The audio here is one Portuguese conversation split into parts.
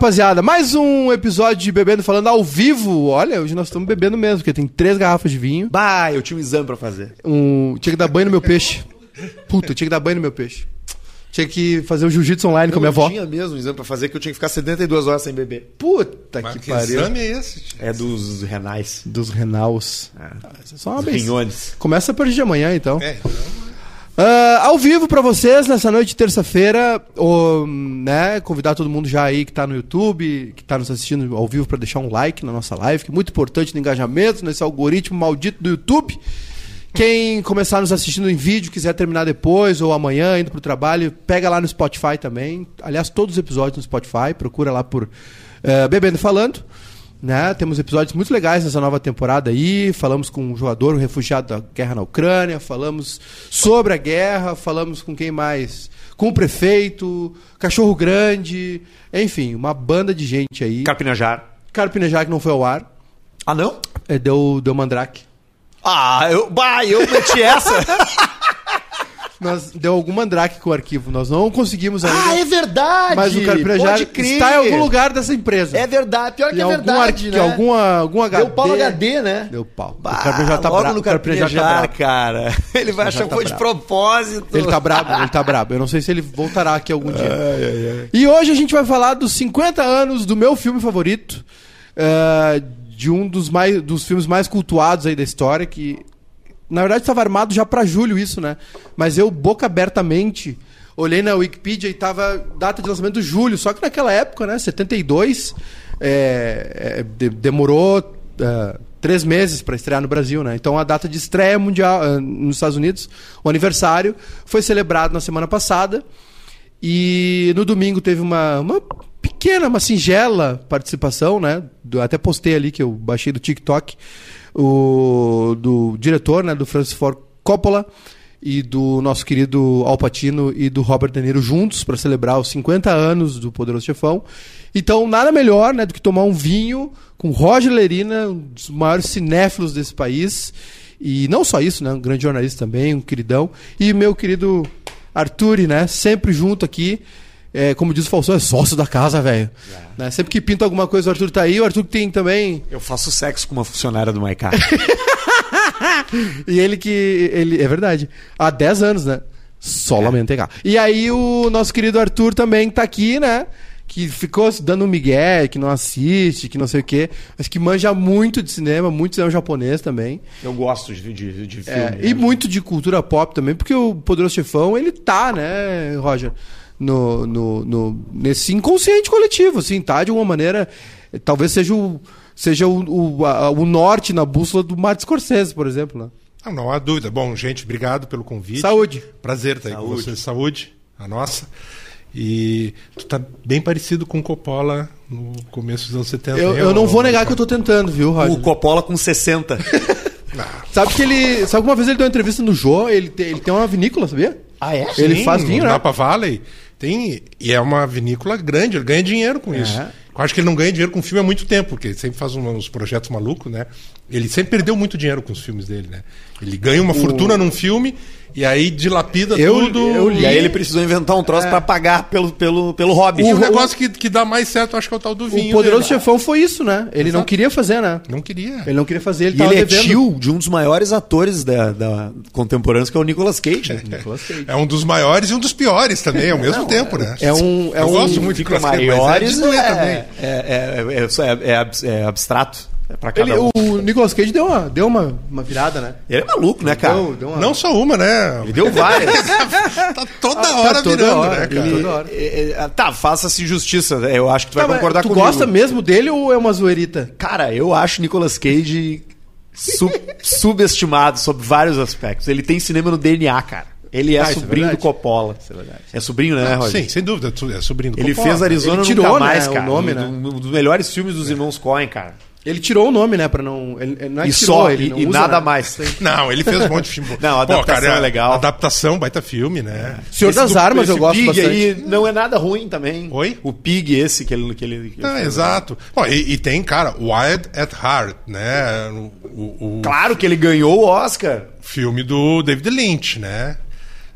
rapaziada. Mais um episódio de Bebendo Falando ao vivo. Olha, hoje nós estamos bebendo mesmo, porque tem três garrafas de vinho. Bah, eu tinha um exame pra fazer. Um... Tinha que dar banho no meu peixe. Puta, eu tinha que dar banho no meu peixe. Tinha que fazer o jiu-jitsu online com a minha eu avó. tinha mesmo um exame pra fazer que eu tinha que ficar 72 horas sem beber. Puta Mas que, que pariu. exame é esse? tio? É dos renais. Dos renaus. Ah, isso é Só uma Dos vez. rinhones. Começa a partir de amanhã, então. É, então, Ah, ao vivo pra vocês nessa noite de terça-feira, né, convidar todo mundo já aí que tá no YouTube, que tá nos assistindo ao vivo pra deixar um like na nossa live, que é muito importante no engajamento, nesse algoritmo maldito do YouTube. Quem começar nos assistindo em vídeo, quiser terminar depois ou amanhã, indo pro trabalho, pega lá no Spotify também. Aliás, todos os episódios no Spotify, procura lá por eh, Bebendo Falando. Né? Temos episódios muito legais nessa nova temporada aí. Falamos com um jogador, um refugiado da guerra na Ucrânia. Falamos sobre a guerra. Falamos com quem mais? Com o prefeito, Cachorro Grande. Enfim, uma banda de gente aí. Carpinejar. Carpinejar que não foi ao ar. Ah, não? É, deu, deu mandrake. Ah, eu, bah, eu meti essa. Nós, deu algum mandrake com o arquivo. Nós não conseguimos ainda. ah, é verdade. mas o Pode crer. está em algum lugar dessa empresa. É verdade. Pior que é verdade, né? alguma, algum HD. Deu pau HD, né? Deu pau. Bah, o Carpinejar tá logo bravo. no o Carpinejar tá cara. Ele vai achar que tá foi de propósito. Ele tá brabo, ele tá brabo. Eu não sei se ele voltará aqui algum dia. E hoje a gente vai falar dos 50 anos do meu filme favorito. eh, de um dos, mais, dos filmes mais cultuados aí da história, que na verdade estava armado já pra julho isso, né? Mas eu, boca abertamente, olhei na Wikipedia e tava data de lançamento de julho. Só que naquela época, né, 72, é, é, de- demorou é, três meses para estrear no Brasil, né? Então a data de estreia mundial é, nos Estados Unidos, o aniversário, foi celebrado na semana passada. E no domingo teve uma, uma pequena, uma singela participação, né? Até postei ali que eu baixei do TikTok, o, do diretor, né? Do Francis Ford Coppola e do nosso querido Al Pacino e do Robert De Niro juntos para celebrar os 50 anos do Poderoso Chefão. Então, nada melhor, né, do que tomar um vinho com Roger Lerina, um dos maiores cinéfilos desse país. E não só isso, né, um grande jornalista também, um queridão. E meu querido Arturi, né? Sempre junto aqui. É, como diz o Falsão, é sócio da casa, velho. Né, Sempre que pinta alguma coisa, o Arthur tá aí. O Arthur tem também. Eu faço sexo com uma funcionária do Maiká. E ele que. Ele, é verdade. Há 10 anos, né? Só lamento E aí o nosso querido Arthur também tá aqui, né? Que ficou dando um migué, que não assiste, que não sei o quê. Mas que manja muito de cinema, muito cinema japonês também. Eu gosto de, de, de filme. É, né? e muito de cultura pop também, porque o Poderoso Chefão, ele tá, né, Roger? No, no, no- nesse inconsciente coletivo, assim, tá? De uma maneira. Talvez seja o, seja o, o, a- o norte na bússola do Martin Scorsese, por exemplo. Né? não, não há dúvida. Bom, gente, obrigado pelo convite. Saúde. Prazer estar aí com Saúde. vocês. Saúde, a nossa. E tu tá bem parecido com o Coppola no começo dos anos 70. Eu, eu não vou negar que eu tô tentando, viu, Roger? O Coppola com 60. Sabe que ele. Sabe que uma vez ele deu uma entrevista no Jô, ele, te- ele tem uma vinícola, sabia? Ah, é? Ele Sim, faz vinho, no né? Napa Valley tem e é uma vinícola grande, ele ganha dinheiro com isso. Eu acho que ele não ganha dinheiro com filme há muito tempo, porque ele sempre faz uns projetos malucos, né? Ele sempre perdeu muito dinheiro com os filmes dele, né? Ele ganha uma fortuna num filme e aí dilapida Eu- tudo. eu li- E aí ele precisou inventar um troço pra pagar pelo, pelo, pelo hobby. E o O- negócio que, que dá mais certo, acho que é o tal do vinho. O Poderoso dele. Chefão foi isso, né? Ele não queria fazer, né? Não queria. Ele não queria fazer, ele E tava ele é devendo. tio de um dos maiores atores da, da contemporâneos, que é o Nicolas Cage. né? Nicolas Cage. É um dos maiores e um dos piores também, ao mesmo tempo, né? é um- é eu um- gosto muito de Nicolas Cage, mas maiores é doer é, é, é, é, é, é abstrato. É pra cada Ele, um. o Nicolas Cage deu uma, deu uma, uma virada, né? Ele é maluco, né, cara? Deu, deu uma... Não só uma, né? Ele deu várias. Tá toda Ah, hora tá toda virando, hora. né, cara? Ele- Toda hora. É, é, tá, faça-se justiça. Eu acho que tu Tá, vai concordar tu comigo. gosta mesmo dele ou é uma zoeirita? Cara, eu acho Nicolas Cage su- subestimado sob vários aspectos. Ele tem cinema no DNA, cara. Ele é Ah, isso é sobrinho do. Coppola. É. É sobrinho, né, Roger? Sim, sem dúvida. tu- É sobrinho do Ele Coppola. fez Arizona Ele tirou, Nunca né, Mais, o cara. nome, um, né? um dos melhores filmes dos irmãos Coen, cara. Ele tirou o nome, né? Pra não. Ele, ele não é E tirou, só, ele e, não e usa, nada né? mais. Não, ele fez um monte de filme. Não, a adaptação é legal. Adaptação, baita filme, né? Senhor das Esse do- Armas eu gosto Pig bastante. aí não é nada ruim também. Oi? O Pig esse que ele... Que ele, que Ah, fez. exato. Bom, e, e tem, cara, Wild at Heart, né? O, o- o Claro que ele ganhou o Oscar. filme do David Lynch, né?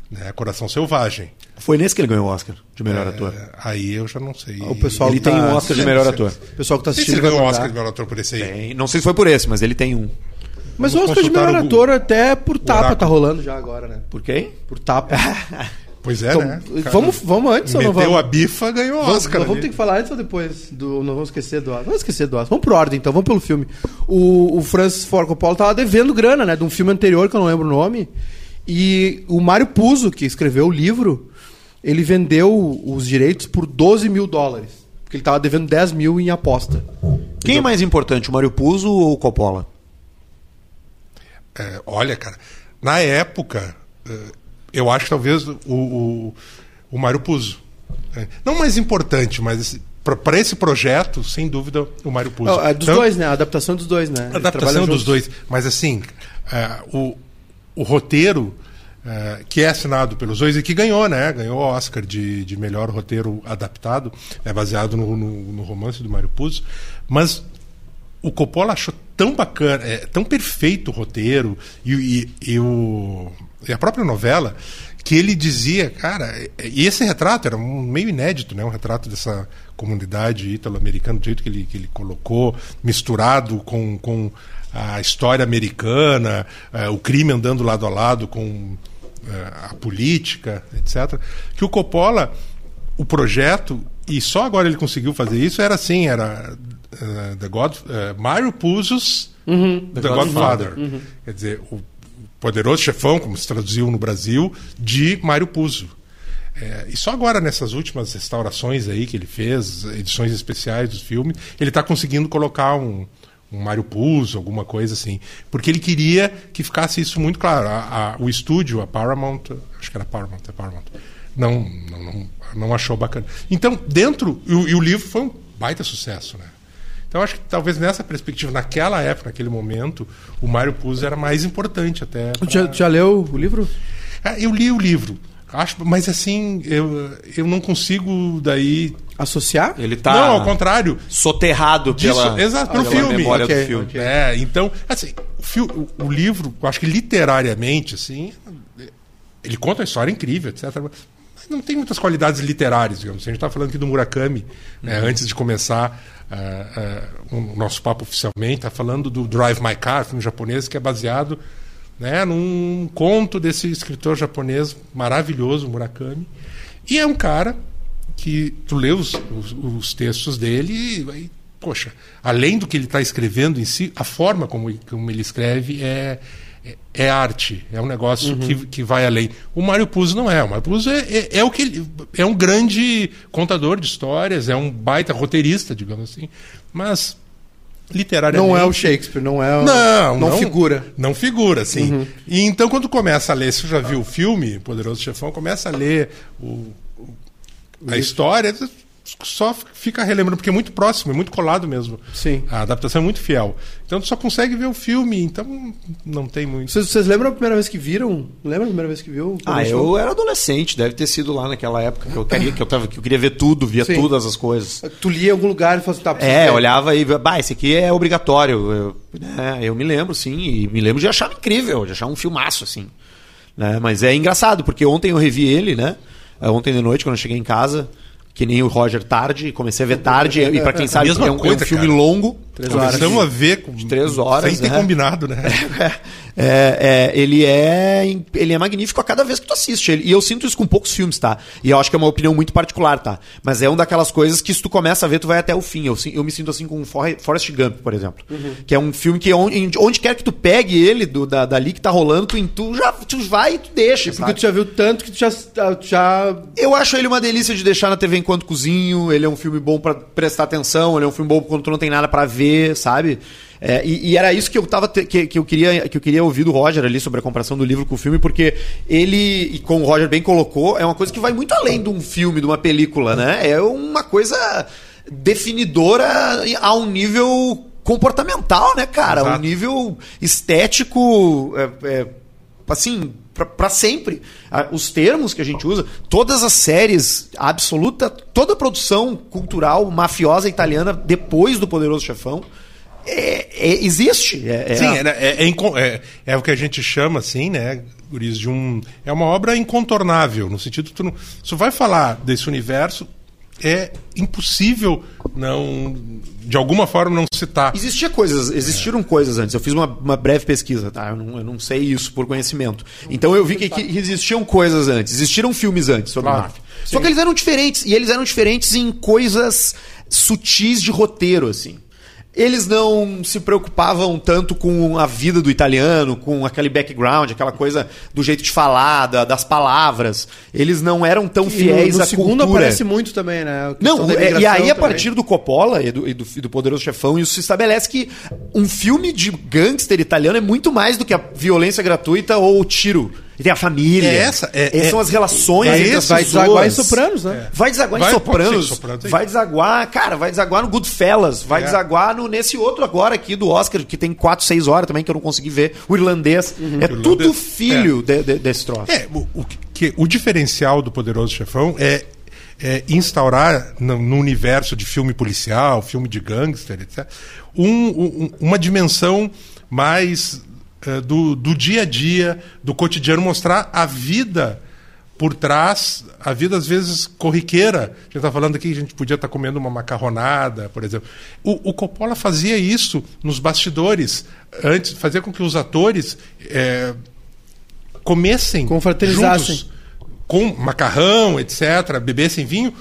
né? Coração Selvagem. Foi nesse que ele ganhou o Oscar de melhor É, ator. Aí eu já não sei. O pessoal Ele tá tem um Oscar de melhor ator. O pessoal que tá assistindo ele ganhou o. Oscar de melhor ator por esse aí. Tem- Não sei se foi por esse, mas ele tem um. Mas o Vamos Oscar de melhor o ator até por tapa oráculo. tá rolando já agora, né? Por quem? Por tapa. Pois é, Então, né? Cara, vamos, vamos antes ou não Meteu vamos? a bifa, ganhou o Vamos, Oscar. vamos ali. ter que falar antes ou depois? Do, não vamos esquecer do Oscar. Vamos esquecer do Oscar. Vamos por ordem, então. Vamos pelo filme. O, o Francis Ford Coppola tava devendo grana, né? De um filme anterior, que eu não lembro o nome. E o Mário Puzo, que escreveu o livro, ele vendeu os direitos por 12 mil dólares. Porque ele tava devendo 10 mil em aposta. Quem é mais importante, o Mário Puzo ou o Coppola? É, olha, cara, na época, eh, eu acho que talvez o, o, o Mário Puzo. é, não mais importante, mas para esse projeto, sem dúvida, o Mário Puzo. É, é dos Então, dois, né? A adaptação dos dois, né? A adaptação dos juntos. dois. Mas assim, é, o, o roteiro, é, que é assinado pelos dois e que ganhou, né? Ganhou o Oscar de, de melhor roteiro adaptado, é baseado no, no, no romance do Mário Puzo. Mas o Coppola achou tão bacana, é, tão perfeito o roteiro e, e- e o, e a própria novela que ele dizia, cara, e esse retrato era um meio inédito, né? Um retrato dessa comunidade italo-americana, do jeito que ele, que ele colocou, misturado com, com a história americana, eh, o crime andando lado a lado com a política, etc. Que o Coppola, o projeto, e só agora ele conseguiu fazer isso, era assim, era eh, The God, eh, Mario Puzo's The, Godfather. Quer dizer, o poderoso chefão, como se traduziu no Brasil, de Mário Puzo. É, e só agora, nessas últimas restaurações aí que ele fez, edições especiais dos filmes, ele está conseguindo colocar um, um Mário Puzo, alguma coisa assim. Porque ele queria que ficasse isso muito claro. A- a- o estúdio, a Paramount, acho que era Paramount, é Paramount, não, não, não, não achou bacana. Então, dentro, e o, e o livro foi um baita sucesso, né? Então, acho que talvez nessa perspectiva, naquela época, naquele momento, o Mário Puzo era mais importante até. Já, pra- tu já leu o livro? é, eu li o livro, acho, mas assim, eu, eu não consigo daí. Associar? Ele tá Não, ao contrário. soterrado Disso, pela, exato, pelo pela filme. memória Ok, do filme. ok. É, então, assim, o, fil- o- o livro, eu acho que literariamente, assim, ele conta uma história incrível, etc. Mas não tem muitas qualidades literárias, digamos. assim. A gente está falando aqui do Murakami, né, Uhum. antes antes de começar ah, ah, o nosso papo oficialmente, está falando do Drive My Car, filme japonês, que é baseado né, num conto desse escritor japonês maravilhoso, Murakami. E é um cara que tu lê os, os, os textos dele e, aí, poxa, além do que ele está escrevendo em si, a forma como, ele- como ele escreve é, é, é arte, é um negócio que, que vai além. O Mário Puzo não é. O Mário Puzo é, é, é o que ele, é um grande contador de histórias, é um baita roteirista, digamos assim, mas literariamente Não é o Shakespeare, não é o... não, não, figura. Não figura, sim. E então, quando começa a ler, você já viu o filme, Poderoso Chefão, começa a ler o, o- a história, só fica relembrando, porque é muito próximo, é muito colado mesmo. Sim. A adaptação é muito fiel. Então, tu só consegue ver o filme, então não tem muito. Vocês, vocês lembram a primeira vez que viram? Lembra a primeira vez que viu? Ah, eu era adolescente, deve ter sido lá naquela época que eu queria, que eu, tava, que eu queria ver tudo, via Sim. todas as coisas. Tu lia em algum lugar e falou assim, tá, É, ver. olhava e bah, esse aqui é obrigatório. Eu, né, eu me lembro, sim, e me lembro de achar incrível, de achar um filmaço, assim. Né? Mas é engraçado, porque ontem eu revi ele, né? Ontem de noite, quando eu cheguei em casa, que nem o Roger tarde, comecei a ver tarde, e pra quem sabe, Mesma é um, é um coisa, filme cara. longo. Três horas. Começamos a ver com, três horas, sem ter né? combinado, né? É, é, ele é ele é magnífico a cada vez que tu assiste ele. E eu sinto isso com poucos filmes, tá? E eu acho que é uma opinião muito particular, tá? Mas é uma daquelas coisas que se tu começa a ver, tu vai até o fim. Eu, eu me sinto assim com For- Forrest Gump, por exemplo. Que é um filme que onde, onde quer que tu pegue ele do, da, dali que tá rolando, tu, tu já tu vai e tu deixa, Porque sabe? tu já viu tanto que tu já... tu já... Eu acho ele uma delícia de deixar na TV enquanto cozinho. Ele é um filme bom pra prestar atenção. Ele é um filme bom quando tu não tem nada pra ver, sabe? É, e, e era isso que eu tava te- que, que eu queria que eu queria ouvir do Roger ali sobre a comparação do livro com o filme, porque ele e como o Roger bem colocou, é uma coisa que vai muito além de um filme, de uma película, né? É uma coisa definidora a um nível comportamental, né, cara? Exato. Um nível estético, é, é, assim, pra sempre. Os termos que a gente usa, todas as séries, absoluta, toda a produção cultural mafiosa italiana depois do Poderoso Chefão é- é- existe. É, é Sim, é, é, é é- é o que a gente chama, assim, né? guris, de um. É uma obra incontornável, no sentido que tu não. Se tu vai falar desse universo, é impossível não de alguma forma não citar. Existia coisas, existiram é. coisas antes. Eu fiz uma, uma breve pesquisa, tá? Eu não, eu não, sei isso por conhecimento. Então eu vi que, que, existiam coisas antes, existiram filmes antes sobre claro. máfia. Só que eles eram diferentes e eles eram diferentes em coisas sutis de roteiro assim eles não se preocupavam tanto com a vida do italiano, com aquele background, aquela coisa do jeito de falar, da, das palavras. Eles não eram tão fiéis no, no à segundo cultura. aparece muito também, né? Não, é, e aí a partir do Coppola e do, e do, do, Poderoso Chefão, isso se estabelece que um filme de gangster italiano é muito mais do que a violência gratuita ou o tiro. E tem a família. É essa. É, Essas é, são as relações é entre as vai pessoas. Desaguar em Sopranos, né? É. Vai desaguar vai, em Sopranos. sopranos vai desaguar, cara, vai desaguar no Goodfellas. Vai é. desaguar no, nesse outro agora aqui do Oscar, que tem 4, 6 horas também, que eu não consegui ver. O irlandês. Uhum. É o tudo irlandês, filho de, de, desse troço. É, o, o, que, o diferencial do Poderoso Chefão é é, instaurar no, no, universo de filme policial, filme de gangster, etc., um, um, uma dimensão mais do, do dia a dia, do cotidiano, mostrar a vida por trás, a vida às vezes corriqueira. A gente está falando aqui que a gente podia estar tá comendo uma macarronada, por exemplo. O, o, Coppola fazia isso nos bastidores, antes, fazia com que os atores é, comessem juntos, com macarrão, etc., bebessem vinho,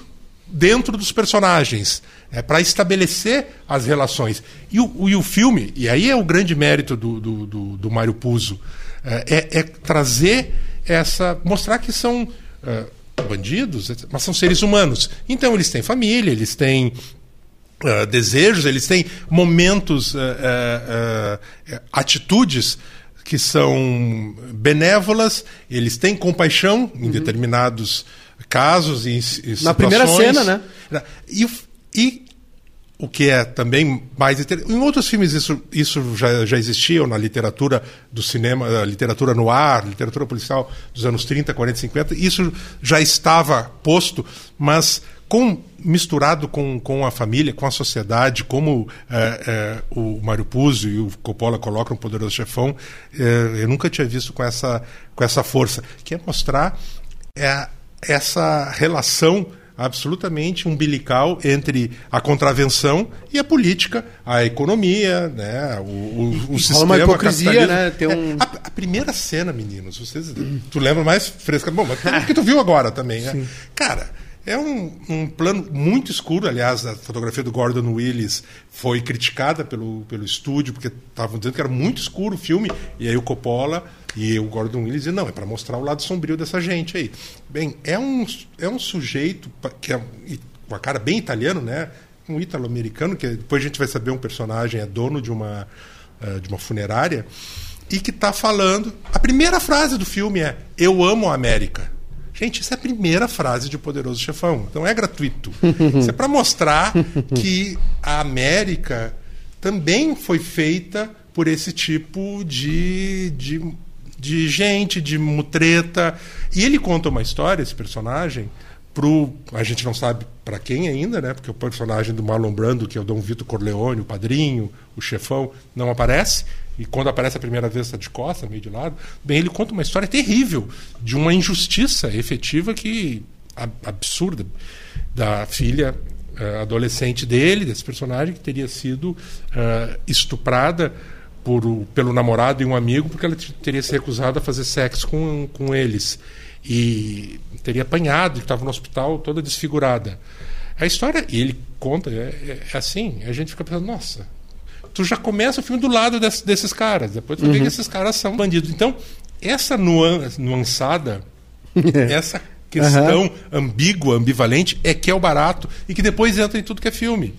dentro dos personagens, é, para estabelecer as relações. E o, e o filme, e aí é o grande mérito do, do, do, do Mário Puzo, é, é, é, trazer essa. mostrar que são é, bandidos, mas são seres humanos. Então eles têm família, eles têm. Uh, desejos, eles têm momentos, uh, atitudes que são benévolas, eles têm compaixão em uhum. determinados casos e, e Na primeira cena, né? E, e o que é também mais. Em outros filmes isso, isso já, já existia, na literatura do cinema, literatura no ar, literatura policial dos anos 30, 40, 50, isso já estava posto, mas com, misturado com, com a família, com a sociedade, como é, é, o Mário Puzo e o Coppola colocam o Poderoso Chefão, é, eu nunca tinha visto com essa, com essa força, que é mostrar é, essa relação absolutamente umbilical entre a contravenção e a política, a economia, né, o, o, o sistema uma hipocrisia, né? Tem um... É, a, a, primeira cena, meninos, vocês, tu lembra mais fresca? Bom, mas que tu viu agora também, né? Cara, é um, um, plano muito escuro, aliás, a fotografia do Gordon Willis foi criticada pelo, pelo estúdio, porque estavam dizendo que era muito escuro o filme, e aí o Coppola e o Gordon Willis diziam, não, é para mostrar o lado sombrio dessa gente aí. Bem, é um, é um sujeito que é com a cara bem italiano, né? Um ítalo-americano, que depois a gente vai saber um personagem, é dono de uma, uh, de uma funerária, e que está falando. A primeira frase do filme é: Eu amo a América. Gente, isso é a primeira frase de Poderoso Chefão. Então é gratuito. Isso é para mostrar que a América também foi feita por esse tipo de, de, de gente, de mutreta. E ele conta uma história, esse personagem, pro. A gente não sabe para quem ainda, né? Porque o personagem do Marlon Brando, que é o Dom Vitor Corleone, o padrinho, o chefão, não aparece e quando aparece a primeira vez está de costa, meio de lado, bem, ele conta uma história terrível de uma injustiça efetiva que absurda da filha uh, adolescente dele, desse personagem, que teria sido uh, estuprada por, pelo namorado e um amigo porque ela teria se recusado a fazer sexo com, com eles e teria apanhado, estava no hospital toda desfigurada. A história, e ele conta, é, é, assim, a gente fica pensando, nossa, tu já começa o filme do lado desse, desses caras. Depois tu uhum. vê que esses caras são bandidos. Então, essa nuan nuançada, essa questão uhum. ambígua, ambivalente, é que é o barato e que depois entra em tudo que é filme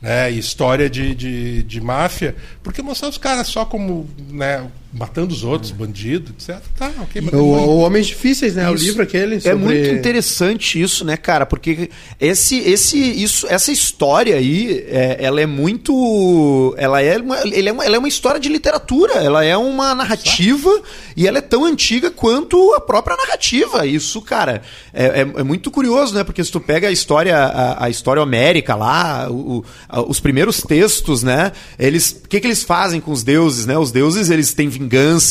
né, história de, de, de, máfia, porque mostrar os caras só como né, matando os outros, bandido, etc. Tá, okay, o, o Homens Difíceis, né? Isso. O livro aquele. É sobre... É muito interessante isso, né, cara? Porque esse, esse, isso, essa história aí, é, ela é muito. Ela é, uma, ele é uma, ela é uma história de literatura, ela é uma narrativa Exato. e ela é tão antiga quanto a própria narrativa. Isso, cara, é, é, é muito curioso, né? Porque se tu pega a história, a, a história homérica lá, o, os primeiros textos, né? Eles, o que, que eles fazem com os deuses, né? Os deuses eles têm vingança.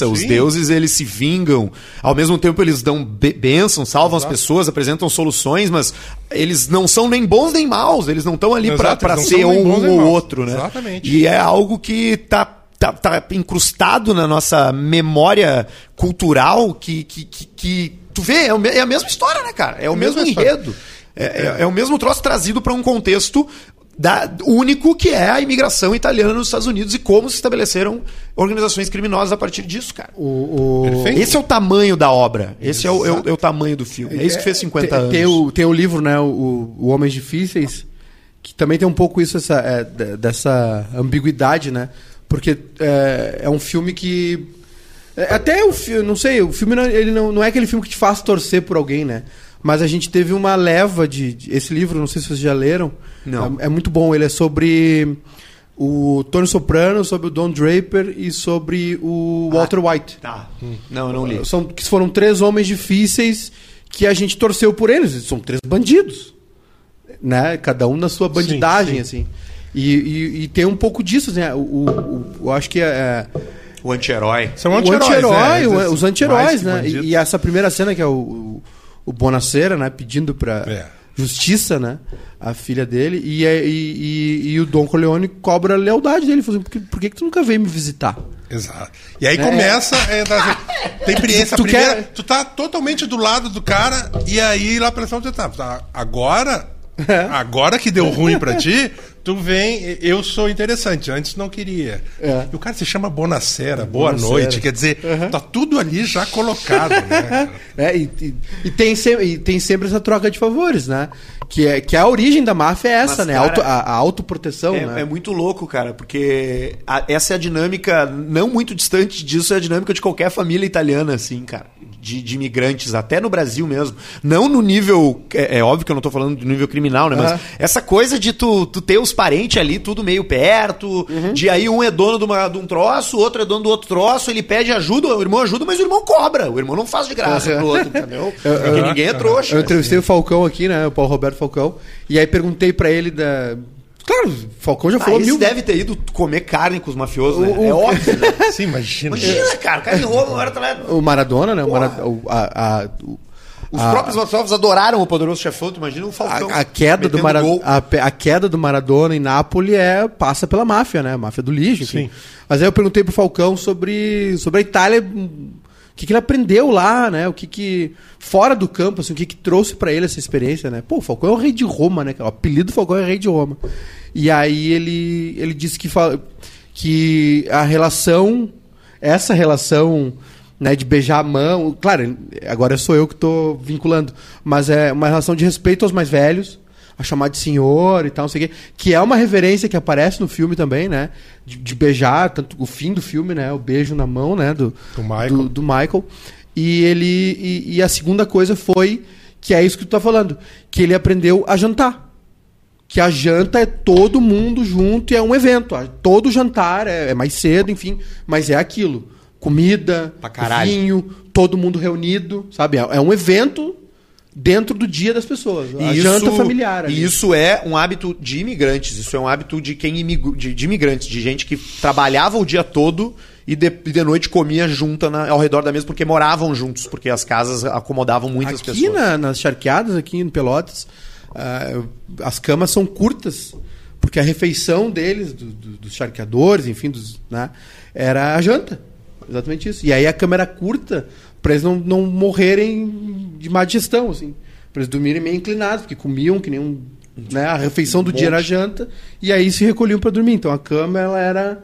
Sim. Os deuses, eles se vingam. Ao mesmo tempo, eles dão bênçãos, salvam Exato. as pessoas, apresentam soluções, mas eles não são nem bons nem maus. Eles não estão ali para ser um, um ou outro, né? Exatamente. E é algo que tá tá, tá incrustado na nossa memória cultural que, que, que, que tu vê, é, é, a mesma história, né, cara? É o é mesmo enredo. É, é, é, o mesmo troço trazido para um contexto da, único que é a imigração italiana nos Estados Unidos e como se estabeleceram organizações criminosas a partir disso, cara. O, o... Esse é o tamanho da obra. Esse é o, é o, é o, tamanho do filme. É isso que fez 50 tem, anos. Tem o, tem o livro, né? O, o Homens Difíceis, que também tem um pouco isso, essa, é, dessa ambiguidade, né? Porque é, é um filme que. É, até o filme, não sei, o filme não, ele não, não é aquele filme que te faz torcer por alguém, né? Mas a gente teve uma leva de, de esse livro, não sei se vocês já leram. Não. É, é, muito bom. Ele é sobre o Tony Soprano, sobre o Don Draper e sobre o ah, Walter White. Tá. Hum. Não, eu não li. São, que foram três homens difíceis que a gente torceu por eles. São três bandidos. Né? Cada um na sua bandidagem, sim, sim. assim. E, e, e, tem um pouco disso, né? O, o, o eu acho que é. é o anti-herói. São anti-heróis. Anti é, os anti-heróis, né? E, e, essa primeira cena que é o, o, Bonacera, né? Pedindo pra é. justiça, né? A filha dele. E, é, e, e, o Don Corleone cobra a lealdade dele. Fala assim, por, que, por que, que tu nunca veio me visitar? Exato. E aí é. começa. É, tem experiência. Tu, primeira, quer... tu tá totalmente do lado do cara. E aí lá pela frente, tá, tá agora é. Agora que deu ruim para ti, tu vem, eu sou interessante, antes não queria. É. E o cara se chama Bonacera, boa Bonacera. noite, quer dizer, uhum. tá tudo ali já colocado, né? É, e, e, e, tem sempre, e tem sempre essa troca de favores, né? Que é, que é a origem da máfia é essa, Mas, né? Cara, Auto, a, a autoproteção. É, né? é muito louco, cara, porque a, essa é a dinâmica, não muito distante disso, é a dinâmica de qualquer família italiana, assim, cara de, de, imigrantes, até no Brasil mesmo. Não no nível. É, é óbvio que eu não estou falando do nível criminal, né? Mas uhum. essa coisa de tu, tu ter os parentes ali, tudo meio perto, uhum. de aí um é dono de, uma, de um troço, o outro é dono do outro troço, ele pede ajuda, o irmão ajuda, mas o irmão cobra. O irmão não faz de graça uhum. pro outro, entendeu? Porque ninguém é trouxa. Eu entrevistei o Falcão aqui, né? O Paulo Roberto Falcão. E aí perguntei para ele da Claro, Falcão já ah, falou mil. deve ter ido comer carne com os mafiosos, né? O, é óbvio, né? Sim, imagina. Imagina, cara, carne rouba, agora tá lá. O Maradona, né? O Mara... o, a, a, os a, próprios mafiosos adoraram o poderoso chefão, tu imagina o Falcão. A, a queda do Mara, a, a, queda do Maradona em Nápoles é, passa pela máfia, né? A máfia do lixo, enfim. Sim. Mas aí eu perguntei pro Falcão sobre, sobre a Itália o que, que ele aprendeu lá, né? O que que fora do campo, assim, o que que trouxe para ele essa experiência, né? Pô, o Falcão é o rei de Roma, né? O apelido do Falcão é rei de Roma. E aí ele ele disse que que a relação essa relação né, de beijar a mão, claro, agora sou eu que estou vinculando, mas é uma relação de respeito aos mais velhos, a chamar de senhor e tal, não sei o quê, que é uma reverência que aparece no filme também, né? De, de, beijar, tanto o fim do filme, né? O beijo na mão, né? Do, do Michael. Do, do Michael. E ele. E, e, a segunda coisa foi que é isso que tu tá falando, que ele aprendeu a jantar. Que a janta é todo mundo junto e é um evento. Todo jantar é, é mais cedo, enfim, mas é aquilo. Comida, vinho, todo mundo reunido, sabe? É, é um evento dentro do dia das pessoas. A isso, janta familiar. E isso é um hábito de imigrantes. Isso é um hábito de quem imigr... de, de, imigrantes, de gente que trabalhava o dia todo e de, de noite comia junta na, ao redor da mesa porque moravam juntos, porque as casas acomodavam muitas aqui pessoas. Aqui na, nas charqueadas, aqui em Pelotas, uh, as camas são curtas. Porque a refeição deles, do, do, dos charqueadores, enfim, dos, né, era a janta. Exatamente isso. E aí a cama era curta para eles não, não morrerem de má digestão, assim. Para eles dormirem meio inclinados, porque comiam que nem um. Né, a refeição do um dia era janta, e aí se recolhiam para dormir. Então a cama ela era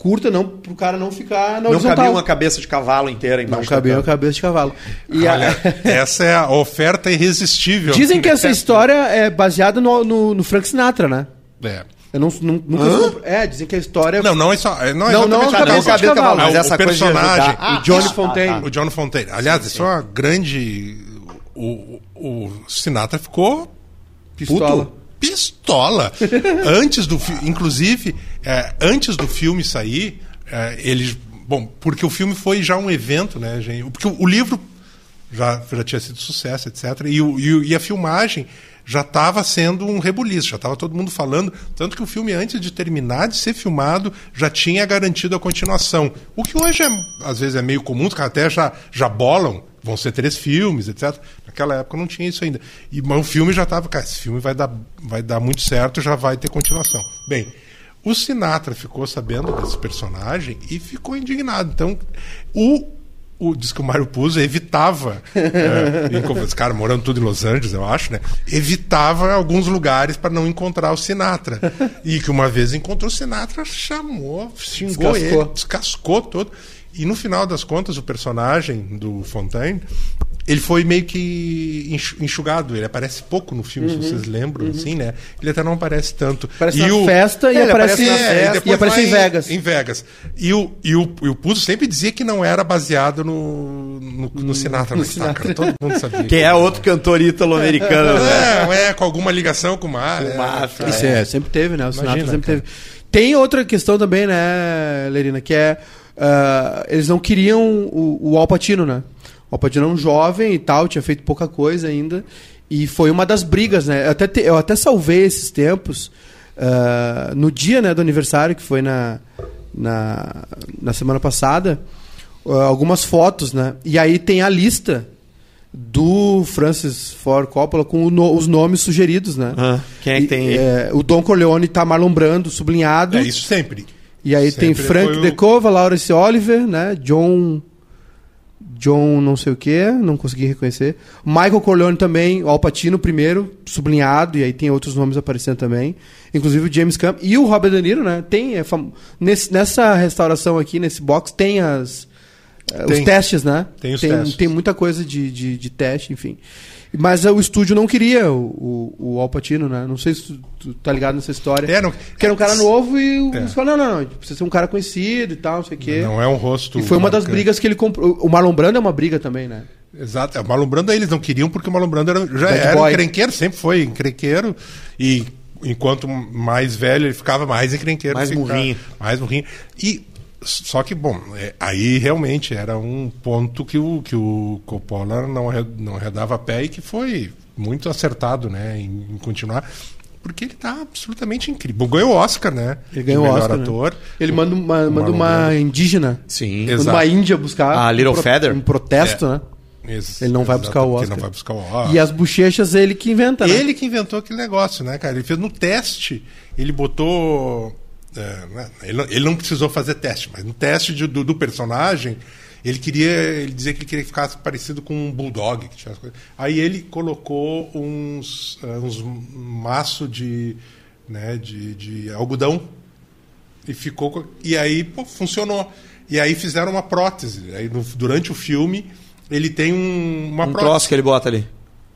curta, não para o cara não ficar na Não cabia uma cabeça de cavalo inteira embaixo. Não cabia uma cabeça de cavalo. E Olha, a... essa é a oferta irresistível. Dizem que essa história é baseada no, no, no Frank Sinatra, né? É. Eu não, não, nunca É, dizem que a história. Não, não é só. Não, é não, não, não cabeça de cavalo, mas essa o personagem. Ah, o Johnny ah, Fontaine. Ah, tá. O Johnny Fontaine. Aliás, isso é uma grande. O, o Sinatra ficou. Pistola. Puto. Pistola. antes do Inclusive, é, antes do filme sair, é, eles. Bom, porque o filme foi já um evento, né, gente? Porque o, o livro já, já tinha sido sucesso, etc. E, o, e, e a filmagem já estava sendo um rebuliço, já estava todo mundo falando, tanto que o filme antes de terminar de ser filmado já tinha garantido a continuação. O que hoje é, às vezes é meio comum, os caras até já já bolam, vão ser três filmes, etc. Naquela época não tinha isso ainda. E mas o filme já estava, cara, esse filme vai dar vai dar muito certo, já vai ter continuação. Bem, o Sinatra ficou sabendo desse personagem e ficou indignado. Então, o o, diz que o Mário Puzo evitava, é, esse cara morando tudo em Los Angeles, eu acho, né? Evitava alguns lugares para não encontrar o Sinatra. E que uma vez encontrou o Sinatra, chamou, xingou descascou. ele, descascou todo. E no final das contas, o personagem do Fontaine ele foi meio que enxugado, ele aparece pouco no filme, uhum, se vocês lembram, uhum. assim, né? Ele até não aparece tanto. Aparece e na o... festa e é, aparece, aparece, na é, festa, e aparece em Vegas. Em, Vegas. E o, e, o, e o Puzo sempre dizia que não era baseado no, no, no Sinatra. No Sinatra. Todo mundo sabia. Que é outro cantor ítalo-americano, né? É, é, com alguma ligação com o mar. Com o Mafia. Isso é, sempre teve, né? O Imagina, Sinatra sempre cara. teve. Tem outra questão também, né, Lerina, que é... Uh, eles não queriam o, o Al Pacino, né? O Alpatino é um jovem e tal, tinha feito pouca coisa ainda. E foi uma das brigas, né? Eu até, te, eu até salvei esses tempos uh, no dia né, do aniversário, que foi na, na, na semana passada, uh, algumas fotos, né? E aí tem a lista do Francis Ford Coppola com no, os nomes sugeridos, né? Ah, quem é que tem? E, é, o Don Corleone tá Marlon Brando, sublinhado. É isso sempre. E aí sempre tem Frank o... Decova, Laurence Oliver, né? John John não sei o que, não consegui reconhecer. Michael Corleone também, o Alpatino primeiro, sublinhado, e aí tem outros nomes aparecendo também. Inclusive o James Camp e o Robert De Niro, né? Tem, é fam... Nesse, nessa restauração aqui, nesse box, tem as... Eh, tem. Os testes, né? Tem os tem, testes. Tem muita coisa de, de, de teste, enfim. Mas o estúdio não queria o, o, o Alpatino, né? Não sei se tu, tu tá ligado nessa história. É, não... Que era um cara novo e o é. falou, não, não, não, precisa ser um cara conhecido e tal, não sei o quê. Não é um rosto... E foi uma das brigas que ele comprou. O Marlon Brando é uma briga também, né? Exato. O Marlon Brando eles não queriam porque o Marlon Brando era, já Bad era boy. encrenqueiro, sempre foi encrenqueiro. E enquanto mais velho ele ficava mais encrenqueiro. Mais murrinho. Mais murrinho. E só que, bom, é, aí realmente era um ponto que o, que o Coppola não, não redava pé e que foi muito acertado né, em, em continuar. Porque ele está absolutamente incrível. Ganhou o Oscar, né? Ele ganhou o Oscar. Né? ator. Né? Ele manda uma, manda uma indígena. Sim, manda exato. uma índia buscar. A Little um pro, Feather. Um protesto, é. né? Isso, ele não vai buscar o Oscar. Ele não vai buscar o Oscar. E as bochechas ele que inventa, né? Ele que inventou aquele negócio, né, cara? Ele fez no teste, ele botou é, né? ele, ele, não precisou fazer teste, mas no teste de, do, do, personagem, ele queria. Ele dizia que ele queria que ficasse parecido com um bulldog. Aí ele colocou uns, uh, uns maço de, né, de, de algodão e ficou. E aí pô, funcionou. E aí fizeram uma prótese. Aí no, durante o filme ele tem um, uma um prótese. troço que ele bota ali.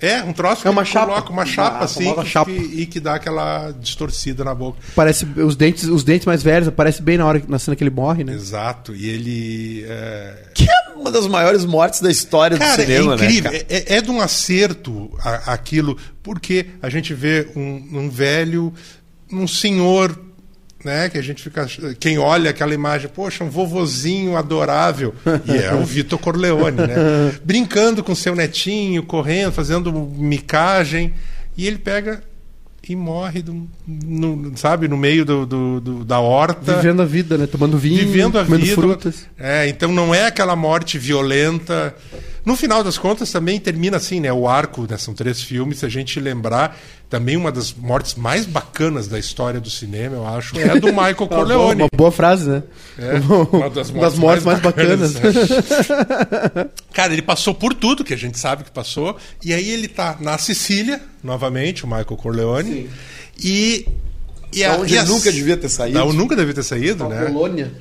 É, um troço é uma chapa. coloca uma chapa ah, assim que, chapa. Que, e que dá aquela distorcida na boca. Parece os dentes, os dentes mais velhos, aparece bem na hora na cena que ele morre, né? Exato. E ele é... que é uma das maiores mortes da história cara, do cinema, é né, incrível. Né, é, é, de um acerto a, aquilo, porque a gente vê um, um velho, um senhor né? Que a gente fica. Quem olha aquela imagem, poxa, um vovozinho adorável. E é o Vitor Corleone, né? Brincando com seu netinho, correndo, fazendo micagem. E ele pega e morre, do, no, sabe, no meio do, do, do, da horta. Vivendo a vida, né? Tomando vinho, vivendo a comendo vida. frutas. É, então não é aquela morte violenta. No final das contas, também termina assim, né? O arco, né? são três filmes. Se a gente lembrar, também uma das mortes mais bacanas da história do cinema, eu acho, é do Michael Corleone. uma, boa frase, né? É, uma das mortes, das mortes mais, mais, bacanas. bacanas. Né? Cara, ele passou por tudo que a gente sabe que passou. E aí ele tá na Sicília, novamente, o Michael Corleone. Sim. E. E a, onde e ele nunca devia ter saído. Não, nunca devia ter saído, né? Polônia.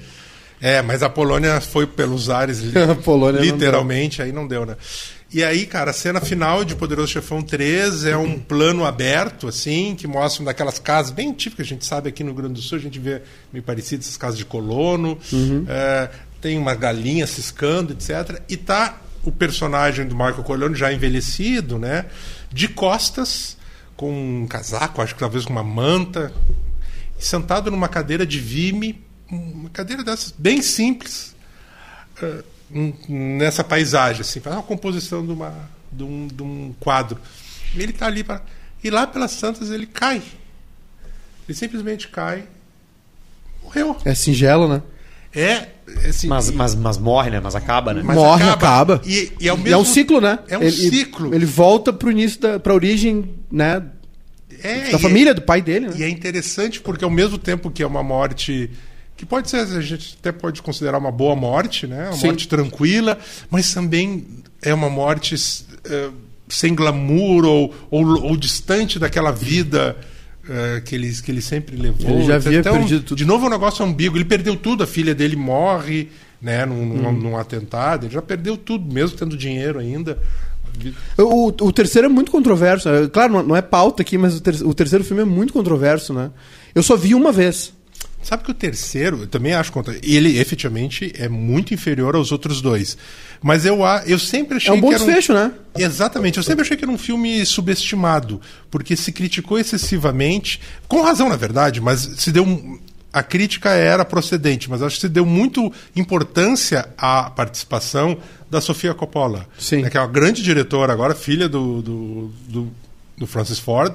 É, mas a Polônia foi pelos ares, Polônia literalmente, não aí não deu, né? E aí, cara, a cena final de Poderoso Chefão 3 é um plano aberto, assim, que mostra uma daquelas casas bem típicas, a gente sabe aqui no Rio Grande do Sul, a gente vê meio parecido essas casas de colono, uhum. é, tem uma galinha ciscando, etc. E tá o personagem do Marco Corleone já envelhecido, né? De costas, com um casaco, acho que talvez com uma manta, sentado numa cadeira de vime uma cadeira dessas, bem simples, uh, nessa paisagem, assim, faz uma composição de, uma, de, um, de um quadro. Ele está ali para. E lá pelas tantas ele cai. Ele simplesmente cai. Morreu. É singelo, né? É. Assim, Mas, mas, mas morre, né? Mas acaba, né? Mas Morre, acaba. acaba. E- e é o E mesmo- é um ciclo, né? É um ele, ciclo. Ele volta pro início da pra origem, né? é, Da família, do pai dele, né? E é interessante porque ao mesmo tempo que é uma morte que pode ser, a gente até pode considerar uma boa morte, né? Uma Sim. morte tranquila, mas também é uma morte eh, sem glamour ou, ou, ou distante daquela vida eh, que, ele, que ele sempre levou. Ele já havia Então, perdido tudo. De novo, é um negócio ambíguo. Ele perdeu tudo, a filha dele morre né, num, num- Uhum. num atentado, ele já perdeu tudo, mesmo tendo dinheiro ainda. O, o terceiro é muito controverso. né? Claro, não- não é pauta aqui, mas o, ter- o terceiro filme é muito controverso, né? Eu só vi uma vez. Sabe que o terceiro, eu também acho contra. Ele efetivamente é muito inferior aos outros dois. Mas eu, a- eu sempre achei É um bom que era desfecho, né? Exatamente, eu sempre achei que era um filme subestimado, porque se criticou excessivamente, com razão na verdade, mas se deu. um- A crítica era procedente, mas acho que se deu muito importância à participação da Sofia Coppola, Sim. né, que é uma grande diretora agora, filha do, do, do, do Francis Ford.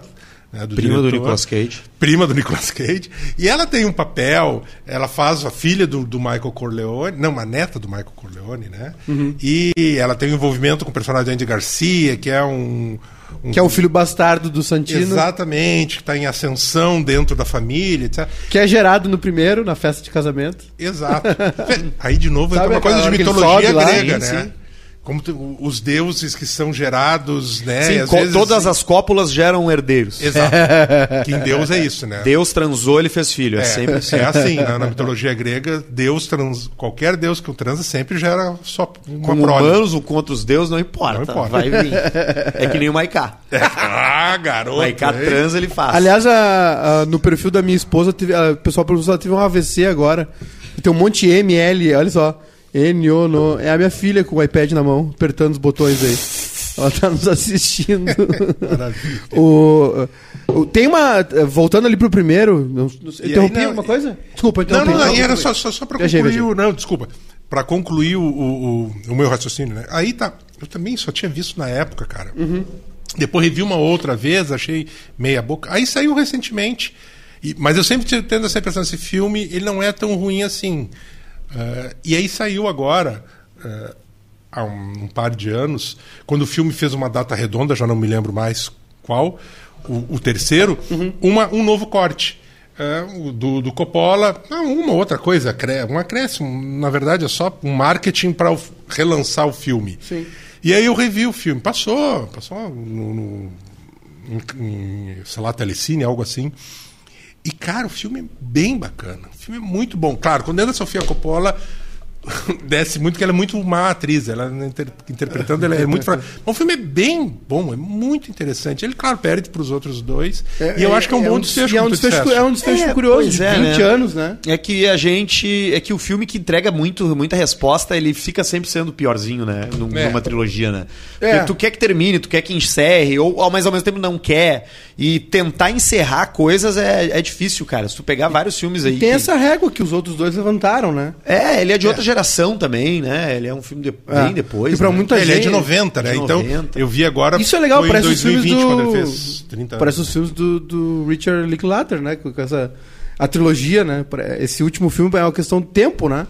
Né, do Prima do diretor Nicolas Cage. prima do Nicolas Cage. E ela tem um papel, ela faz a filha do, do Michael Corleone, não, uma neta do Michael Corleone, né? Uhum. E ela tem um envolvimento com o personagem do Andy Garcia, que é um. um- Que é o filho bastardo do Santino. Exatamente, que está em ascensão dentro da família, etc. Que é gerado no primeiro, na festa de casamento. Exato. Aí, de novo, entra uma coisa de mitologia lá? grega, Sim, né? sim. Como os deuses que são gerados, né? Sim, vezes- todas as cópulas geram herdeiros. Exato. que em Deus é isso, né? Deus transou, ele fez filho. É, sempre assim. É assim, na, na mitologia grega, Deus trans, qualquer Deus que o transa sempre gera só uma Com prole. humanos ou contra os deuses, não importa. Não importa. Vai vir. É que nem o Maiká. Ah, O garoto. Maiká hein? transa, ele faz. Aliás, a- a- no perfil da minha esposa, teve- a- o pessoal perguntou se ela teve um AVC agora. Tem um monte de M, L, olha só. N, O, no. É a minha filha com o iPad na mão, apertando os botões aí. Ela tá nos assistindo. Maravilha. o, o- tem uma. Voltando ali pro primeiro. Não, não interrompi não, alguma coisa? Desculpa, Não, interrompi. não, não, era só, só, só para Viajei, concluir viajei. Não, desculpa. Para concluir o, o, o- meu raciocínio, né? Aí tá. Eu também só tinha visto na época, cara. Uhum. Depois revi uma outra vez, achei meia boca. Aí saiu recentemente. E- mas eu sempre tendo essa impressão, esse filme, ele não é tão ruim assim. Eh, e aí saiu agora, eh, há um, um par de anos, quando o filme fez uma data redonda, já não me lembro mais qual, o, o terceiro, uma, um novo corte. O do, do Coppola, uma outra coisa, um acréscimo, na verdade é só um marketing para relançar o filme. Sim. E aí eu revi o filme, passou, passou no, no em, em, sei lá, telecine, algo assim. E, cara, o filme é bem bacana. O filme é muito bom. Claro, quando entra a Sofia Coppola, desce muito, que ela é muito má atriz. Ela inter- interpretando, ela é muito fraca. Mas o filme é bem bom, é muito interessante. Ele, claro, perde para os outros dois. e eu acho que é um bom desfecho. e É um como tu desfecho, é um desfecho É, curioso, de é, 20 né? anos, né? É que a gente. É que o filme que entrega muito, muita resposta, ele fica sempre sendo piorzinho, né? Num- É. Numa trilogia, né? É. Porque tu quer que termine, tu quer que encerre, ou ao- mas ao mesmo tempo não quer. E tentar encerrar coisas é, é difícil, cara. Se tu pegar vários filmes aí. Tem que- essa régua que os outros dois levantaram, né? É, ele é de outra geração também, né? Ele é um filme de- É. bem depois. E pra né? muita Ele é de gente- 90, né? de Então, 90. eu vi agora. Isso é legal, foi em parece os filmes 2020, do... quando ele fez 30 anos. Parece os filmes do, do Richard Linklater, né? Com essa... A trilogia, né? Esse último filme é uma questão de tempo, né?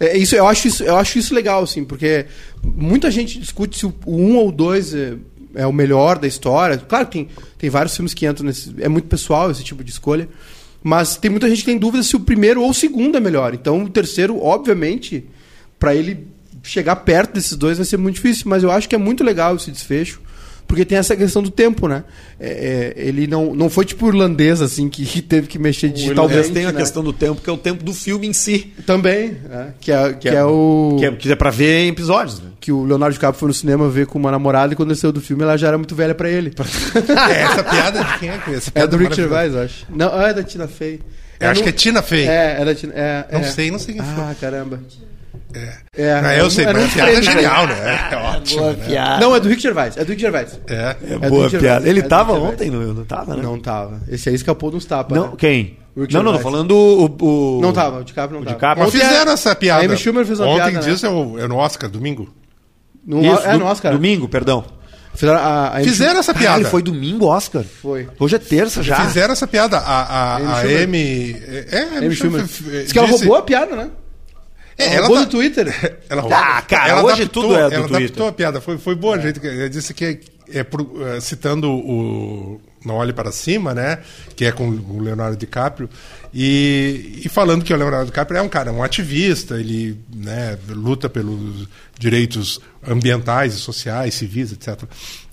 É, isso, eu, acho isso, eu acho isso legal, assim, porque muita gente discute se o, o um ou o dois é, é o melhor da história. Claro que tem, tem vários filmes que entram nesse... É muito pessoal esse tipo de escolha. Mas tem muita gente que tem dúvida se o primeiro ou o segundo é melhor. Então, o terceiro, obviamente, para ele chegar perto desses dois vai ser muito difícil. Mas eu acho que é muito legal esse desfecho. Porque tem essa questão do tempo, né? É, é, ele não, não foi tipo irlandês, assim, que, que teve que mexer digitalmente. Talvez tenha a né? questão do tempo, que é o tempo do filme em si. Também, é, que, é, que, é, o. Que é, que é pra ver em episódios, né? que o Leonardo DiCaprio foi no cinema ver com uma namorada e quando ele saiu do filme ela já era muito velha pra ele. É, essa piada de quem é? que- Essa É piada do Rick maravilhosa. Gervais, eu acho. Não, ah, é da Tina Fey. Eu acho que é Tina Fey. É, é da Tina. É, Não é. sei, não sei quem foi. Ah, caramba. É. É, Ah, eu sei, é mas a piada é trailer, genial, né? É ótimo. Boa né? piada. Não, é do Rick Gervais. É do Rick Gervais. É. É do boa piada. Ele É tava ontem, não, não tava, né? Não tava. Esse aí escapou de uns tapas. Não, né? quem? Rick Não, não, tô falando o. o- Não tava, o DiCaprio não O tava. DiCaprio. Mas Ontem fizeram a- essa piada. A Amy Schumer fez uma Ontem piada. dias né? é, o- é no Oscar, domingo. No, Isso, é no Oscar. Domingo, perdão. Fizeram, a, a Fizeram essa piada. Caralho, foi domingo, Oscar. Foi. Hoje é terça já. Fizeram essa piada. A, a, a Amy Amy. É, Amy Amy Schumer. Diz que ela roubou a piada, né? É, ela ela tá- do Twitter. Ela, Ah, cara, hoje tudo é do ela Twitter. adaptou a piada. Foi, foi boa, gente. Ela disse que é, é pro- é, citando o Não Olhe Para Cima, né? Que é com o Leonardo DiCaprio. E, e falando que o Leonardo DiCaprio é um cara, um ativista, ele né, luta pelos direitos ambientais e sociais, civis, etc.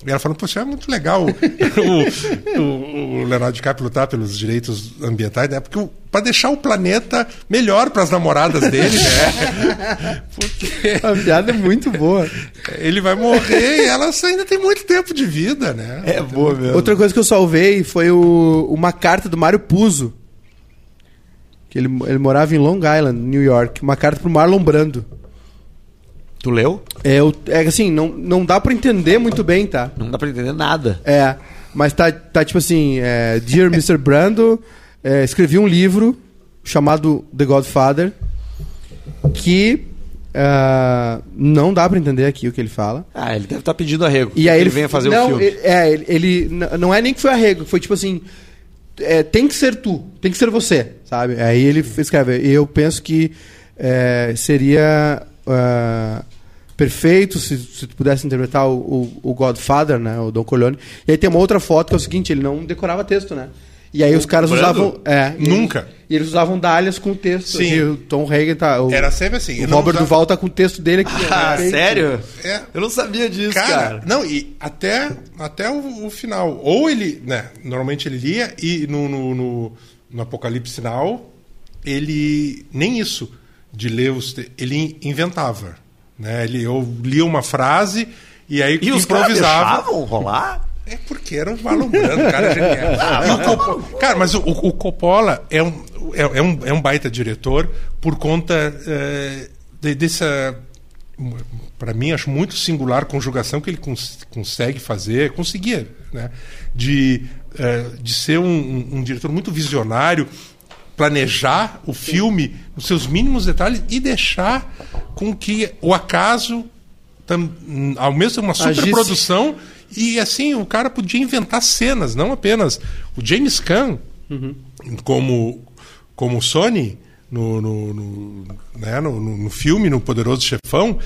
E ela falando, poxa, é muito legal o, o- o Leonardo DiCaprio lutar pelos direitos ambientais, né? Porque para deixar o planeta melhor para as namoradas dele, né? Porque A piada é muito boa. ele vai morrer e elas ainda tem muito tempo de vida, né? É boa mesmo. Outra coisa que eu salvei foi o- uma carta do Mário Puzo. Ele, ele morava em Long Island, New York. Uma carta pro Marlon Brando. Tu leu? É, o- é assim, não, não dá pra entender muito bem, tá? Não dá pra entender nada. É, mas tá, tá tipo assim, é, Dear Mr. Brando, é, escrevi um livro chamado The Godfather, que ah, não dá pra entender aqui o que ele fala. Ah, ele deve estar pedindo arrego. E aí ele ele venha fazer não, um filme. ele- é, ele, ele não é nem que foi arrego, foi tipo assim, é, tem que ser tu, tem que ser você, sabe? Aí ele escreve, eu penso que é, seria ah, perfeito se, se tu pudesse interpretar o, o, o Godfather, né, o Don Corleone. E aí tem uma outra foto que é o seguinte, ele não decorava texto, né? E aí os caras Brando? usavam, é, Nunca. eles- E eles usavam dálias com texto. Sim. E o Tom Hagen tá, o, Era sempre assim. o Robert usava- Duval tá com o texto dele aqui. Ah, né? sério? É. Eu não sabia disso, Cara, cara. não, e até, até o, o final. Ou ele, né, normalmente ele lia e no, no, no, no Apocalipse Sinal, ele, nem isso de ler os, te- ele inventava. Né? Ele, eu lia uma frase e aí E os caras improvisava. deixavam rolar? É porque era um Marlon Brando, o cara é genial. O Coppola- cara, mas o, o Coppola é um, é, é um, é um baita diretor por conta eh, de- dessa. Para mim, acho muito singular conjugação que ele cons- consegue fazer, conseguia, né? De, eh, de ser um, um- um diretor muito visionário, planejar o filme nos seus mínimos detalhes e deixar com que o acaso, tam, ao mesmo uma Agisse. E assim, o cara podia inventar cenas, não apenas. O James Caan, como, como Sony, no, no, no, né, no, no- filme, no Poderoso Chefão,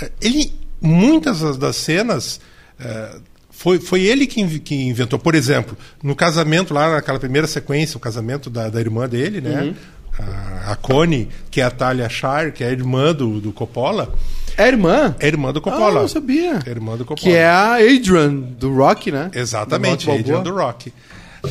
eh, ele, muitas das- cenas. eh, foi, foi ele que, que inventou. Por exemplo, no casamento, lá naquela primeira sequência, o casamento da, da irmã dele, né? A, a Connie, que é a Talia Shire, que é a irmã do, do Coppola, É irmã? é irmã do Ah, Coppola. não sabia. É irmã do Coppola. Que é a Adrian, do Rock, né? Exatamente, Do Rock Adrian do Rock.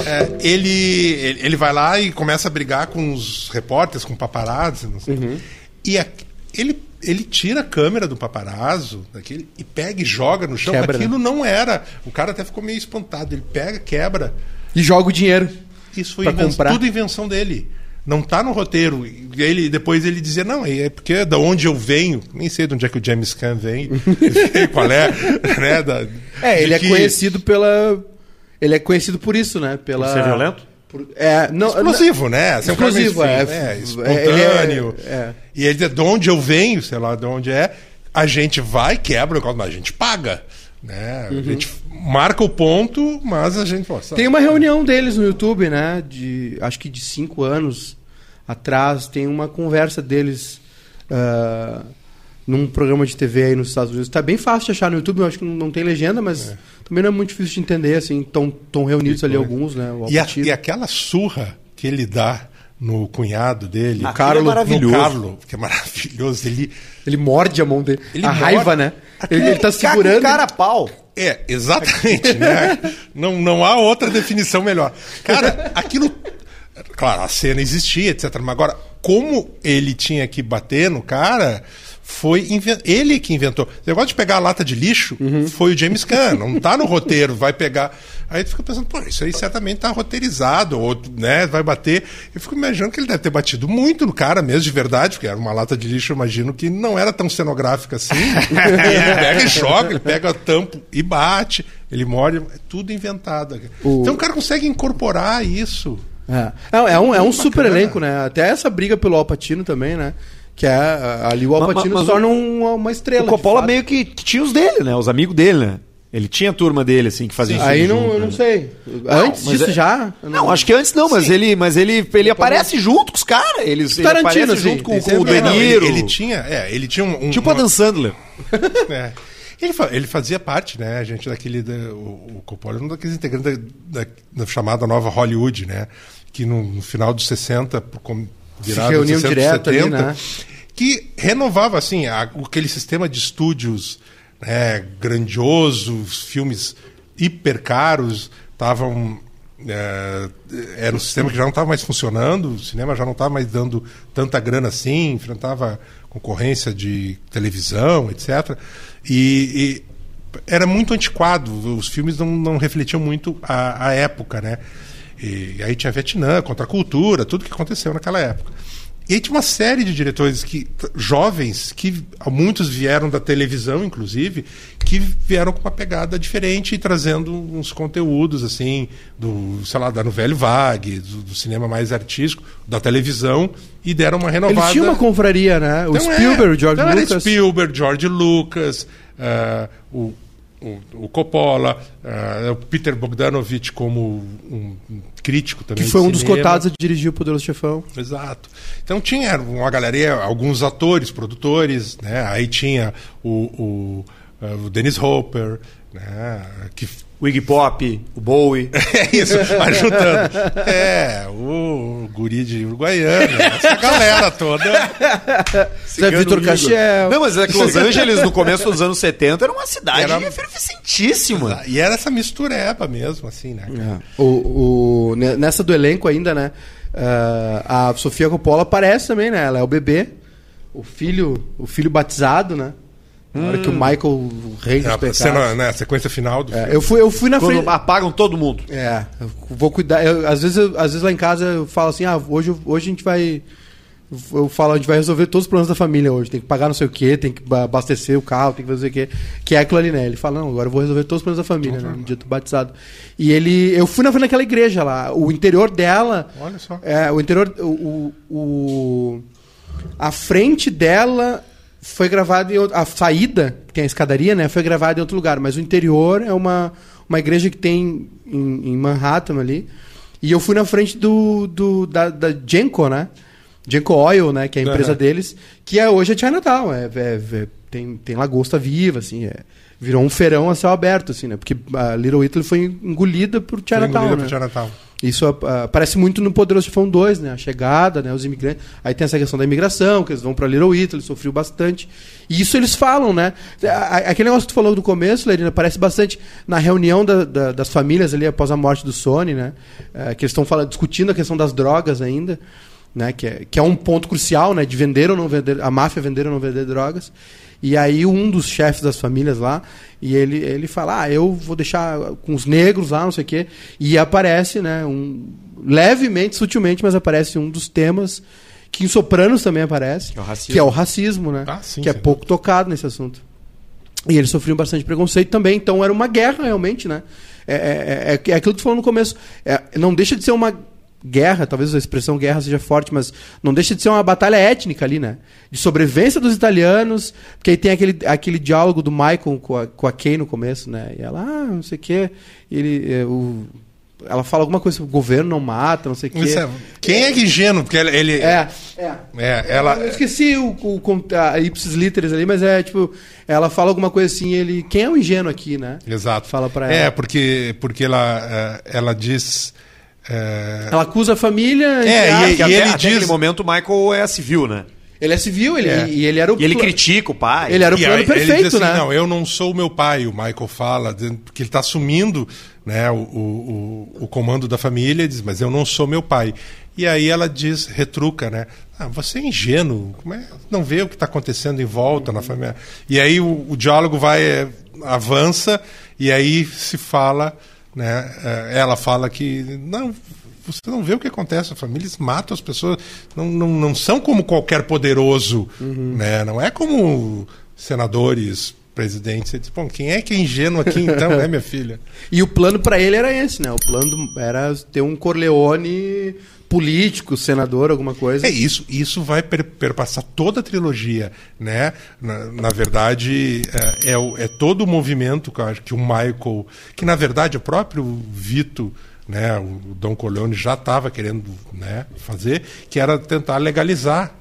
É, ele, ele vai lá e começa a brigar com os repórteres, com paparazzi, não sei. Uhum. E a- ele, ele tira a câmera do paparazzo daquele, e pega e joga no chão. Quebra, Aquilo não era. O cara até ficou meio espantado. Ele pega, quebra. E joga o dinheiro. Isso foi inven- tudo invenção dele. Não tá no roteiro. E ele, depois ele dizia, não, é porque é da onde eu venho. Nem sei de onde é que o James Caan vem. qual é, né? Da, É, ele é que- conhecido pela. Ele é conhecido por isso, né? Pela... Por ser violento? Por- É, não, Explosivo, né? Um cara meio Explosivo, é. é, espontâneo. é- é. E ele diz, de onde eu venho, sei lá de onde é, a gente vai, quebra, mas a gente paga. Né? Uhum. A gente marca o ponto, mas a gente. Tem uma reunião deles no YouTube, né? De acho que de cinco anos atrás. Tem uma conversa deles ah, num programa de TV aí nos Estados Unidos. Tá bem fácil de achar no YouTube, eu acho que não, não tem legenda, mas também não é muito difícil de entender, assim. Estão reunidos ali alguns, né? O E, a- e aquela surra que ele dá no cunhado dele, Ah, Carlo, aquilo é maravilhoso. no Carlo, que é maravilhoso. Ele, Ele morde a mão dele. Ele a morde- raiva, né? Ele, ele tá segurando. cara a pau. É, exatamente, né? Não, não há outra definição melhor. Cara, aquilo. Claro, a cena existia, etc. Mas agora, como ele tinha que bater no cara, foi ele que inventou. O negócio de pegar a lata de lixo foi o James Caan, não tá no roteiro, vai pegar. Aí tu fica pensando, pô, isso aí certamente tá roteirizado, ou né, vai bater. Eu fico imaginando que ele deve ter batido muito no cara mesmo, de verdade, porque era uma lata de lixo, eu imagino que não era tão cenográfica assim. Ele pega e joga, ele pega o tampo e bate, ele morde, é tudo inventado. O- Então o cara consegue incorporar isso. É, Não, é um, é um super elenco, né? Até essa briga pelo Alpatino também, né? Que é ali o Alpatino mas se torna um- uma estrela. O Coppola meio que tinha os dele, né? Os amigos dele, né? Ele tinha a turma dele, assim, que fazia Aí não, eu não sei. Antes mas disso é- já? Eu Não, acho que antes não, mas ele, mas ele, ele aparece junto com os caras. Eles, ele Tarantino, aparece assim, junto com, com o sempre- De Não, ele, Niro. ele tinha, é, ele tinha um, um Tipo uma- Adam Sandler. É. Ele, fa- ele fazia parte, né, a gente daquele da, o, o Coppola era um daqueles integrantes da, da- da chamada nova Hollywood, né, que no, no final dos 60, por com- virada dos reuniam 60, direto ali, né? que renovava assim a- aquele sistema de estúdios, né, grandiosos, filmes hiper caros, estavam é, era um sistema que já não estava mais funcionando, o cinema já não estava mais dando tanta grana assim, enfrentava concorrência de televisão, etc. E, e era muito antiquado, os filmes não, não refletiam muito a, a época, né? E, aí tinha Vietnã, contra a cultura, tudo que aconteceu naquela época. E aí tinha uma série de diretores que jovens que muitos vieram da televisão, inclusive, que vieram com uma pegada diferente e trazendo uns conteúdos assim do, sei lá, da novela vague, do, do cinema mais artístico, da televisão e deram uma renovada. Eles tinham uma confraria, né? O Então, Spielberg, é. George Então, Lucas. Spielberg, George Lucas, ah, o, o, o Coppola, ah, o Peter Bogdanovich como um, crítico também. Que foi um dos cotados a dirigir o Poderoso Chefão. Exato. Então tinha uma galeria, alguns atores, produtores, né? Aí tinha o, o, ah, o Dennis Hopper, né? Que O Iggy Pop, o Bowie. é isso, ajudando. É, o guri de Uruguaiana, essa galera toda. Zé Vitor Castiel. Não, mas é que Los Angeles, no começo dos anos 70, era uma cidade Era- efervescentíssima. E era essa mistureba mesmo, assim, né? cara? O, o- ne- nessa do elenco ainda, né? ah, a Sofia Coppola aparece também, né? Ela é o bebê, o filho, o filho batizado, né? Na hora que o Michael, o rei dos É, a pecados. cena, né, a sequência final do É, filme. eu fui, eu fui na Quando frente. apagam todo mundo. É, eu vou cuidar. eu- às, vezes, eu- às vezes lá em casa eu falo assim: ah, hoje, hoje a gente vai. Eu falo, a gente vai resolver todos os problemas da família hoje. Tem que pagar não sei o quê, tem que ba- abastecer o carro, tem que fazer o quê. Que é aquilo ali, né? Ele fala, não, agora eu vou resolver todos os problemas da família, né? No dia do batizado. E ele. Eu fui na frente daquela igreja lá. O interior dela. Olha só. É, o interior. O, o, o- a frente dela foi gravada em outro, a saída que tem a escadaria né foi gravada em outro lugar mas o interior é uma, uma igreja que tem em, em Manhattan ali e eu fui na frente do, do da, da Genco né Genco Oil né que é a empresa Aham. deles que é hoje é Chinatown é, é- é- tem tem lagosta viva assim é, virou um feirão a céu aberto assim né porque a Little Italy foi engolida por Foi Chinatown engolida né? pro Chinatown. Isso ah, aparece muito no Poderoso Chefão 2, né? A chegada, né? Os imigrantes. Aí tem essa questão da imigração, que eles vão pra Little Italy, sofreu bastante. E isso eles falam, né? Aquele negócio que tu falou do começo, Lerina, parece bastante na reunião da- da- das famílias ali após a morte do Sony, né? Eh, que eles estão discutindo a questão das drogas ainda. Né, que, é, que é um ponto crucial, né, de vender ou não vender, a máfia vender ou não vender drogas. E aí um dos chefes das famílias lá, e ele, ele fala, ah, eu vou deixar com os negros lá, não sei o quê. E aparece, né, um, levemente, sutilmente, mas aparece um dos temas que em Sopranos também aparece, Que é o racismo. que é o racismo, né? Ah, sim, que é sem pouco tocado nesse assunto. E eles sofriam bastante preconceito também, então era uma guerra realmente, né? É, é, é, é aquilo que tu falou no começo. É, não deixa de ser uma guerra, talvez a expressão guerra seja forte, mas não deixa de ser uma batalha étnica ali, né? De sobrevivência dos italianos, porque aí tem aquele, aquele diálogo do Michael com a, com a Kay no começo, né? E ela, ah, não sei o quê. Ele, é, o, ela fala alguma coisa, o governo não mata, não sei o quê. É- quem é que ingênuo? Porque ele. ele- É, é. é, ela. Eu esqueci o, o, a ipsis literis ali, mas é tipo, ela fala alguma coisa assim, ele, quem é o ingênuo aqui, né? Exato. Fala pra É, ela. porque, porque ela, eh, ela diz. Eh, Ela acusa a família. É, e- e até, ele até diz- aquele momento o Michael é civil, né? Ele é civil, ele, É. e ele era o E ele critica o pai. Ele era o E plano aí ele perfeito, diz assim, né? Não, eu não sou o meu pai, o Michael fala, porque ele está assumindo né, o, o, o, comando da família, e diz, mas eu não sou meu pai. E aí ela diz, retruca, né? Ah, você é ingênuo, como é? não vê o que está acontecendo em volta na família. E aí o, o diálogo vai, eh, avança, e aí se fala, né? eh, Ela fala que, não, você não vê o que acontece, a família eles matam as pessoas, não, não, não são como qualquer poderoso, né? não é como senadores, presidentes. Você diz, Bom, quem é que é ingênuo aqui então, né, minha filha? E o plano pra ele era esse, né? O plano era ter um Corleone político, senador, alguma coisa. É isso, isso vai per, perpassar toda a trilogia, né? Na, na verdade, é, é, é, todo o movimento que o Michael, que na verdade o próprio Vito, né, o Dom Corleone já estava querendo né, fazer, que era tentar legalizar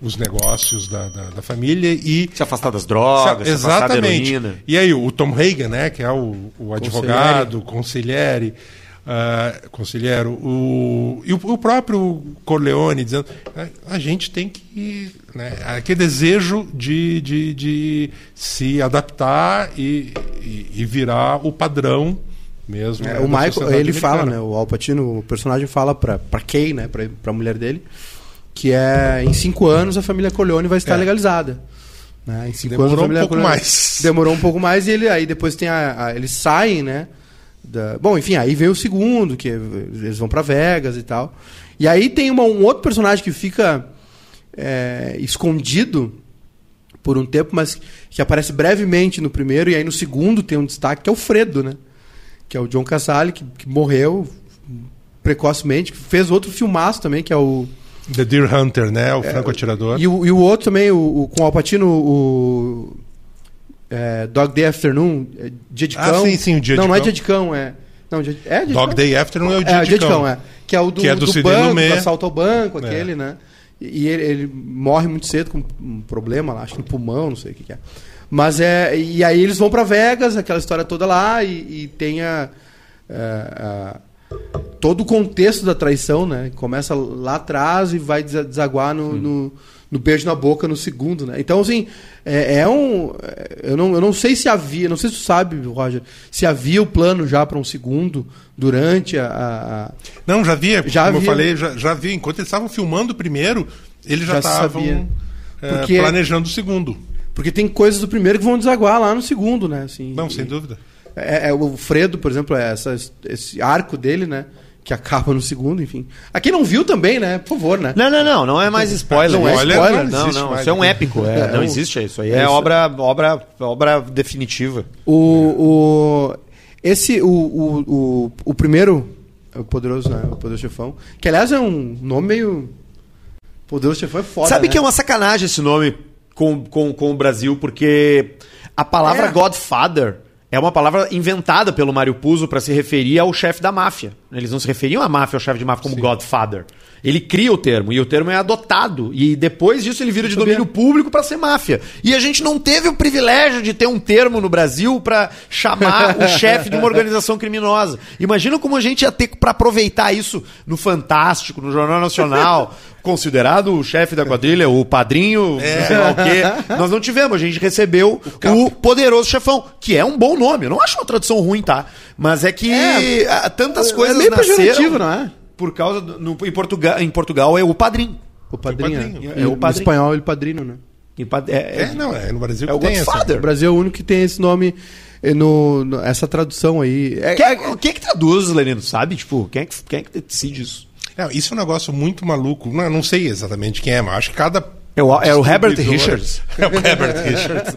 os negócios da, da, da, família e se afastar das drogas, se, exatamente. Se e aí o Tom Hagen, né, que é o, o advogado, conselheiro, uh, conselheiro, o, e o, o, próprio Corleone dizendo a, gente tem que né, aquele desejo de, de, de se adaptar e, e, e virar o padrão mesmo. É, o Michael ele fala, né, o Al Pacino, o personagem fala para Kay, né, para a mulher dele que é em cinco anos a família Corleone vai estar é. legalizada. Né? Em cinco Demorou anos um pouco Corleone... mais. Demorou um pouco mais e ele aí depois tem a, a eles saem, né? Da... Bom, enfim, aí vem o segundo, que eles vão para Vegas e tal. E aí tem uma, um outro personagem que fica é, escondido por um tempo, mas que aparece brevemente no primeiro, e aí no segundo tem um destaque, que é o Fredo, né? Que é o John Casale, que, que morreu precocemente, que fez outro filmaço também, que é o The Deer Hunter, né? O é, franco atirador. E o, e o outro também, o, o, com o Alpatino, o. É, Dog Day Afternoon, é, Dia de ah, Cão. Ah, sim, sim, o Dia não, de não Cão. é Dia de Cão, é. Não, dia, é dia Dog Day Afternoon é o Dia, é, de, dia cão. de Cão. é. Que é o do, que é do, do banco, do assalto ao banco, aquele, é. né? E ele, ele, morre muito cedo com um problema lá, acho que no pulmão, não sei o que, que é. Mas é. E aí eles vão para Vegas, aquela história toda lá, e, e tem a, a, a todo o contexto da traição, né? Começa lá atrás e vai desaguar no, no, no, beijo na boca no segundo, né? Então, assim, é, é, um. Eu não, eu não sei se havia, não sei se tu sabe, Roger, se havia o plano já para um segundo durante a, a, Não, já havia, já como havia. eu falei, já, já havia. Enquanto eles estavam filmando o primeiro, eles já estavam é, planejando o segundo. Porque tem coisas do primeiro que vão desaguar lá no segundo, né? Assim, não, e, sem dúvida. É, é, o Fredo, por exemplo, é essa, esse arco dele, né? Que acaba no segundo, enfim. Aqui não viu também, né? Por favor, né? Não, não, não. Não é mais spoiler. Não é spoiler. Não, não. não isso é um épico. É, é, não existe isso aí. É, é obra, obra, obra definitiva. O, o, esse, o, o, o, o primeiro, o Poderoso, né? O Poderoso Chefão, que aliás é um nome meio... Poderoso Chefão é foda, Sabe né? que é uma sacanagem esse nome com, com, com o Brasil, porque a palavra é. Godfather é uma palavra inventada pelo Mário Puzo para se referir ao chefe da máfia. Eles não se referiam à máfia, ao chefe de máfia, como Sim. Godfather. Ele cria o termo e o termo é adotado. E depois disso ele vira de domínio público para ser máfia. E a gente não teve o privilégio de ter um termo no Brasil para chamar o chefe de uma organização criminosa. Imagina como a gente ia ter para aproveitar isso no Fantástico, no Jornal Nacional, considerado o chefe da quadrilha, o padrinho, é. sei lá o quê. Nós não tivemos, a gente recebeu o, o, poderoso chefão, que é um bom nome. Eu não acho uma tradução ruim, tá? Mas é que é, tantas coisas é meio nasceram não é? Por causa do, no, em Portugal, em Portugal é o padrinho. O padrinho, o padrinho. É, é, o padrinho. Em espanhol ele padrino, né? É, é, é, não, é no Brasil é o tem essa. O Brasil é o único que tem esse nome eh, no, no essa tradução aí. É, quem, é, quem é que traduz, Lenino? Sabe? Tipo, quem é que, quem é que decide isso? É, isso é um negócio muito maluco. Não, não sei exatamente quem é, mas acho que cada é o, é o Herbert Richards. É o Herbert Richards.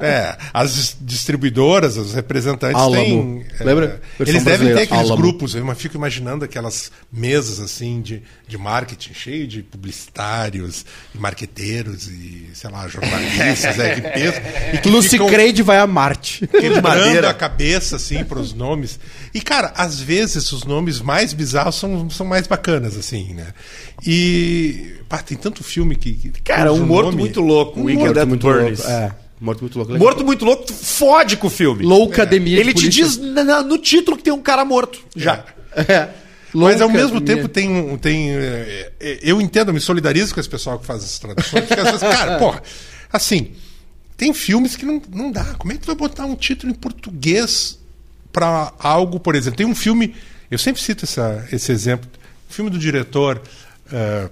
É, as distribuidoras, os representantes Alamo. têm. Lembra? É, eles devem ter aqueles Alamo. grupos. Eu fico imaginando aquelas mesas assim de, de marketing, cheio de publicitários, e marqueteiros e, sei lá, jornalistas, é, que pensam. E que Lucy Creed vai a Marte. Quebrando a cabeça assim para os nomes. E, cara, às vezes os nomes mais bizarros são, são mais bacanas, assim, né? E. Pá, tem tanto filme que. que Cara, um morto nome... muito louco. Um morto muito Burns. louco. É. Morto muito louco. Morto muito louco, fode com o filme. Loucademia. É. Ele te diz no, no título que tem um cara morto. Já. É. é. Mas ao mesmo tempo tem. tem é, é, eu entendo, eu me solidarizo com esse pessoal que faz essas traduções. Porque às vezes, cara, porra, assim, tem filmes que não, não dá. Como é que tu vai botar um título em português para algo, por exemplo? Tem um filme, eu sempre cito essa, esse exemplo, um filme do diretor uh,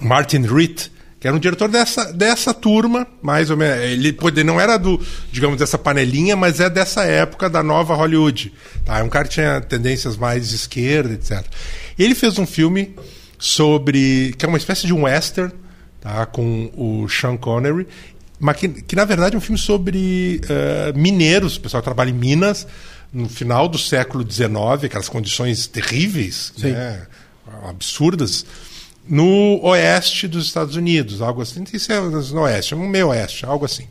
Martin Ritt, que era um diretor dessa, dessa turma, mais ou menos. Ele pode, não era do, digamos, dessa panelinha, mas é dessa época da nova Hollywood. Tá? É um cara que tinha tendências mais de esquerda, etc. Ele fez um filme sobre. que é uma espécie de um western, tá? com o Sean Connery, mas que, que na verdade é um filme sobre uh, mineiros, o pessoal trabalha em Minas, no final do século XIX, aquelas condições terríveis, né? absurdas no oeste dos Estados Unidos, algo assim. Não sei se é no oeste, no meio oeste, algo assim.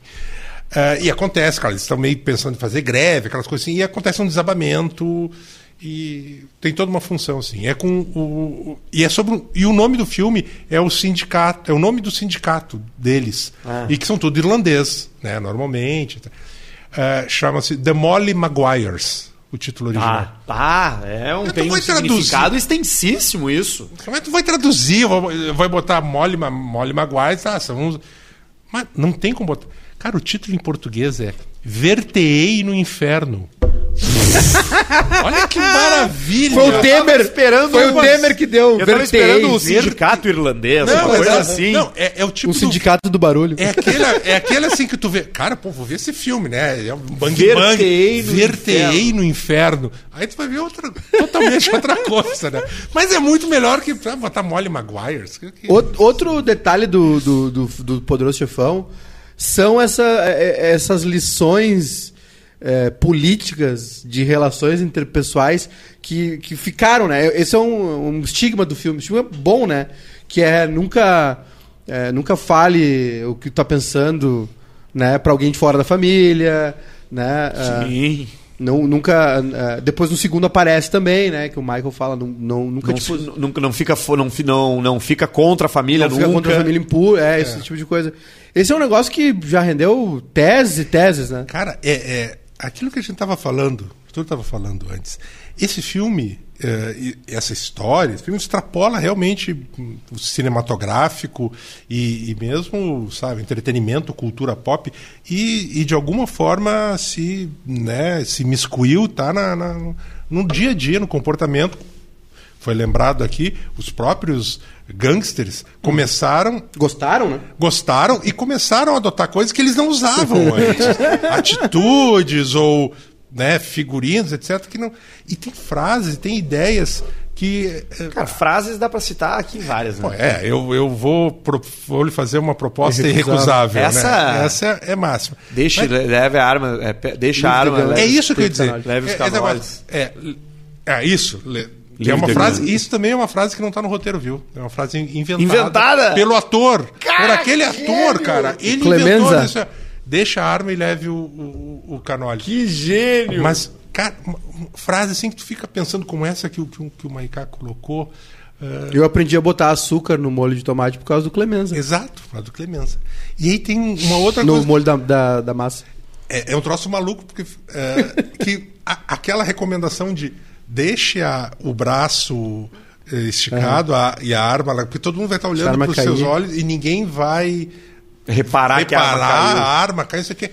Uh, e acontece, cara, eles estão meio pensando em fazer greve, aquelas coisas assim, e acontece um desabamento e tem toda uma função assim. É com o e é sobre e o nome do filme é o sindicato, é o nome do sindicato deles ah. e que são tudo irlandês, né? Normalmente. Uh, Chama-se The Molly Maguires o título original. Ah, tá. É um, tem um significado extensíssimo isso. Como é que tu vai traduzir? Vai botar Molly, Molly Maguire, tá, são Mas não tem como botar. Cara, o título em português é Verteei no Inferno. Olha que maravilha! Foi o Temer, esperando foi o Temer que deu. Eu tava esperando o sindicato irlandês, não, uma coisa assim. Não, é, é, o tipo. O sindicato do, do barulho. É aquele, é aquele assim que tu vê. Cara, pô, vou ver esse filme, né? É um bang Verteei bang. No Verteei inferno. no inferno. Aí tu vai ver outra, totalmente outra coisa, né? Mas é muito melhor que ah, botar Molly Maguire. Outro detalhe do, do, do, do Poderoso Chefão são essa, é, essas lições é, políticas de relações interpessoais que, que ficaram, né? Esse é um, um estigma do filme. É bom, né? Que é nunca, é, nunca fale o que tu tá pensando né, para alguém de fora da família, né? Sim. Uh, não, nunca. Uh, depois no segundo aparece também, né? Que o Michael fala, não, não, nunca. Não, tipo, não, não, fica, não, não, não fica contra a família, não nunca. fica contra a família impura, é, é, esse tipo de coisa. Esse é um negócio que já rendeu teses e teses, né? Cara, é, é aquilo que a gente estava falando, tu estava falando antes. Esse filme, é, essa história, esse filme extrapola realmente o cinematográfico e, e mesmo, sabe, entretenimento, cultura pop e, e, de alguma forma se, né, se miscuiu, tá na, na, no dia a dia, no comportamento foi lembrado aqui, os próprios gangsters começaram. Gostaram, né? Gostaram e começaram a adotar coisas que eles não usavam antes. Atitudes ou né, figurinos, etc. Que não... E tem frases, tem ideias que. Eh, Cara, frases dá para citar aqui várias, né? É, eu, eu vou, vou lhe fazer uma proposta irrecusável. Né? Essa, né? Essa é, é máxima. Deixe, Mas... leve a arma, é, deixa a arma. É isso que eu ia dizer. Leve os é, cavalos. É, é, é isso. Que é uma frase, isso também é uma frase que não está no roteiro, viu? É uma frase inventada, inventada? pelo ator. Cara, por aquele ator, cara. Ele Clemenza. inventou isso. Deixa a arma e leve o, o, o canole. Que gênio! Mas, cara, uma, uma frase assim que tu fica pensando como essa que, que, que o Maiká colocou. Uh... Eu aprendi a botar açúcar no molho de tomate por causa do Clemenza. Exato, por causa do Clemenza. E aí tem uma outra no coisa. No molho da, da, da massa. É, é, um troço maluco, porque é, que a, aquela recomendação de deixe a, o braço eh, esticado a, e a arma, porque todo mundo vai estar olhando para os seus olhos e ninguém vai reparar, reparar que a arma. A arma caiu, isso aqui.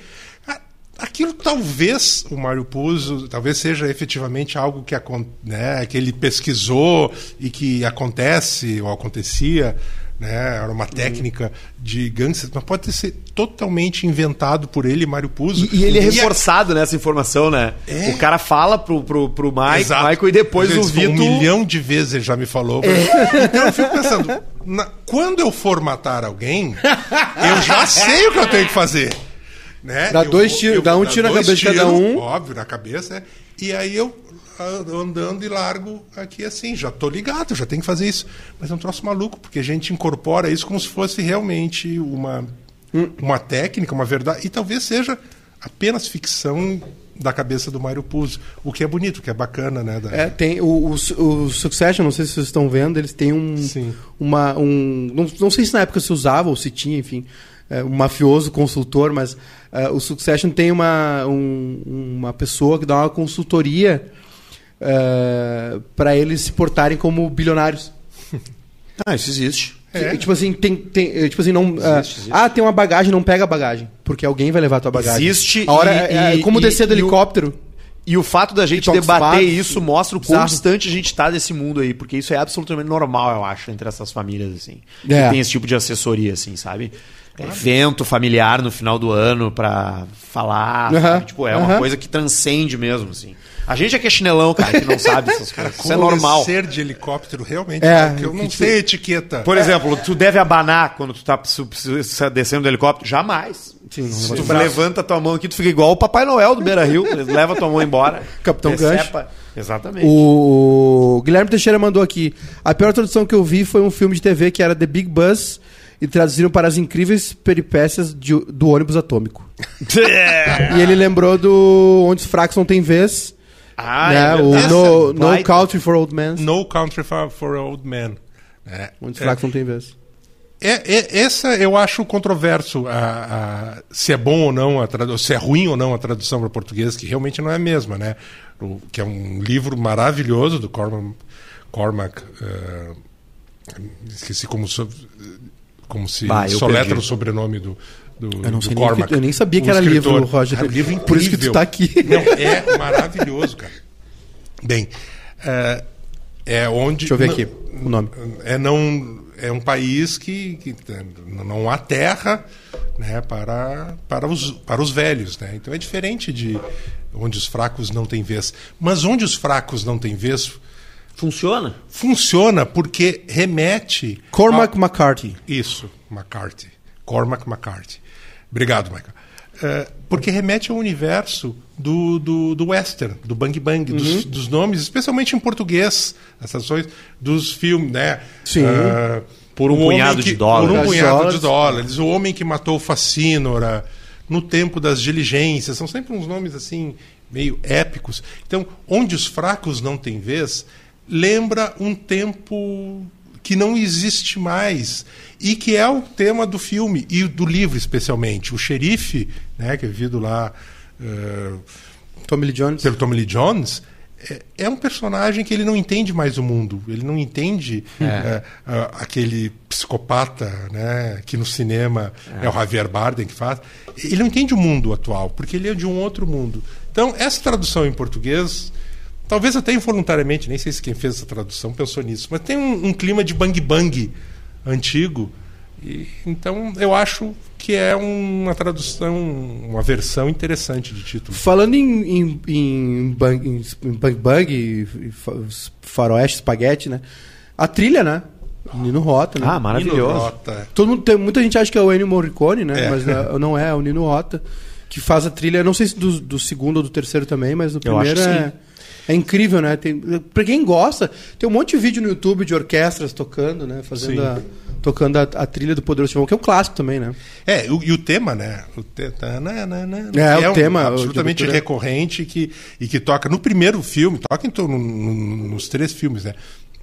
Aquilo talvez o Mário Puzo, talvez seja efetivamente algo que, né, que ele pesquisou e que acontece ou acontecia né? Era uma técnica uhum. de gangsters, mas pode ser totalmente inventado por ele, Mário Puzo. E, e ele é reforçado a... nessa informação, né? É. O cara fala pro, pro, pro Mike, Michael e depois Gente, o Vitor... Um milhão de vezes ele já me falou. É. Então eu fico pensando, na... quando eu for matar alguém, eu já sei o que eu tenho que fazer. Né? Dá, dois tiro, dá um tiro na cabeça de cada um. Óbvio, na cabeça. É. E aí eu andando e largo aqui assim, já tô ligado, já tenho que fazer isso. Mas é um troço maluco, porque a gente incorpora isso como se fosse realmente uma, uma técnica, uma verdade, e talvez seja apenas ficção da cabeça do Mário Puzo, o que é bonito, o que é bacana, né? Da... É, tem o, o, o, Succession, não sei se vocês estão vendo, eles têm um, Sim. uma, um, não, não sei se na época se usava ou se tinha, enfim, é, um mafioso consultor, mas uh, o Succession tem uma, um, uma pessoa que dá uma consultoria uh, eh, para eles se portarem como bilionários. Ah, isso existe. É. Tipo assim, tem, tem, eh, tipo assim, não. Existe, uh, existe. Ah, tem uma bagagem, não pega a bagagem. Porque alguém vai levar a tua bagagem. Existe. A hora, e, é, como e, descer do helicóptero. E o fato da gente debater isso mostra o quão distante a gente está desse mundo aí, porque isso é absolutamente normal, eu acho, entre essas famílias, assim. É. Que tem esse tipo de assessoria, assim, sabe? Claro. Evento familiar no final do ano para falar. Uh -huh. Tipo, é uh -huh. uma coisa que transcende mesmo, assim. A gente é que é chinelão, cara, que não sabe essas coisas. Isso é normal. Ser de helicóptero realmente, é, porque eu não sei etiqueta. Por exemplo, tu deve abanar quando tu tá descendo do helicóptero? Jamais. Sim, tu levanta tua mão aqui, tu fica igual o Papai Noel do Beira Rio, leva tua mão embora. Capitão Gancho. Exatamente. O Guilherme Teixeira mandou aqui. A pior tradução que eu vi foi um filme de TV que era The Big Buzz e traduziram para as incríveis peripécias de, do ônibus atômico. e ele lembrou do Onde os Fracos Não Tem Vez. Ah, né? é o no, no. Country for Old Men. No Country for, for Old Men. É, Onde é, Não Tem Vez. é, é- essa eu acho controverso, a, a- se é bom ou não, a se é ruim ou não a tradução para português, que realmente não é a mesma, né? O- que é um livro maravilhoso do Cormac, Cormac eh, esqueci como, so- como se Bah, soletra o sobrenome do, do, Eu não sei nem Cormac. que- eu nem sabia que era escritor. livro, Roger. É um livro Por isso que tu incrível. tá aqui. Não, é maravilhoso, cara. Bem, eh, é onde... Deixa eu ver não- aqui o nome. é não é um país que, que não há terra né, para, para, os, para os velhos. Né? Então é diferente de onde os fracos não têm vez. Mas onde os fracos não têm vez Funciona? funciona porque remete. Cormac ao- McCarthy. Isso, McCarthy. Cormac McCarthy. Obrigado, Michael. É, porque remete ao universo do, do, do western, do bang bang, Uhum. dos, dos nomes, especialmente em português, as traduções dos filmes, né? Sim. Ah, Por um homem punhado que- de dólares. Por um punhado de dólares. O homem que matou Facínora, no tempo das diligências, são sempre uns nomes assim, meio épicos. Então, onde os fracos não têm vez, lembra um tempo que não existe mais e que é o tema do filme e do livro especialmente. O xerife né que é vivido lá eh, Tommy Lee Jones. pelo Tommy Lee Jones é, é um personagem que ele não entende mais o mundo. Ele não entende eh, ah, aquele psicopata né que no cinema é. o Javier Bardem que faz. Ele não entende o mundo atual porque ele é de um outro mundo. Então essa tradução em português Talvez até involuntariamente, nem sei se quem fez essa tradução pensou nisso, mas tem um, um clima de bang bang antigo. E, então eu acho que é uma tradução, uma versão interessante de título. Falando em, em, em, bang, em, bang bang, fa- faroeste, espaguete, né? A trilha, né? Nino Rota, né? Ah, maravilhoso. Rota. Todo mundo tem, muita gente acha que é o Ennio Morricone, né? É. Mas não, não é, é o Nino Rota que faz a trilha. Eu não sei se do, do segundo ou do terceiro também, mas do Eu acho primeiro que é, é incrível, né? Tem, pra quem gosta, tem um monte de vídeo no YouTube de orquestras tocando, né? Fazendo Sim. a, tocando a, a trilha do Poderoso Chefão, que é um clássico também, né? É, o- e o tema, né? O te, É, que o um tema, o absolutamente recorrente que, e que toca no primeiro filme, toca em to- no- no- nos três filmes, né?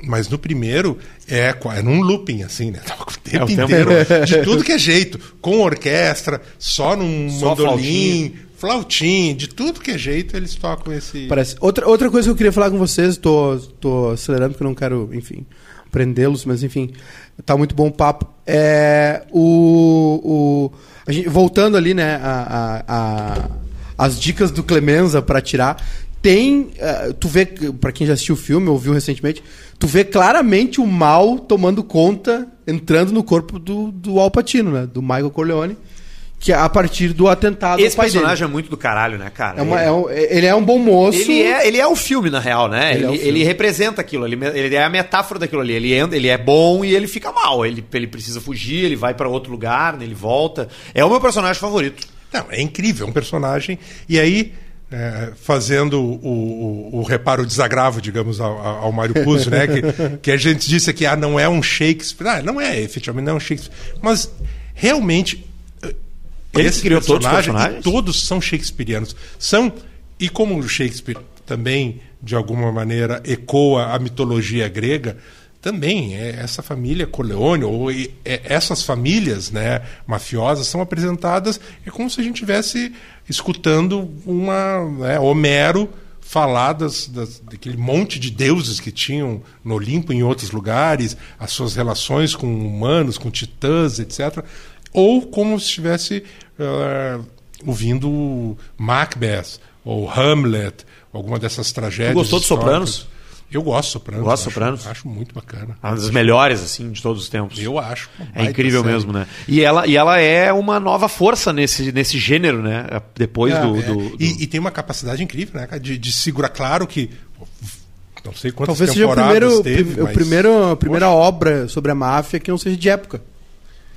Mas no primeiro é, é num looping, assim, né? Toca o tempo o tempo inteiro, de tudo que é jeito, com orquestra, só num Só mandolim, flautim, de tudo que é jeito, eles tocam esse. Parece. Outra, outra coisa que eu queria falar com vocês, tô, tô acelerando porque eu não quero, enfim, prendê-los, mas enfim, tá muito bom o papo. É, o, o, gente, voltando ali, né, a, a, a- as dicas do Clemenza para tirar. Tem, eh, tu vê, para quem já assistiu o filme, ou viu recentemente, tu vê claramente o mal tomando conta, entrando no corpo do, do Al Pacino, né, do Michael Corleone, que é a partir do atentado Esse pai dele. personagem é muito do caralho, né, cara? É uma- ele, é um- ele é um bom moço. ele é, ele é o filme, na real, né? Ele Ele, é ele, representa aquilo, ele, ele é a metáfora daquilo ali. Ele, ele é bom e ele fica mal. Ele, ele precisa fugir, ele vai pra outro lugar, ele volta. É o meu personagem favorito. Não, é incrível, é um personagem. E aí, é, fazendo o, o, o reparo, desagravo, digamos, ao, ao ao Mário Puzo, né? Que, que a gente disse que ah, não é um Shakespeare. Ah, não é, efetivamente não é um Shakespeare. Mas realmente. Ele esse criou todos os personagem, personagens? e todos são shakespearianos. São, e como o Shakespeare também, de alguma maneira, ecoa a mitologia grega, também é, essa família Corleone, ou é, essas famílias né, mafiosas são apresentadas é como se a gente estivesse escutando uma né, Homero falar das, das- daquele monte de deuses que tinham no Olimpo e em outros lugares, as suas relações com humanos, com titãs, etc. Ou como se estivesse eh, ouvindo Macbeth ou Hamlet, alguma dessas tragédias. Tu gostou de. Sopranos? Eu gosto de Sopranos. Gosta de acho- Sopranos? Acho muito bacana. Uma das melhores, assim, de todos os tempos. Eu acho. É incrível série. mesmo, né? E ela, e ela é uma nova força nesse, nesse gênero, né? Depois É, do. É, do- do- E, e tem uma capacidade incrível, né, de, de segurar. Claro que. Não sei quantas Talvez seja o temporadas primeiro, teve, prim- o mas- primeiro, a primeira obra sobre a máfia que não seja de época.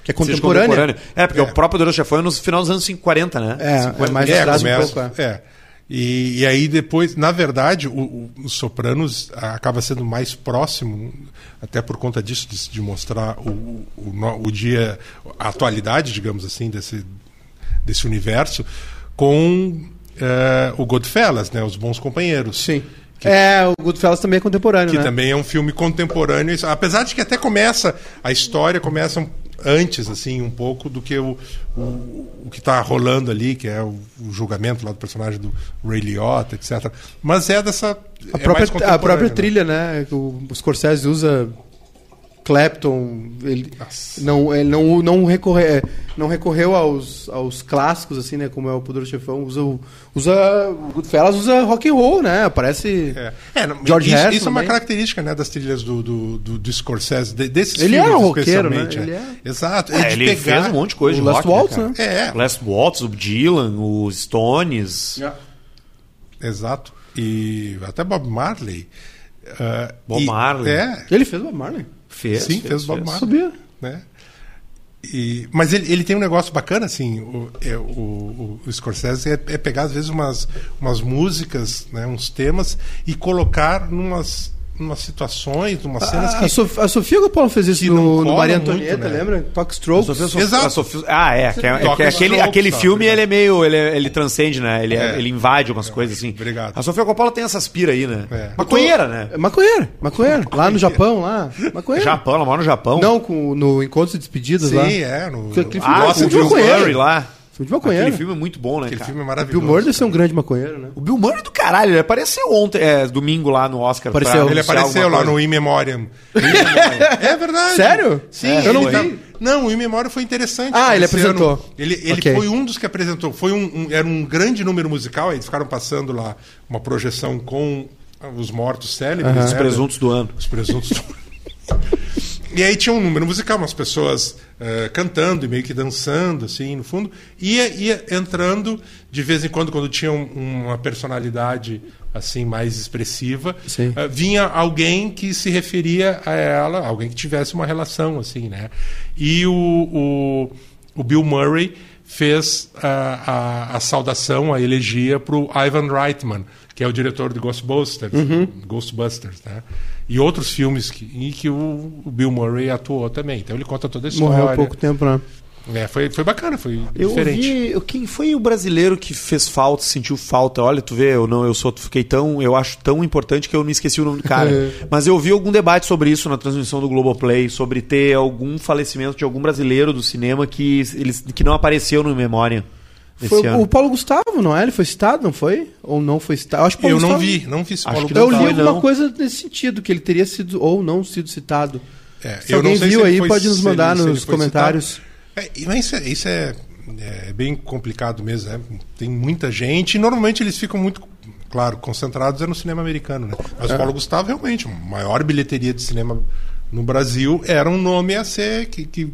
Que é contemporânea. É, porque é. o próprio Poderoso Chefão é no final dos anos 50, né? É, 50, é mais É, atrás um começa- pouco. É. é. E, e aí depois, na verdade, o, o, o Sopranos acaba sendo mais próximo, até por conta disso, de, de mostrar o, o, dia, a atualidade, digamos assim, desse, desse universo, com eh, o Goodfellas, né, Os Bons Companheiros. Sim. É, o Goodfellas também é contemporâneo, Que né? também é um filme contemporâneo, apesar de que até começa, a história começa um- antes, assim, um pouco do que o, o, o que está rolando ali, que é o, o julgamento lá do personagem do Ray Liotta, etc. Mas é dessa. A é própria, a própria né? trilha, né? O, o Scorsese usa Clapton, ele não, ele não, não, recorre, é, não recorreu aos, aos clássicos, assim, né? Como é o Poderoso Chefão, usa, o- usa Goodfellas usa rock and roll, né? Parece... É. É, não, George isso, Harrison isso é uma característica né, das trilhas do, do, do, do Scorsese, de- desses Ele filmes era roqueiro, né? especialmente. Ele é. Exato. É, É ele pegar... fez um monte de coisa o de Last rock, Waltz, cara? né? É, O Last Waltz, o Dylan, os Stones. exato. E até Bob Marley. ah, Bob e- Marley. É, Ele fez o Bob Marley. Fez, Sim, fez, Bob Marley. Sabia. né? E, mas ele, ele tem um negócio bacana, assim, o, é, o, o, o Scorsese é, é pegar, às vezes, umas, umas músicas, né, uns temas, e colocar numas, numas situações, numas cenas A, que... a, Sof- a Sofia Coppola fez isso no, no Maria muito, Antonieta, né? lembra? Talk Strokes. A Sofia- Exato. a Sofia- ah, é. Que, é, é que Toca aquele, Strokes, aquele filme ele é meio. Ele, ele transcende, né? Ele, é- É. ele invade algumas coisas assim. Obrigado. A Sofia Coppola tem essas pira aí, né? É. Maconheira, né? É maconheiro, maconheiro. Lá no Japão, lá. Maconheiro. Japão, ela mora no Japão. Não, com, no encontro de despedidas Sim, lá. é. No, Ah, com o. Murray lá. Filme de maconheiro. Aquele filme é muito bom, né, aquele cara? filme é Bill maravilhoso. Murray deve ser um grande maconheiro, né? O Bill Murray é do caralho, ele apareceu ontem, é, domingo lá no Oscar. Apareceu. Ele apareceu lá coisa. no In Memoriam. é verdade. Sério? Sim. É, eu não ele vi. Não, o In Memoriam foi interessante. Ah, ele apresentou. ano. Ele, ele Ok. foi um dos que apresentou. Foi um, um- era um grande número musical. Eles ficaram passando lá uma projeção com os mortos célebres. Né, Os presuntos do ano. Os presuntos do E aí tinha um número musical, umas pessoas eh, cantando e meio que dançando, assim, no fundo. Ia, ia entrando, de vez em quando, quando tinha um- uma personalidade assim mais expressiva, eh, vinha alguém que se referia a ela, alguém que tivesse uma relação, assim, né? E o, o, o Bill Murray fez a, a, a saudação, a elegia para o Ivan Reitman, que é o diretor de Ghostbusters, Uhum. Ghostbusters, né? E outros filmes que, em que o, o Bill Murray atuou também. Então ele conta toda a história. Morreu há pouco tempo, né? É, foi, foi bacana, foi Eu diferente. vi, quem foi o brasileiro que fez falta, sentiu falta? Olha, tu vê, eu não, eu sou, fiquei tão, eu acho tão importante que eu não esqueci o nome do cara. Mas eu vi algum debate sobre isso na transmissão do Globoplay, sobre ter algum falecimento de algum brasileiro do cinema que eles que não apareceu no memória Foi o Paulo Gustavo, não é? Ele foi citado, não foi? Ou não foi citado? Eu acho que Paulo Eu não Gustavo- vi, não vi esse Acho Paulo que Eu não li alguma não. coisa nesse sentido, que ele teria sido ou não sido citado. É, Se alguém não viu se aí, foi- pode nos mandar ele nos comentários. É, isso, é, isso é, é bem complicado mesmo. né? Tem muita gente e normalmente eles ficam muito, claro, concentrados é no cinema americano. Né? Mas É. o Paulo Gustavo, realmente, a maior bilheteria de cinema no Brasil era um nome a ser que, que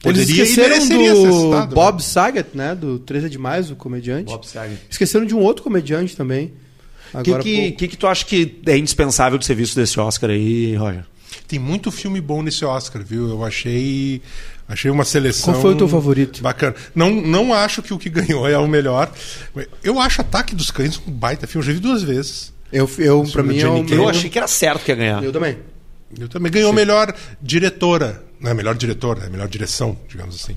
poderia e esqueceram do. Bob né? Saget, né? Do 13 é Demais, o comediante. Bob Saget. Esqueceram de um outro comediante também. O que, Agora, que, que, que tu acha que é indispensável de ser visto desse Oscar aí, Roger? Tem muito filme bom nesse Oscar, viu? Eu achei, achei uma seleção. Qual foi o teu favorito? Bacana. Não, não acho que o que ganhou é o melhor. Eu acho Ataque dos Cães um baita filme. Eu já vi duas vezes. eu, eu pra do mim, é Cage. Eu achei que era certo que ia ganhar. Eu também. Eu também ganhou melhor diretora. Não é melhor diretora, é melhor direção, digamos assim.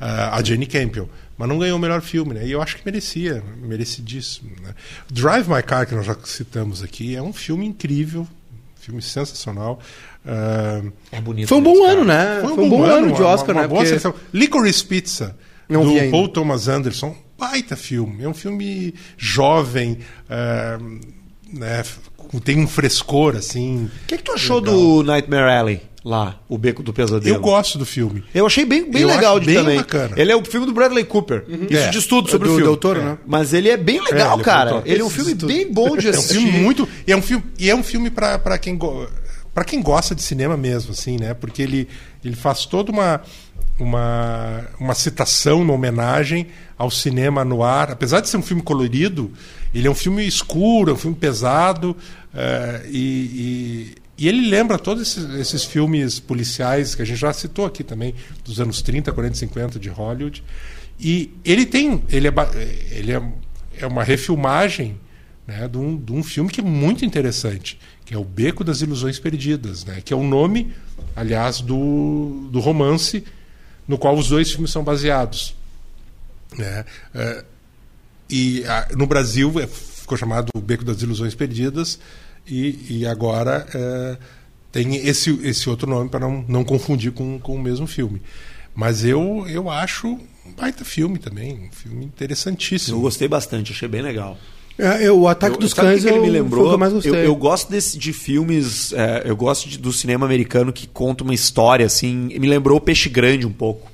Ah, a Jane Campion. Mas não ganhou o melhor filme, né? E eu acho que merecia, merecidíssimo. Né? Drive My Car, que nós já citamos aqui, é um filme incrível, filme sensacional. Ah, É bonito. Foi um bom ano, né? Foi um, bom ano, de uma- Oscar, uma né? Boa Porque-. Licorice Pizza, Não do. Paul Thomas Anderson. Baita filme. É um filme jovem, ah, né? Tem um frescor, assim. O que, que tu achou do Nightmare Alley lá, o Beco do Pesadelo? Eu gosto do filme. Eu achei bem, bem Eu legal de bem também. bacana. Ele é o filme do Bradley Cooper. Isso É. diz tudo sobre do o filme. Del Toro, né? Mas ele é bem É, legal, ele é cara. brutal. Ele é um filme tudo. bem bom de É um assistir. filme muito. E é um filme, e é um filme para quem, go, pra quem gosta de cinema mesmo, assim, né? Porque ele, ele faz toda uma, uma, uma citação, uma homenagem ao cinema no ar. Apesar de ser um filme colorido, ele é um filme escuro, é um filme pesado. eh, e, e E ele lembra todos esses, esses, filmes policiais que a gente já citou aqui também, dos anos 30, 40, 50 de Hollywood. E ele tem. Ele é, ele é, é uma refilmagem né, de, um, de um filme que é muito interessante, que é O Beco das Ilusões Perdidas, né, que é o nome, aliás, do, do romance no qual os dois filmes são baseados. Né? É, e a, no Brasil é, ficou chamado O Beco das Ilusões Perdidas, e, e agora é, tem esse, esse outro nome para não, não confundir com, com o mesmo filme. Mas eu, eu acho um baita filme também, um filme interessantíssimo. Eu gostei bastante, achei bem legal. É, eu, o Ataque eu, dos Cães que ele me lembrou. Eu, mais gostei. Eu, eu gosto desse, de filmes, é, eu gosto de, do cinema americano que conta uma história assim. Me lembrou o Peixe Grande um pouco.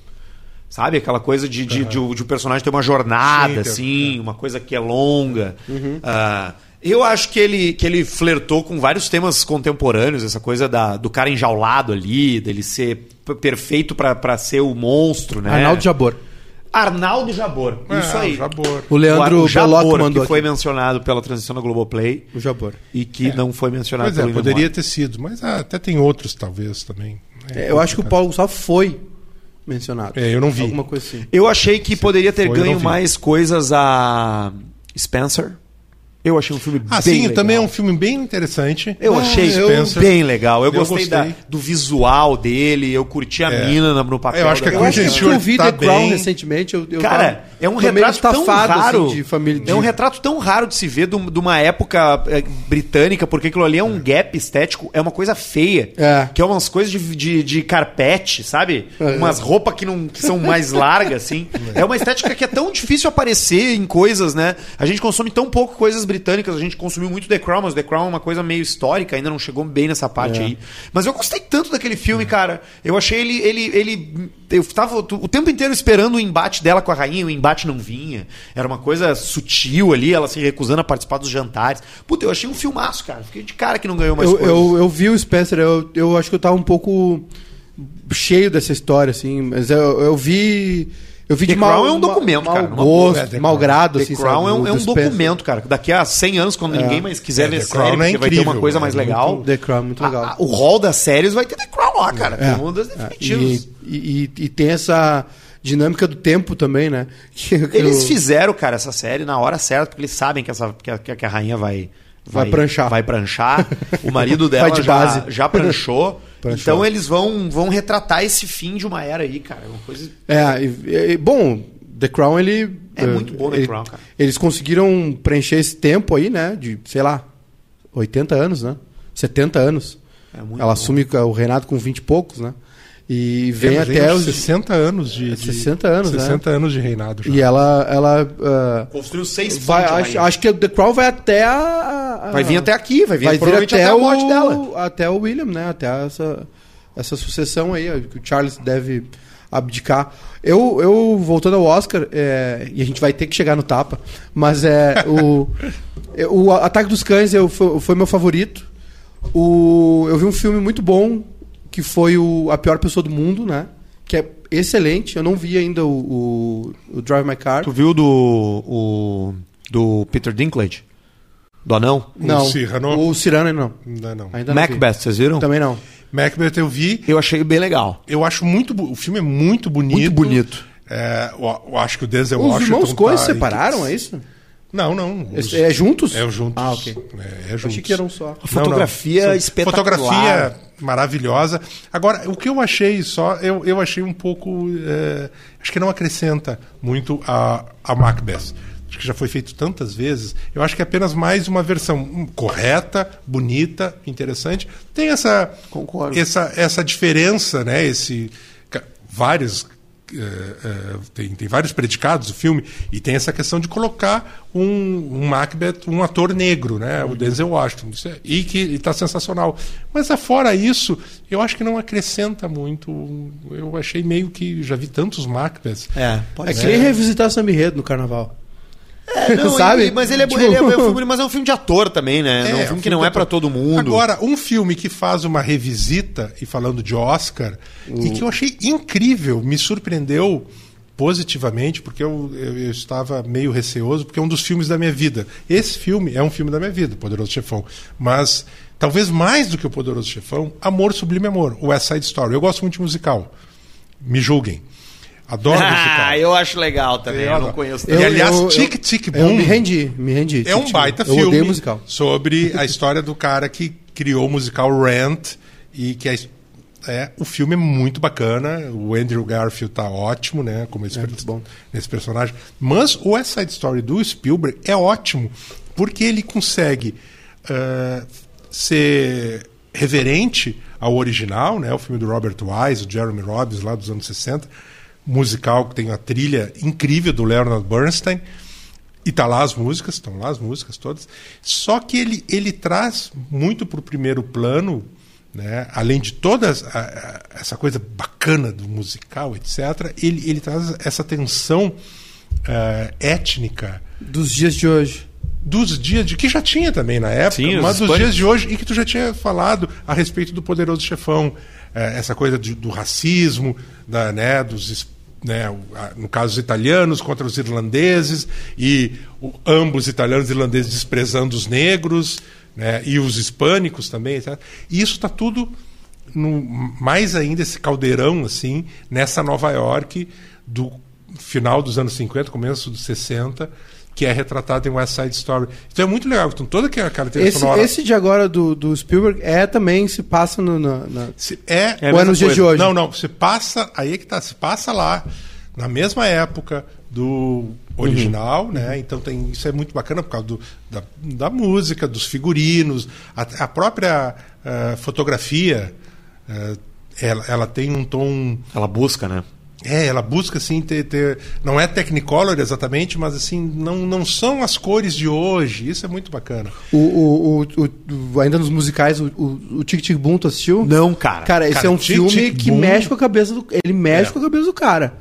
Sabe? Aquela coisa de, de, uhum. de, de, o personagem ter uma jornada, Sim, assim, é. uma coisa que é longa. Uhum. Uh, eu acho que ele, que ele flertou com vários temas contemporâneos, essa coisa da, do cara enjaulado ali, dele ser perfeito para ser o monstro, né? Arnaldo Jabor. Arnaldo Jabor. É, isso aí. Jabor. O Leandro o Jabor, mandou que foi mencionado pela transição da Globoplay. O Jabor. E que é. não foi mencionado pois é, poderia ter sido, mas ah, até tem outros talvez também. É, eu acho que o Paulo Gustavo foi mencionado. É, eu não vi. Alguma coisa assim. Eu achei que poderia ter foi, ganho mais coisas a Spencer. Eu achei um filme ah, bem sim, legal. também é um filme bem interessante. Eu ah, achei Spencer. bem legal. Eu, eu gostei, gostei. Da, do visual dele, eu curti a é. mina no papel. Eu acho que, a eu acho que eu vi tá The Crown recentemente. Eu, eu Cara, tava, é um retrato tão raro. Assim, de família de... É um retrato tão raro de se ver de, uma época é, britânica, porque aquilo ali é um gap estético, é uma coisa feia. É. Que é umas coisas de, de, de carpete, sabe? É. Umas roupas que, não, que são mais largas, assim. É uma estética que é tão difícil aparecer em coisas, né? A gente consome tão pouco coisas britânicas, a gente consumiu muito The Crown, mas The Crown é uma coisa meio histórica, ainda não chegou bem nessa parte é. aí. Mas eu gostei tanto daquele filme, cara. Eu achei ele. ele, ele eu tava o tempo inteiro esperando o embate dela com a rainha, o embate não vinha. Era uma coisa sutil ali, ela se recusando a participar dos jantares. Puta, eu achei um filmaço, cara. Fiquei de cara que não ganhou mais eu, eu, eu, vi o Spencer, eu, eu acho que eu tava um pouco cheio dessa história, assim, mas eu, eu vi eu vi The de mal, Crown é um documento, mal cara. Gosto, é, mal grado, assim, The Crown é um, é um documento, cara. Daqui a 100 anos, quando é. ninguém mais quiser é, ver série, é porque vai ter uma coisa mais legal. Muito, The Crown é muito legal. A, a, o hall das séries vai ter The Crown lá, cara. É, uma das definitivas. E, e, e, tem essa dinâmica do tempo também, né? Eles fizeram, cara, essa série na hora certa, porque eles sabem que, essa, que, a, que a rainha vai... Vai, vai pranchar. Vai pranchar. O marido dela de já, base. já pranchou. então eles vão, vão retratar esse fim de uma era aí, cara. É uma coisa. É, e, e, bom, The Crown, ele. É muito bom ele, The Crown, cara. Eles conseguiram preencher esse tempo aí, né? De, sei lá, 80 anos, né? 70 anos. É Ela bom. assume o reinado com 20 e poucos, né? E vem até os 60 anos de, de 60 anos, 60 né? anos de reinado já. E ela ela uh, construiu seis vai, acho, acho, que The Crown vai até a, a, vai vir até aqui, vai vir, vai vir até, até a morte o, dela, até o William, né? Até essa essa sucessão aí que o Charles deve abdicar. Eu, eu voltando ao Oscar, é, e a gente vai ter que chegar no tapa, mas é o, o Ataque dos Cães eu, foi, foi meu favorito. O, eu vi um filme muito bom, que foi o A Pior Pessoa do Mundo, né? Que é excelente. Eu não vi ainda o, o, o Drive My Car. Tu viu do, o, do Peter Dinklage? Do anão? Não. O Cyrano? O Cyrano não. Ainda não. Ainda não Macbeth, vi. vocês viram? Também não. Macbeth eu vi. Eu achei bem legal. Eu acho muito. O filme é muito bonito. Muito bonito. É, eu, eu acho que o Denzel Os Washington. Os irmãos Coen tá, separaram, é isso? Não, não. Os... É, juntos? É juntos. Ah, ok. É, é juntos. Achei que eram só. A fotografia não, não. espetacular. Fotografia maravilhosa. Agora, o que eu achei só, eu, eu achei um pouco. É, acho que não acrescenta muito a, a Macbeth acho que já foi feito tantas vezes. Eu acho que é apenas mais uma versão correta, bonita, interessante. Tem essa Concordo. essa essa diferença, né? Esse vários é, é, tem, tem vários predicados o filme e tem essa questão de colocar um, um Macbeth, um ator negro, né, o Denzel Washington, é, e que está sensacional. Mas afora isso, eu acho que não acrescenta muito. Eu achei meio que já vi tantos Macbeths. É, pode é que nem revisitar Sam Enredo no Carnaval. É, não, Sabe? Ele, mas ele é, tipo... ele é, é um filme, mas é um filme de ator também, né? É, é um filme que não é para todo mundo. Agora, um filme que faz uma revisita, e falando de Oscar, uh. e que eu achei incrível, me surpreendeu positivamente, porque eu, eu, eu, estava meio receoso, porque é um dos filmes da minha vida. Esse filme é um filme da minha vida, Poderoso Chefão. Mas talvez mais do que o Poderoso Chefão, Amor Sublime Amor, o West Side Story. Eu gosto muito de musical. Me julguem. Adoro Ah, musical. eu acho legal também. Eu, Eu não conheço E, Eu- aliás, eu- Tic Tic Eu Boom me rendi, me rendi. é um baita eu filme musical. sobre a história do cara que criou o musical Rent e que é, é o filme é muito bacana. O Andrew Garfield tá ótimo, né, como esse, É, bom. nesse personagem. Mas o West Side Story do Spielberg é ótimo porque ele consegue ah, ser reverente ao original, né, o filme do Robert Wise, o Jeremy Robbins lá dos anos 60, musical que tem uma trilha incrível do Leonard Bernstein. E tá lá as músicas, estão lá as músicas todas. Só que ele, ele traz muito para o primeiro plano, né? além de toda a- a- essa coisa bacana do musical, etc., ele, ele traz essa tensão eh, étnica Dos dias de hoje. dos dias de que já tinha também na época, Sim, mas dos hispânicos. dias de hoje e que tu já tinha falado a respeito do poderoso chefão, eh, essa coisa de- do racismo, da, né, dos né, no caso os italianos contra os irlandeses e o- ambos italianos e irlandeses desprezando os negros, né, e os hispânicos também, etc. E isso está tudo no, mais ainda esse caldeirão assim nessa Nova York do final dos anos 50, começo dos 60, que é retratado em West Side Story. Então é muito legal, então toda aquela característica Esse, sonora esse de agora do, do Spielberg é também, se passa no, na, na- se- é, É ou é nos dias de hoje? não, não, você passa, aí é que tá, se passa lá na mesma época do original, Uhum. né? Então tem isso é muito bacana por causa do, da, da música, dos figurinos, a, a própria eh, fotografia, eh, ela, ela tem um tom Ela busca, né? É, ela busca assim ter, ter- não é Technicolor exatamente, mas assim não, não são as cores de hoje. Isso é muito bacana. O, o, o, o- ainda nos musicais, o, o, o Tic Tic Boom, tu assistiu? Não, cara. Cara, esse Cara, é um Tic filme Tic que Boom- mexe com a cabeça do. Ele mexe É. com a cabeça do cara.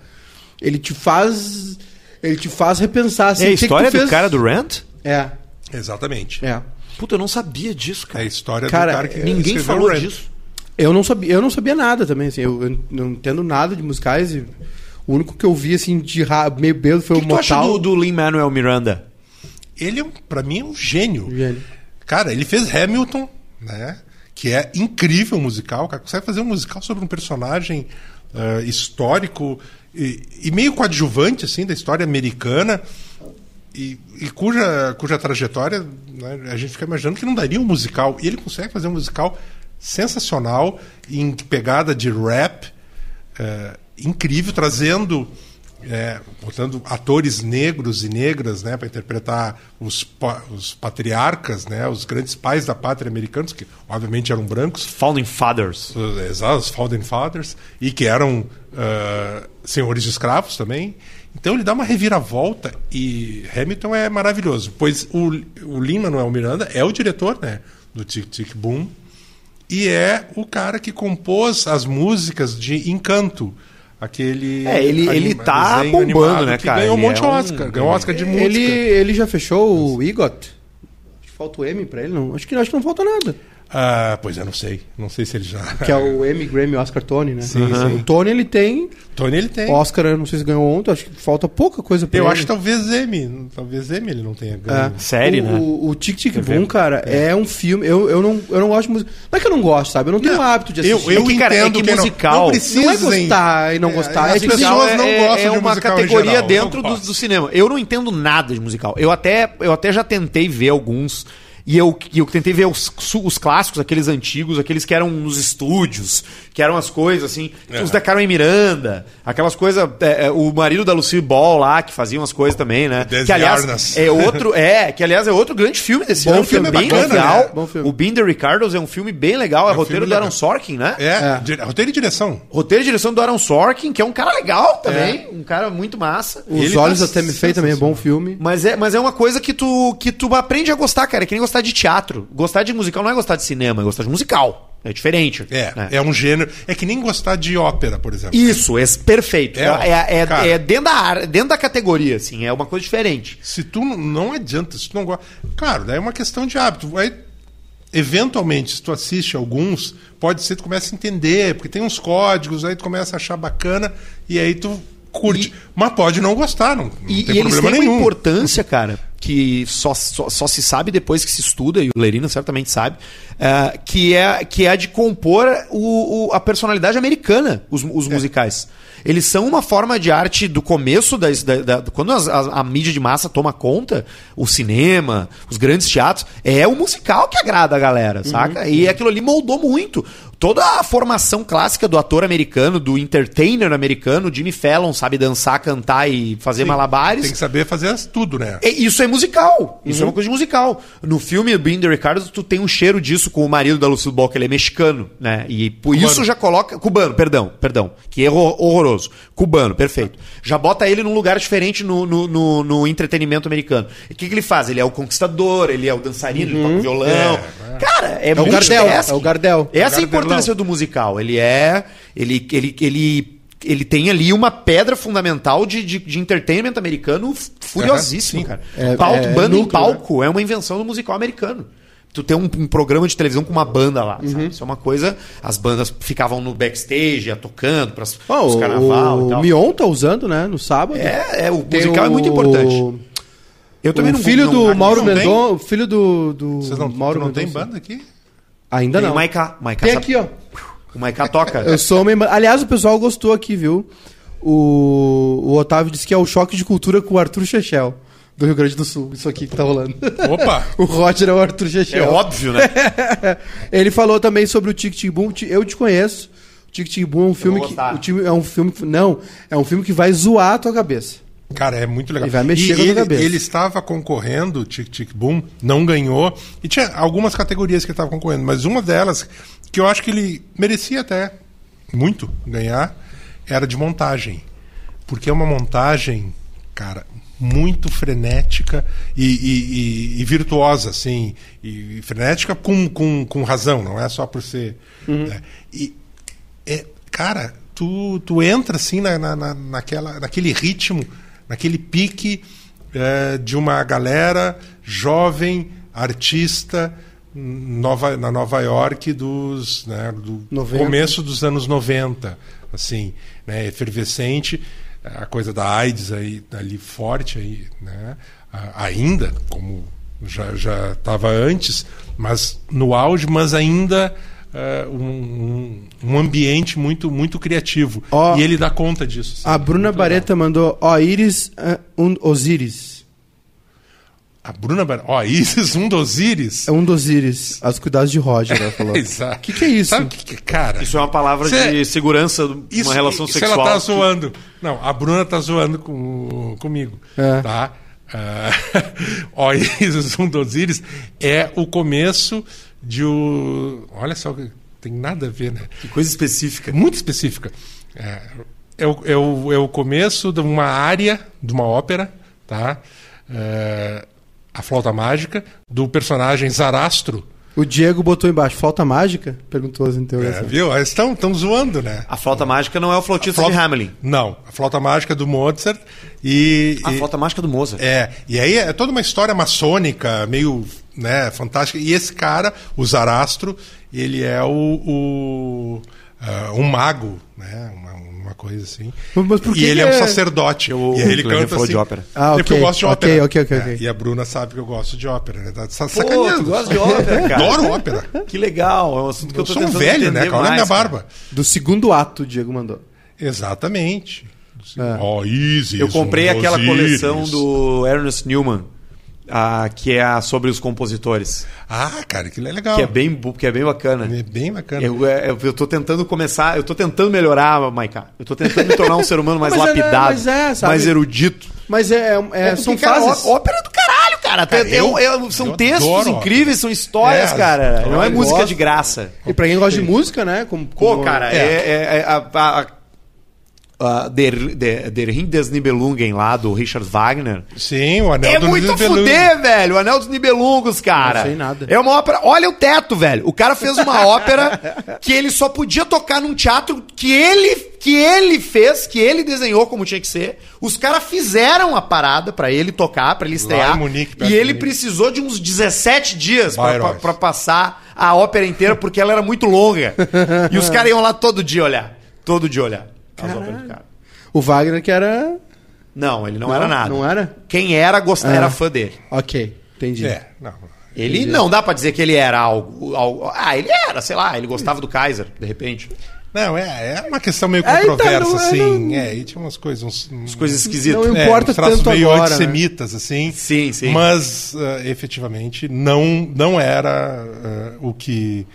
Ele te faz. Ele te faz repensar assim. é a história do fez? cara do Rent? É, Exatamente. é. Puta, eu não sabia disso, É a cara. história Cara, do cara que Ninguém falou disso. Eu não sabia, eu não sabia nada também, assim. Eu, eu não entendo nada de musicais e o único que eu vi, assim, de ra- meio belo foi O o, que, que tu acha Motal. do, do Lin-Manuel Miranda? Ele, é pra mim, é um gênio. Gênio. Cara, ele fez Hamilton, né? Que é incrível musical. O cara consegue fazer um musical sobre um personagem ah, histórico e, e meio coadjuvante, assim, da história americana. E, e cuja, cuja trajetória né, a gente fica imaginando que não daria um musical. E ele consegue fazer um musical sensacional, em pegada de rap, eh, incrível, trazendo, eh, botando atores negros e negras né, para interpretar os, os patriarcas, né, os grandes pais da pátria americanos, que obviamente eram brancos, Founding Fathers. exato, os Founding Fathers, e que eram ah, senhores de escravos também. Então ele dá uma reviravolta e Hamilton é maravilhoso, pois o, o Lin-Manuel Miranda é o diretor né, do Tic Tic Boom e é o cara que compôs as músicas de Encanto. Aquele É, ele- ele anima- tá desenho bombando, né, cara? Ganhou um Ele monte de é um- Oscar, ganhou Oscar de música. Ele, ele já fechou o que falta o M pra ele, não. Acho que, acho que não falta nada. Ah, pois eu não sei, não sei se ele já. Que é o Emmy, Grammy, Oscar, Tony, né? Sim, sim. O Tony, ele tem Tony ele tem. Oscar, eu não sei se ganhou ontem, acho que falta pouca coisa pra Eu ele. acho que talvez M, talvez M ele não tenha É. ganho. Série, o, né? O, o Tic Tic. Boom, cara, é. um filme. Eu, eu, não, eu não gosto de música. Não é que eu não gosto, sabe? Eu não tenho Não, hábito de eu- assistir. eu É que, cara, é entendo que que não- musical- não não é gostar e não É, gostar. as É, tipo, pessoas não é, gostam é de uma musical em categoria geral, dentro do, do cinema. Eu não entendo nada de musical. Eu até, eu até já tentei ver alguns. E eu, e eu tentei ver os, os clássicos, aqueles antigos, aqueles que eram nos estúdios, que eram as coisas assim, É. os da Carmen Miranda, aquelas coisas. é, é, o marido da Lucille Ball lá, que faziam as coisas também, né? Que aliás é outro. É, que aliás é outro grande filme desse Bom ano, filme, que é bem bacana, legal. né? Bom filme. O Binder Ricardos é um filme bem legal, é, É um roteiro filme do Aaron. Sorkin, né? É, dire- roteiro e direção. Roteiro e direção do Aaron Sorkin, que é um cara legal também, um cara muito massa. Os Ele Olhos tá da Tammy Faye também é bom filme. Mas é, mas é uma coisa que tu, que tu aprende a gostar, cara. É que nem gostar de teatro. Gostar de musical não é gostar de cinema, é gostar de musical. É diferente. É, né? é um gênero. É que nem gostar de ópera, por exemplo. Isso, é perfeito. É, É, é, é- é dentro, da, dentro da categoria, assim. É uma coisa diferente. Se tu não, não adianta, se tu não gosta. Claro, daí é uma questão de hábito. Aí, eventualmente, se tu assiste alguns, pode ser que tu comece a entender, porque tem uns códigos, aí tu começa a achar bacana, e aí tu curte. E- Mas pode não gostar, não, não E, tem e eles problema têm nenhum. uma importância, cara, que só, só, só se sabe depois que se estuda, e o Lerina certamente sabe, é, que, é, que é de compor o, o- a personalidade americana, os, os musicais. Eles são uma forma de arte do começo das, da, da- quando as- a, a mídia de massa toma conta, o cinema, os grandes teatros, é o musical que agrada a galera, saca? E aquilo ali moldou muito. Toda a formação clássica do ator americano, do entertainer americano, Jimmy Fallon sabe dançar, cantar e fazer malabares. Tem que saber fazer tudo, né? É, Isso é musical. Isso é uma coisa de musical. No filme the Ricardo, tu tem um cheiro disso com o marido da Lucille Ball, que ele é mexicano, né? E por Cubano. isso já coloca. Cubano, perdão, perdão. Que erro horroroso. Cubano, perfeito. Já bota ele num lugar diferente no, no, no- no entretenimento americano. E o que, que ele faz? Ele é o conquistador, ele é o dançarino, ele toca o violão. É, Cara, é, É o Gardel, é o Gardel. Essa é a Gardelão. Importância do musical. Ele é. Ele, ele, ele, ele tem ali uma pedra fundamental de, de, de entertainment americano furiosíssimo, sim. cara. É- Palco, é banda em núcleo, palco é uma invenção do musical americano. Tu tem um, um programa de televisão com uma banda lá, Uhum. sabe? Isso é uma coisa. As bandas ficavam no backstage, ia tocando para os Ó, o, carnaval e o tal. Mion tá usando, né? No sábado. É, é, o Tem musical é muito o- importante. Eu também o não filho não- do não- Mauro tem? Mendonça. O filho do. do Vocês não, Mauro não tem Mendonça. banda aqui? Ainda Tem não. o Maiká. Maiká Tem sabe- aqui, ó. O Maiká toca. Eu sou uma... Aliás, o pessoal gostou aqui, viu? O, o Otávio disse que é o choque de cultura com o Arthur Chechel, do Rio Grande do Sul. Isso aqui que tá rolando. Opa! o Roger é o Arthur É Chechel. óbvio, né? Ele falou também sobre o Tic Tic Boom. Eu te conheço. O Tic Tic Boom é um filme que. O time é um filme. que- Não, é um filme que vai zoar a tua cabeça. Cara, é muito legal. E vai mexer com a ele, cabeça. ele estava concorrendo, Tic Tic Boom, não ganhou. E tinha algumas categorias que ele estava concorrendo, mas uma delas, que eu acho que ele merecia até muito ganhar, era de montagem. Porque é uma montagem, cara, muito frenética e, e- e- e virtuosa, assim. E, e frenética com, com, com razão, não é só por ser. né? E, é, cara, tu, tu entra assim na, na- naquela, naquele ritmo, naquele pique é, de uma galera jovem, artista, nova, na Nova York dos, né, do 90. começo dos anos 90, assim, né, efervescente, a coisa da AIDS aí, ali forte aí, né, ainda, como já já estava antes, mas no auge, mas ainda eh, um, um- ambiente muito muito criativo. Ó, e ele dá conta disso. assim, A Bruna muito Bareta mandou. Ó, Iris uh, um Osiris. A Bruna Bar... Ó, Isis, um dos Íris. É um dos Iris. Aos cuidados de Roger, ela falou. Exato. O que, que é isso? Sabe que, que- cara? Isso é uma palavra Cê- de segurança de Isso, uma relação isso sexual. ela tá zoando. Não, a Bruna tá zoando com, comigo. É. Tá? Ah, ó, Isis, um dos Íris é o começo de o. Olha só, tem nada a ver, né? Que coisa específica. muito específica. É, é, o, é, o, é o começo de uma área de uma ópera, tá? É, a flauta mágica do personagem Zarastro. O Diego botou embaixo. Falta mágica? Perguntou as É, interrogações. viu? Eles estão estão zoando, né? A flauta mágica não é o flautista Flauta- de Hamelin. Não, a flauta mágica do Mozart e A e- flauta mágica do Mozart. é, e aí é toda uma história maçônica, meio, né, fantástica. E esse cara, o Zarastro, ele é o, o ah, um mago, né, uma, uma coisa assim. Mas- mas por e que ele que é um é- sacerdote. Eu- e ele canta assim. de ópera. Ah, É porque eu gosto de ópera. ok, ok, É, ok. E a Bruna sabe que eu gosto de ópera, né? Tá Pô, tu gosta de ópera, cara. Adoro ópera. Que legal. É um assunto que eu, Eu tô sou um velho, né? Olha a minha mais, cara. barba. Do segundo ato, o Diego mandou. Exatamente. É. Ó, Isis, Eu comprei um aquela coleção do Ernest Newman, ah, que é a sobre os compositores, Ah, cara, aquilo é legal. que é bem, que é bem bacana. É bem bacana. Eu, é, eu, eu tô tentando começar, eu tô tentando melhorar, Maiká. Eu tô tentando me tornar um ser humano mais Mas é, lapidado, mas é, sabe? mais erudito. Mas é, é- é- É são cara, fases. ópera é do caralho, cara. Cara, tem eu- é- são eu textos adoro incríveis, são histórias, É, cara. Não é eu música gosto. de graça. E pra quem gosta de música, né? Como, Pô, como- cara, é, é- é a, a, a- a Der, Der, Der Ring des Nibelungen lá, do Richard Wagner. Sim, o Anel É do muito a Nibelungen. fuder, velho. O Anel dos Nibelungos, cara. Não sei nada. É uma ópera. Olha o teto, velho. O cara fez uma ópera que ele só podia tocar num teatro que ele, que ele fez, que ele desenhou como tinha que ser. Os caras fizeram a parada pra ele tocar, pra ele estrear. em Munique, perto e ele Munique. precisou de uns 17 dias pra passar a ópera inteira, porque ela era muito longa. e os caras iam lá todo dia olhar. Todo dia olhar. As do cara. O Wagner que era Não, ele não, era nada. Não era? Quem era, gostava, Ah. era fã dele. Ok, entendi. É, não. Ele não dá pra dizer que ele era algo, algo- Ah, ele era, sei lá, ele gostava do Kaiser, de repente. Não, é, é uma questão meio É, então, controversa, não é, assim. não- É, e tinha umas coisas. Uns, As coisas esquisitas. Não é, importa uns traços tanto meio agora, né? antissemitas, assim. Sim, sim. Mas, ah, efetivamente, não, não era ah, o que.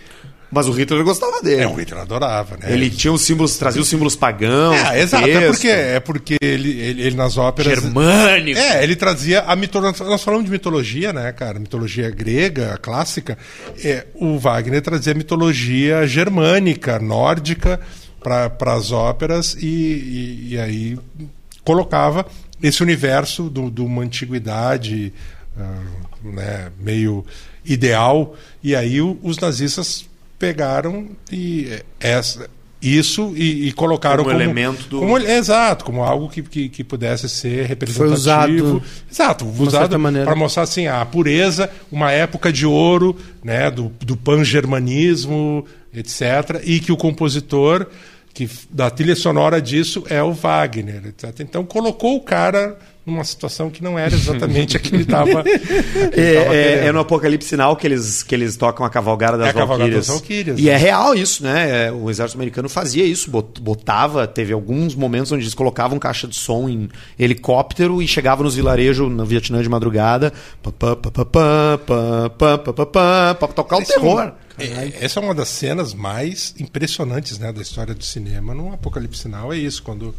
Mas o Hitler gostava dele. É, o Hitler adorava, né? Ele tinha os símbolos, trazia os símbolos pagãos. É, exato. É porque, é porque ele, ele, ele nas óperas. Germânico. É, ele trazia a mitologia. Nós falamos de mitologia, né, cara? Mitologia grega, clássica. É, o Wagner trazia mitologia germânica, nórdica, para as óperas e, e, e aí colocava esse universo do- de uma antiguidade ah, né, meio ideal. E aí o- os nazistas pegaram e eh, essa, isso e, e colocaram Como como, elemento do- como exato, como algo que, que, que pudesse ser representativo. Foi usado exato, usado maneira. para mostrar assim a pureza, uma época de ouro, né, do, do pan-germanismo, etc, e que o compositor que da trilha sonora disso é o Wagner, etc. Então colocou o cara numa situação que não era exatamente a que ele estava. é, é, é, no Apocalipse Sinal que eles, que eles tocam a cavalgada das é Valkyrias. E é real isso, né? O exército americano fazia isso, botava, teve alguns momentos onde eles colocavam caixa de som em helicóptero e chegavam nos vilarejos no Vietnã de madrugada. Para tocar o terror. Caralho. essa é uma das cenas mais impressionantes né, da história do cinema. No Apocalipse Sinal é isso, quando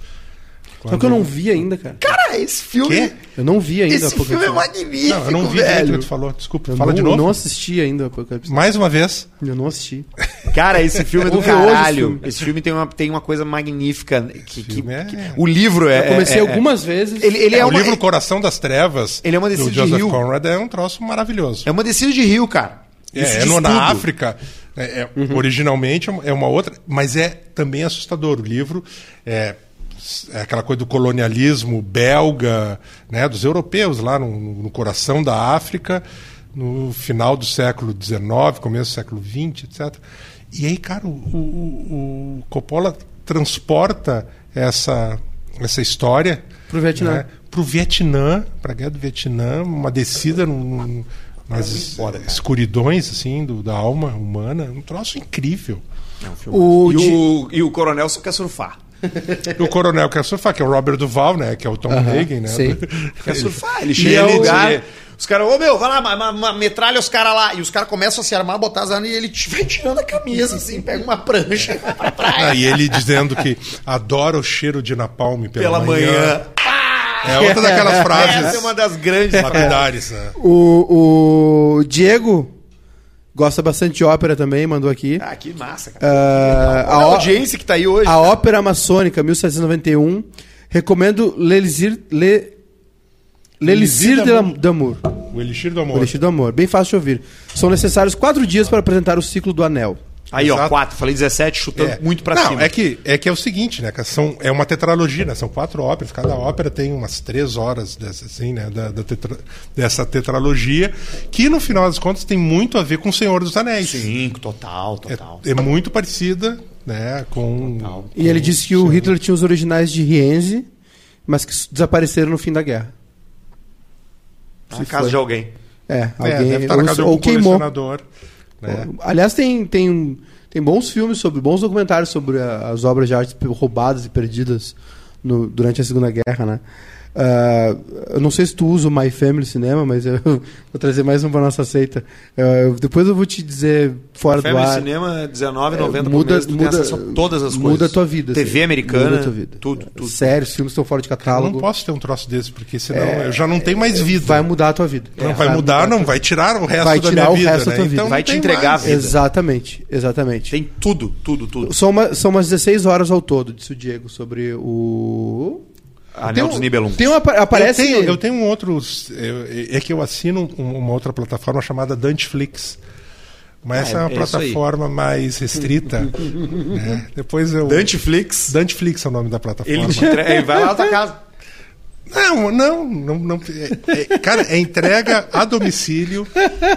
só que eu não vi ainda, cara. Cara, esse filme. Quê? Eu não vi ainda Esse Apocalipse filme é magnífico, Não, eu não vi velho. que tu falou. Desculpa, Eu fala não, de eu novo. não assisti ainda Apocalipse. Mais uma vez. Eu não assisti. Cara, esse filme é do caralho. filme. Esse filme tem uma, tem uma coisa magnífica. Que, que- filme é- que- o livro é. Eu comecei é- algumas vezes. Ele, ele é, É, o uma, livro Coração das Trevas Ele é uma do descida de Joseph rio. Conrad é um troço maravilhoso. é uma descida de rio, cara. É, Isso é no, na. África. é- é- Originalmente é uma outra, mas é também assustador. O livro é, é aquela coisa do colonialismo belga, né, dos europeus lá no, no coração da África, no final do século XIX, começo do século XX, etc. E aí, cara, o, o- o Coppola transporta essa, essa história Pro Vietnã. né, pro Vietnã, pra guerra do Vietnã, uma descida num- num- nas es- escuridões assim do, da alma humana, um troço incrível. O E o, e o coronel só quer surfar. E o coronel quer surfar, que é o Robert Duval, né, que é o Tom Hagen, né? sim. Quer surfar. Ele chega é no o- lugar. Os caras, ô meu, vai lá, ma- ma- ma- metralha os caras lá. E os caras começam a se armar, botar as armas e ele t- vai tirando a camisa, assim, pega uma prancha e vai pra praia. Ah, e ele dizendo que adora o cheiro de napalm pela, Pela manhã. É outra daquelas frases Essa é uma das grandes. lapidares, né? O, o Diego gosta bastante de ópera também, mandou aqui. Ah, que massa, cara. Olha a, a audiência que tá aí hoje. a ópera maçônica, 1791. Recomendo L'Elysir, Le, L'Elysir d'Amour. O Elixir do O Amor. Elixir do Amor. Bem fácil de ouvir. São necessários quatro dias para apresentar o ciclo do Anel. Aí, ó, Exato. 4. Falei 17, chutando É. muito pra não, cima. É que, é que é o seguinte, né? São, é uma tetralogia, né? São quatro óperas. Cada ópera tem umas três horas dessa, assim, né? Da, da tetra- dessa tetralogia, que no final das contas tem muito a ver com o Senhor dos Anéis. Sim, total, total. É, é muito parecida, né? Com. Total. E ele disse que o Hitler tinha os originais de Rienzi, mas que desapareceram no fim da guerra. Tá na casa de alguém. É, É, alguém deve estar na ou, casa de ou algum queimou. colecionador. Né? Aliás, tem, tem, tem bons filmes sobre, bons documentários sobre as obras de arte roubadas e perdidas no- durante a Segunda Guerra, né? Ah, eu não sei se tu usa o My Family Cinema, mas eu vou trazer mais um para nossa seita. Ah, depois eu vou te dizer fora do Family ar. Cinema, R$19,90 É, muda, por mês, muda, todas as coisas. muda a tua vida. TV assim. americana, Muda a tua vida. tudo, tudo. Sério, os filmes estão fora de Eu catálogo. não posso ter um troço desse, porque senão eu já não tenho mais vida. Vai mudar a tua vida. Não É, vai mudar, não, vai tirar o resto Vai da tirar minha o vida. resto da né? tua vida. Então Vai te entregar mais. a vida. Exatamente, exatamente. Tem tudo, tudo, tudo. São, uma, são umas 16 horas ao todo, disse o Diego, sobre o. Anel um- dos Nibelung. Tem uma, aparece. Eu tenho, eu tenho um outro. eu- é que eu assino um- uma outra plataforma chamada Danteflix. Mas Ah, essa é uma é plataforma mais restrita. né? Depois eu. Danteflix. Danteflix é o nome da plataforma. Ele, te ele vai lá na tua casa. Não, não, não, não é- é- cara, é entrega a domicílio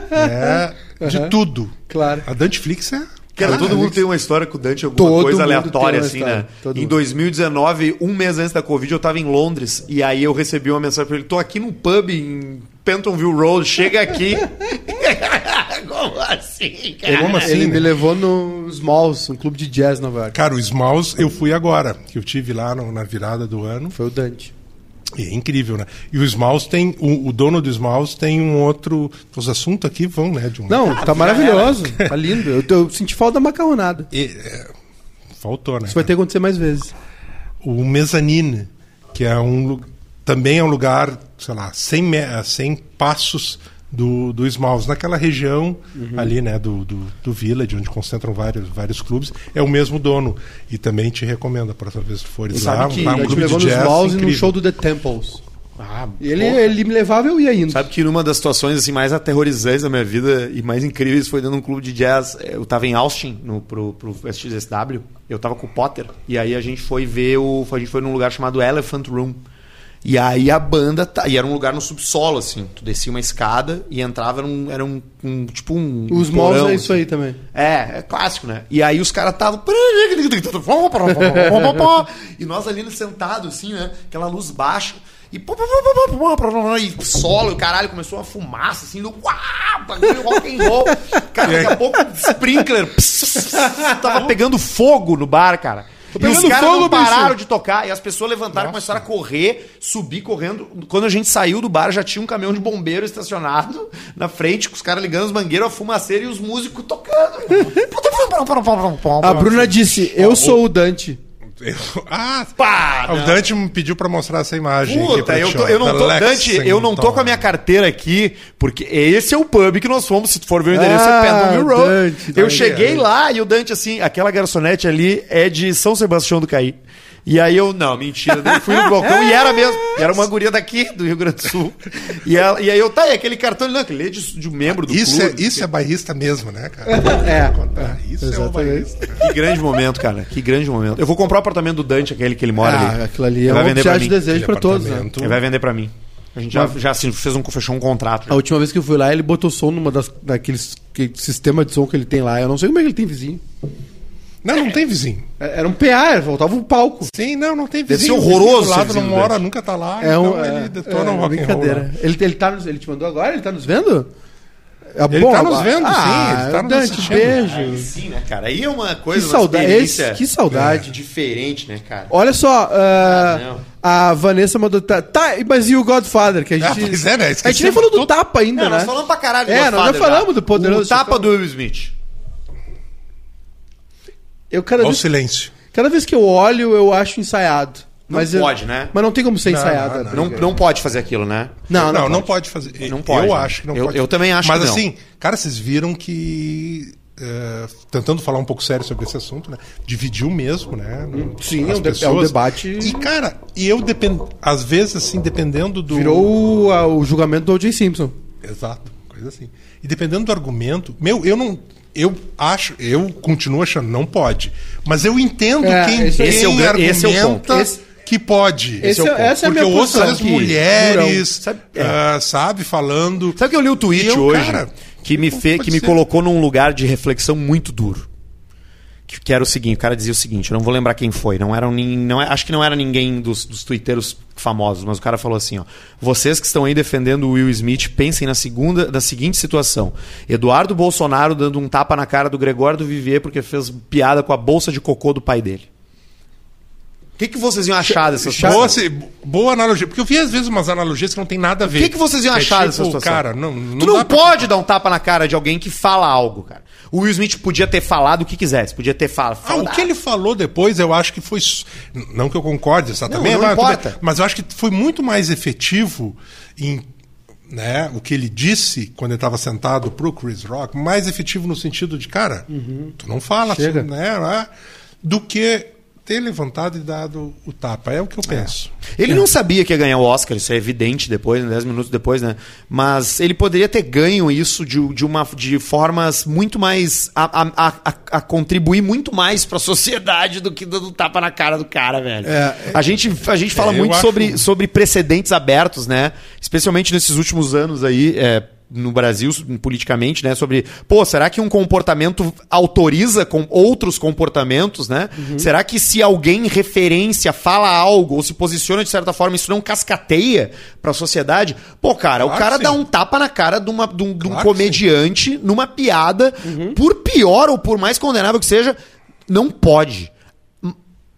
né, de tudo. Claro. A Danteflix é Cara, todo mundo tem uma história com o Dante, alguma Todo coisa aleatória, assim, história. né? Todo Em mundo. 2019, um mês antes da Covid, eu tava em Londres. E aí eu recebi uma mensagem pra ele: tô aqui num pub em Pentonville Road, chega aqui. Como assim, cara? Como assim, Ele me levou no Smalls, um clube de jazz Nova York. Cara, o Smalls eu fui agora, que eu tive lá no- na virada do ano. Foi o Dante. É incrível, né? E o Smalls tem. O, o dono do Smalls tem um outro. Os assuntos aqui vão, né? De um, Não, tá maravilhoso. Tá lindo. Eu, eu senti falta da macarronada. E, é, faltou, né? Isso vai ter que acontecer mais vezes. o Mezzanine, que é um também é um lugar, sei lá, 100, me- a 100 passos do, do Smalls, naquela região Uhum. ali, né, do, do, do Village, onde concentram vários, vários clubes, é o mesmo dono. E também te recomendo, a próxima vez que fores sabe lá, que um me clube de jazz Smalls e no incrível. show do The Temples. Ah, ele, porra. ele me levava e eu ia indo. Sabe que numa das situações assim mais aterrorizantes da minha vida e mais incríveis foi dentro de um clube de jazz. Eu tava em Austin no, pro, pro SXSW. Eu tava com o Potter. E aí a gente foi ver o. A gente foi num lugar chamado Elephant Room. E aí a banda tá. E era um lugar no subsolo, assim. Tu descia uma escada e entrava num. Era um. um- tipo um. Os um é isso assim. aí também. É, é clássico, né? E aí os caras estavam. E nós ali sentados, assim, né? Aquela luz baixa. E, e solo, o caralho começou uma fumaça, assim, do bagulho rock and roll. Cara, daqui a pouco, sprinkler, tava pegando fogo no bar, cara. E os caras não pararam bicho. de tocar, e as pessoas levantaram, começaram a correr, subir correndo. Quando a gente saiu do bar, já tinha um caminhão de bombeiro estacionado na frente, com os caras ligando os mangueiros, a fumaceira e os músicos tocando. A Bruna disse: Eu sou o Dante. Eu- ah, Pá, o não. Dante me pediu pra mostrar essa imagem. Puta, eu, tô- eu não tô. Dante, eu não tô com a minha carteira aqui, porque esse é o pub que nós fomos. Se tu for ver o endereço, Ah, é Pentonville Road. Dante, eu Dante. cheguei lá e o Dante, assim, aquela garçonete ali é de São Sebastião do Caí. E aí eu, não, mentira, eu fui no balcão e era mesmo. Era uma guria daqui, do Rio Grande do Sul. E, ela- e aí eu, tá, e aquele cartão, não, aquele é de, de um membro do Isso, é, clube. isso é bairrista mesmo, né, cara? É. Ah, isso é Exatamente. bairrista. Que grande momento, cara. Que grande momento. Eu vou comprar o apartamento do Dante, aquele que ele mora Ah, ali. aquilo ali é vai um vender pra de mim. desejo pra todos, né? Ele vai vender pra mim. A gente já, já assim, fez um, fechou um contrato. já. A última vez que eu fui lá, ele botou som numa das, daqueles que, sistema de som que ele tem lá. Eu não sei como é que ele tem vizinho. Não, não tem vizinho. É- Era um PA, faltava um palco. Sim, não, não tem Deve vizinho. ser horroroso lado não mora, desse. nunca tá lá. É um. então é, ele detona é, o rock and roll. brincadeira. lá. Ele, ele, tá nos, ele te mandou agora? Ele tá nos vendo? É Ele bom tá nos vendo, sim, ah, ele tá nos Dante, assistindo. beijo. Aí sim, né, cara? Aí é uma coisa, Que saudade, esse- que saudade. diferente, né, cara? Olha só, ah, não. a Vanessa mandou. Tá, tá, mas e o Godfather? Que a gente, Ah, pois é, né? A gente nem falou do tudo. tapa ainda, Não, né? nós falamos pra caralho do É, nós já Godfather, falamos do Poderoso O tapa do Will Smith. Eu cada Olha o vez, silêncio. cada vez que eu olho, eu acho ensaiado. Não mas eu- pode, né? Mas não tem como ser Não, ensaiado. não, a Não, não pode fazer aquilo, né? não, não, não pode fazer. Não pode, Eu né? acho que não Eu- pode. eu também acho Mas que não. assim, cara, vocês viram que. eh, tentando falar um pouco sério sobre esse assunto, né? Dividiu mesmo, né? no- Sim, as é um é um debate- E, cara, e eu dependo. Às vezes, assim, dependendo do. Virou o, o julgamento do O.J. Simpson. Exato, coisa assim. E dependendo do argumento, meu, eu não. Eu acho, eu continuo achando, não pode. Mas eu entendo É, quem, esse- quem esse é o gra- esse é o argumenta ponto. Esse- que pode. Esse é o ponto. essa é a Porque minha eu ouço aqui, mulheres, Sabe- ah, sabe, falando. Sabe que eu li o tweet eu, hoje cara, que me, fe, que me colocou num lugar de reflexão muito duro. Que, que era o seguinte, o cara dizia o seguinte, eu não vou lembrar quem foi, não era não é- acho que não era ninguém dos, dos twitteiros famosos, mas o cara falou assim, ó, vocês que estão aí defendendo o Will Smith, pensem na segunda, na seguinte situação. Eduardo Bolsonaro dando um tapa na cara do Gregório do Vivier porque fez piada com a bolsa de cocô do pai dele. O que, que vocês iam achar dessa Boa, situação? se- boa analogia. Porque eu vi às vezes umas analogias que não tem nada a ver. O que, que vocês iam é achar tipo, dessa situação? Cara, não, não tu não dá pra- pode dar um tapa na cara de alguém que fala algo, cara. O Will Smith podia ter falado o que quisesse, podia ter falado. Ah, o que ele falou depois, eu acho que foi. Não que eu concorde, também não vai- importa. Mas eu acho que foi muito mais efetivo em. Né, o que ele disse quando ele estava sentado pro Chris Rock, mais efetivo no sentido de, cara, tu não fala Chega. assim, né, né, do que ter levantado e dado o tapa. É o que eu penso. Ele não sabia que ia ganhar o Oscar, isso é evidente depois, né, 10 minutos depois, né? Mas ele poderia ter ganho isso de, de, uma, de formas muito mais. a, a, a, a contribuir muito mais pra sociedade do que dando tapa na cara do cara, velho. É, a, gente, a gente fala É, muito acho- sobre, sobre precedentes abertos, né? Especialmente nesses últimos anos aí. é, no Brasil, politicamente, né? Sobre, pô, será que um comportamento autoriza com outros comportamentos, né? Uhum. Será que se alguém referência, fala algo ou se posiciona de certa forma, isso não cascateia pra sociedade? Pô, cara, claro o cara dá um tapa na cara de, uma, de um, de um comediante numa piada, uhum. por pior ou por mais condenável que seja, não pode.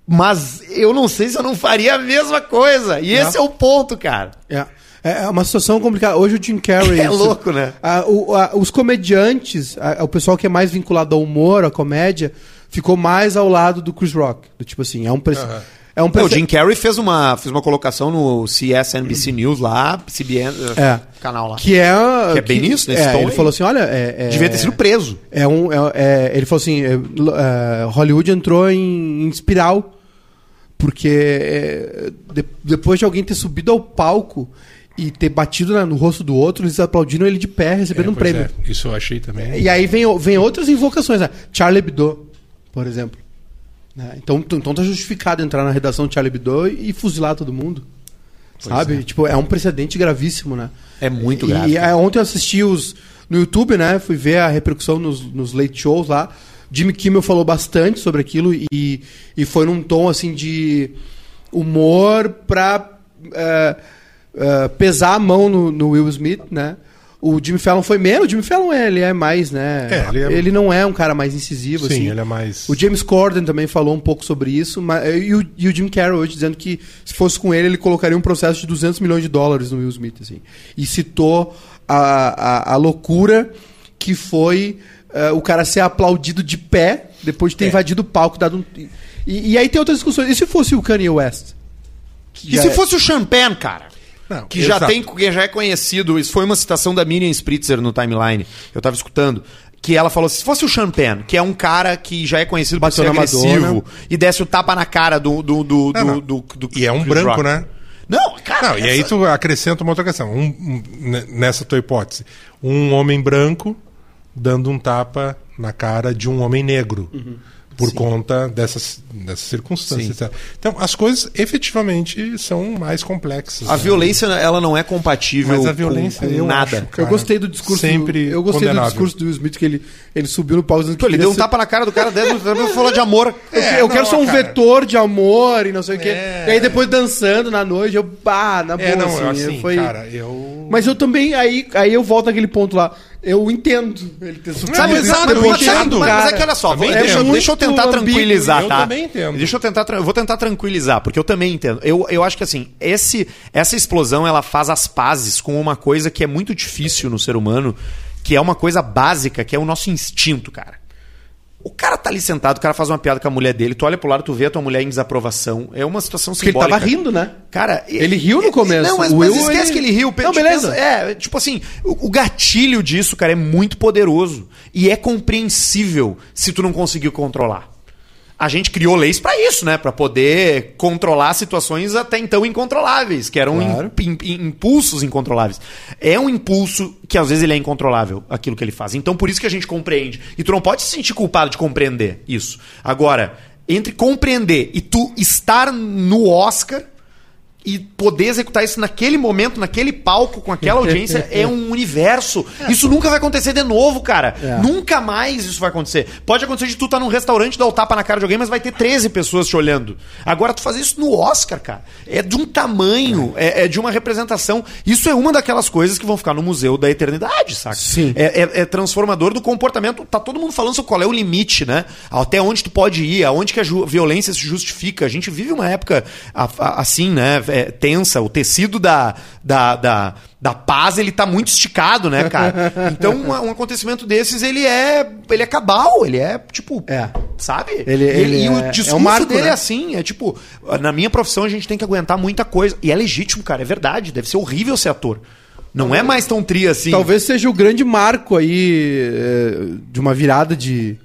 Mas eu não sei se eu não faria a mesma coisa. E esse é o ponto, cara. É. É, é uma situação complicada. Hoje o Jim Carrey. é louco, né? A, o, a, os comediantes, a, o pessoal que é mais vinculado ao humor, à comédia, ficou mais ao lado do Chris Rock. Do, tipo assim, é um. Uhum. É um o Jim Carrey fez uma, fez uma colocação no CSNBC News lá, CBN, é. canal lá. Que é, que é bem que, isso, nesse é, Ele aí. falou assim, olha... É, é, Devia ter sido preso. É um, é, é ele falou assim, é, Hollywood entrou em, em espiral, porque de, depois de alguém ter subido ao palco e ter batido na, no rosto do outro, eles aplaudiram ele de pé, recebendo é, um prêmio. É. Isso eu achei também. E aí vem, vem outras invocações, né? Charlie Hebdo, por exemplo. Né? Então, então tá justificado entrar na redação de Charlie Hebdo e, e fuzilar todo mundo. Pois sabe? É. Tipo, é um precedente gravíssimo, né? É muito grave. E, e ontem eu assisti os. No YouTube, né? Fui ver a repercussão nos, nos late shows lá. Jimmy Kimmel falou bastante sobre aquilo e, e foi num tom assim de humor pra. Uh, uh, pesar a mão no, no, Will Smith, né? O Jimmy Fallon foi menos. O Jimmy Fallon é, ele é mais, né? É, ele, é... ele, não é um cara mais incisivo. Sim, assim. ele é mais. O James Corden também falou um pouco sobre isso. Mas, e, o, e o Jim Carrey hoje dizendo que se fosse com ele, ele colocaria um processo de 200 milhões de dólares no Will Smith. Assim. E citou a, a, a loucura que foi uh, o cara ser aplaudido de pé depois de ter é. invadido o palco. Dado um... e, e, aí tem outras discussões. E se fosse o Kanye West? E se é... fosse o Champagne, cara? Não, que já tem, que já é conhecido. Isso foi uma citação da Miriam Spritzer no timeline. Eu tava escutando. Que ela falou: se fosse o Champagne, que é um cara que já é conhecido por ser agressivo, e desse o tapa na cara do. do, do, do, do, do e é um branco, Rock. né? Não, cara. Não, essa... E aí tu acrescenta uma outra questão. Um, um, nessa tua hipótese, um homem branco dando um tapa na cara de um homem negro. Uhum por Sim. conta dessas, dessas circunstâncias. Então, as coisas efetivamente são mais complexas. A né? violência, ela não é compatível Mas a violência, com, com nada. Acho, cara, eu gostei do discurso. Sempre eu gostei condenável. do discurso do Will Smith que ele, ele subiu no palco Pô, ele deu um tapa na cara do cara dentro e falou de amor. É, eu, eu quero ser um cara. vetor de amor e não sei o quê. É. E aí depois dançando na noite, eu, pá, na é, boa, é, não, assim, assim foi... cara, eu... Mas eu também, aí, aí eu volto naquele ponto lá eu entendo ele ter sofrido. Sabe, exato, eu entendo. Mas, mas é que olha só, deixa, deixa, eu tentar tranquilizar, tá? Eu também entendo. Deixa eu tentar, vou tentar tranquilizar, porque eu também entendo. Eu, eu acho que assim, esse, essa explosão ela faz as pazes com uma coisa que é muito difícil no ser humano, que é uma coisa básica, que é o nosso instinto, cara. O cara tá ali sentado, o cara faz uma piada com a mulher dele, tu olha pro lado, tu vê a tua mulher em desaprovação. É uma situação Porque simbólica. ele tava rindo, né? Cara, ele riu no começo. Não, mas, mas esquece ele... que ele riu. Não, beleza. é, tipo assim, o, o gatilho disso, cara, é muito poderoso. E é compreensível se tu não conseguir controlar a gente criou leis para isso, né? Para poder controlar situações até então incontroláveis, que eram claro. impulsos incontroláveis. É um impulso que às vezes ele é incontrolável, aquilo que ele faz. Então por isso que a gente compreende. E tu não pode se sentir culpado de compreender isso. Agora, entre compreender e tu estar no Oscar e poder executar isso naquele momento, naquele palco, com aquela audiência, é um universo. Isso nunca vai acontecer de novo, cara. É. Nunca mais isso vai acontecer. Pode acontecer de tu estar tá num restaurante, dar o tapa na cara de alguém, mas vai ter 13 pessoas te olhando. Agora, tu fazer isso no Oscar, cara, é de um tamanho, é, é de uma representação. Isso é uma daquelas coisas que vão ficar no Museu da Eternidade, saca? Sim. É, é, é transformador do comportamento. Tá todo mundo falando sobre qual é o limite, né? Até onde tu pode ir, aonde que a violência se justifica. A gente vive uma época assim, né? É, tensa, o tecido da, da, da, da paz ele tá muito esticado, né, cara? Então um, um, acontecimento desses ele é ele é cabal, ele é tipo, é. sabe? Ele, ele e, é, o discurso é um marco, dele né? é assim, é tipo, na minha profissão a gente tem que aguentar muita coisa e é legítimo, cara, é verdade, deve ser horrível ser ator. Não é mais tão tri assim. Talvez seja o grande marco aí é, de uma virada de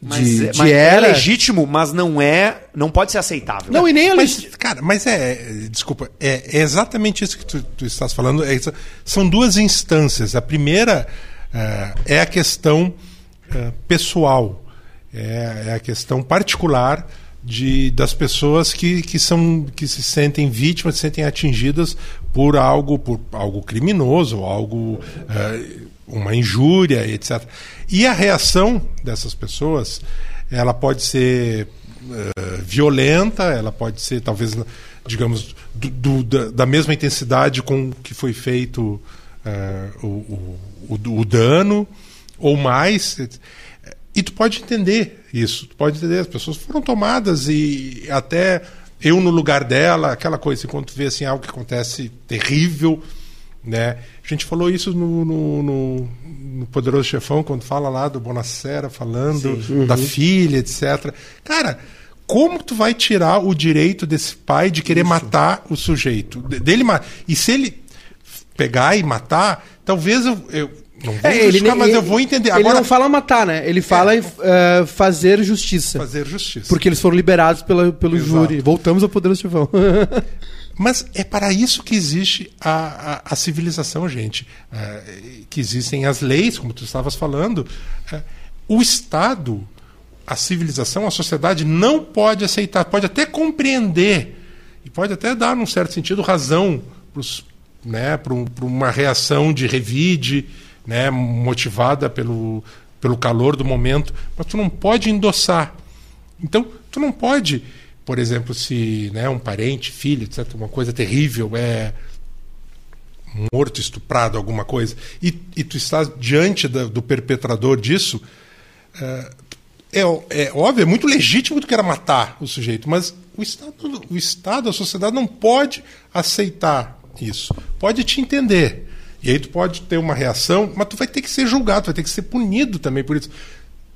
mas, de, é, de mas é legítimo, mas não é. Não pode ser aceitável. Não, e nem é mas, Cara, mas é. Desculpa, é, é exatamente isso que tu, tu estás falando. É, são duas instâncias. A primeira uh, é a questão uh, pessoal, é, é, a questão particular de, das pessoas que, que, são, que se sentem vítimas, se sentem atingidas por algo, por algo criminoso, algo. Uma injúria, etc. E a reação dessas pessoas, ela pode ser uh, violenta, ela pode ser talvez, digamos, do, do, da, da, mesma intensidade com que foi feito uh, o, o, o, dano, ou mais. E tu pode entender isso, tu pode entender, as pessoas foram tomadas e até eu no lugar dela, aquela coisa, tu vê assim, algo que acontece terrível, né? A gente falou isso no, no, no, no Poderoso Chefão, quando fala lá do Bonacera, falando uhum. da filha, etc. Cara, como tu vai tirar o direito desse pai de querer isso. matar o sujeito? Dele, e se ele pegar e matar, talvez eu, eu não vou é, ele, mas ele, eu vou entender. Ele Agora, não fala matar, né? Ele fala é, uh, fazer justiça. Fazer justiça. Porque eles foram liberados pela, pelo Exato. júri. Voltamos ao Poderoso Chefão. Mas é para isso que existe a, a, a civilização, gente. É, que existem as leis, como tu estavas falando. É, o Estado, a civilização, a sociedade não pode aceitar, pode até compreender e pode até dar, num certo sentido, razão para né, um, uma reação de revide, né, motivada pelo, pelo calor do momento, mas tu não pode endossar. Então, tu não pode por exemplo, se né, um parente, filho, etc., uma coisa terrível é morto, estuprado, alguma coisa, e, e tu estás diante da, do perpetrador disso, é, é, é, óbvio, é muito legítimo tu queira matar o sujeito, mas o Estado, o Estado, a sociedade não pode aceitar isso. Pode te entender. E aí tu pode ter uma reação, mas tu vai ter que ser julgado, tu vai ter que ser punido também por isso.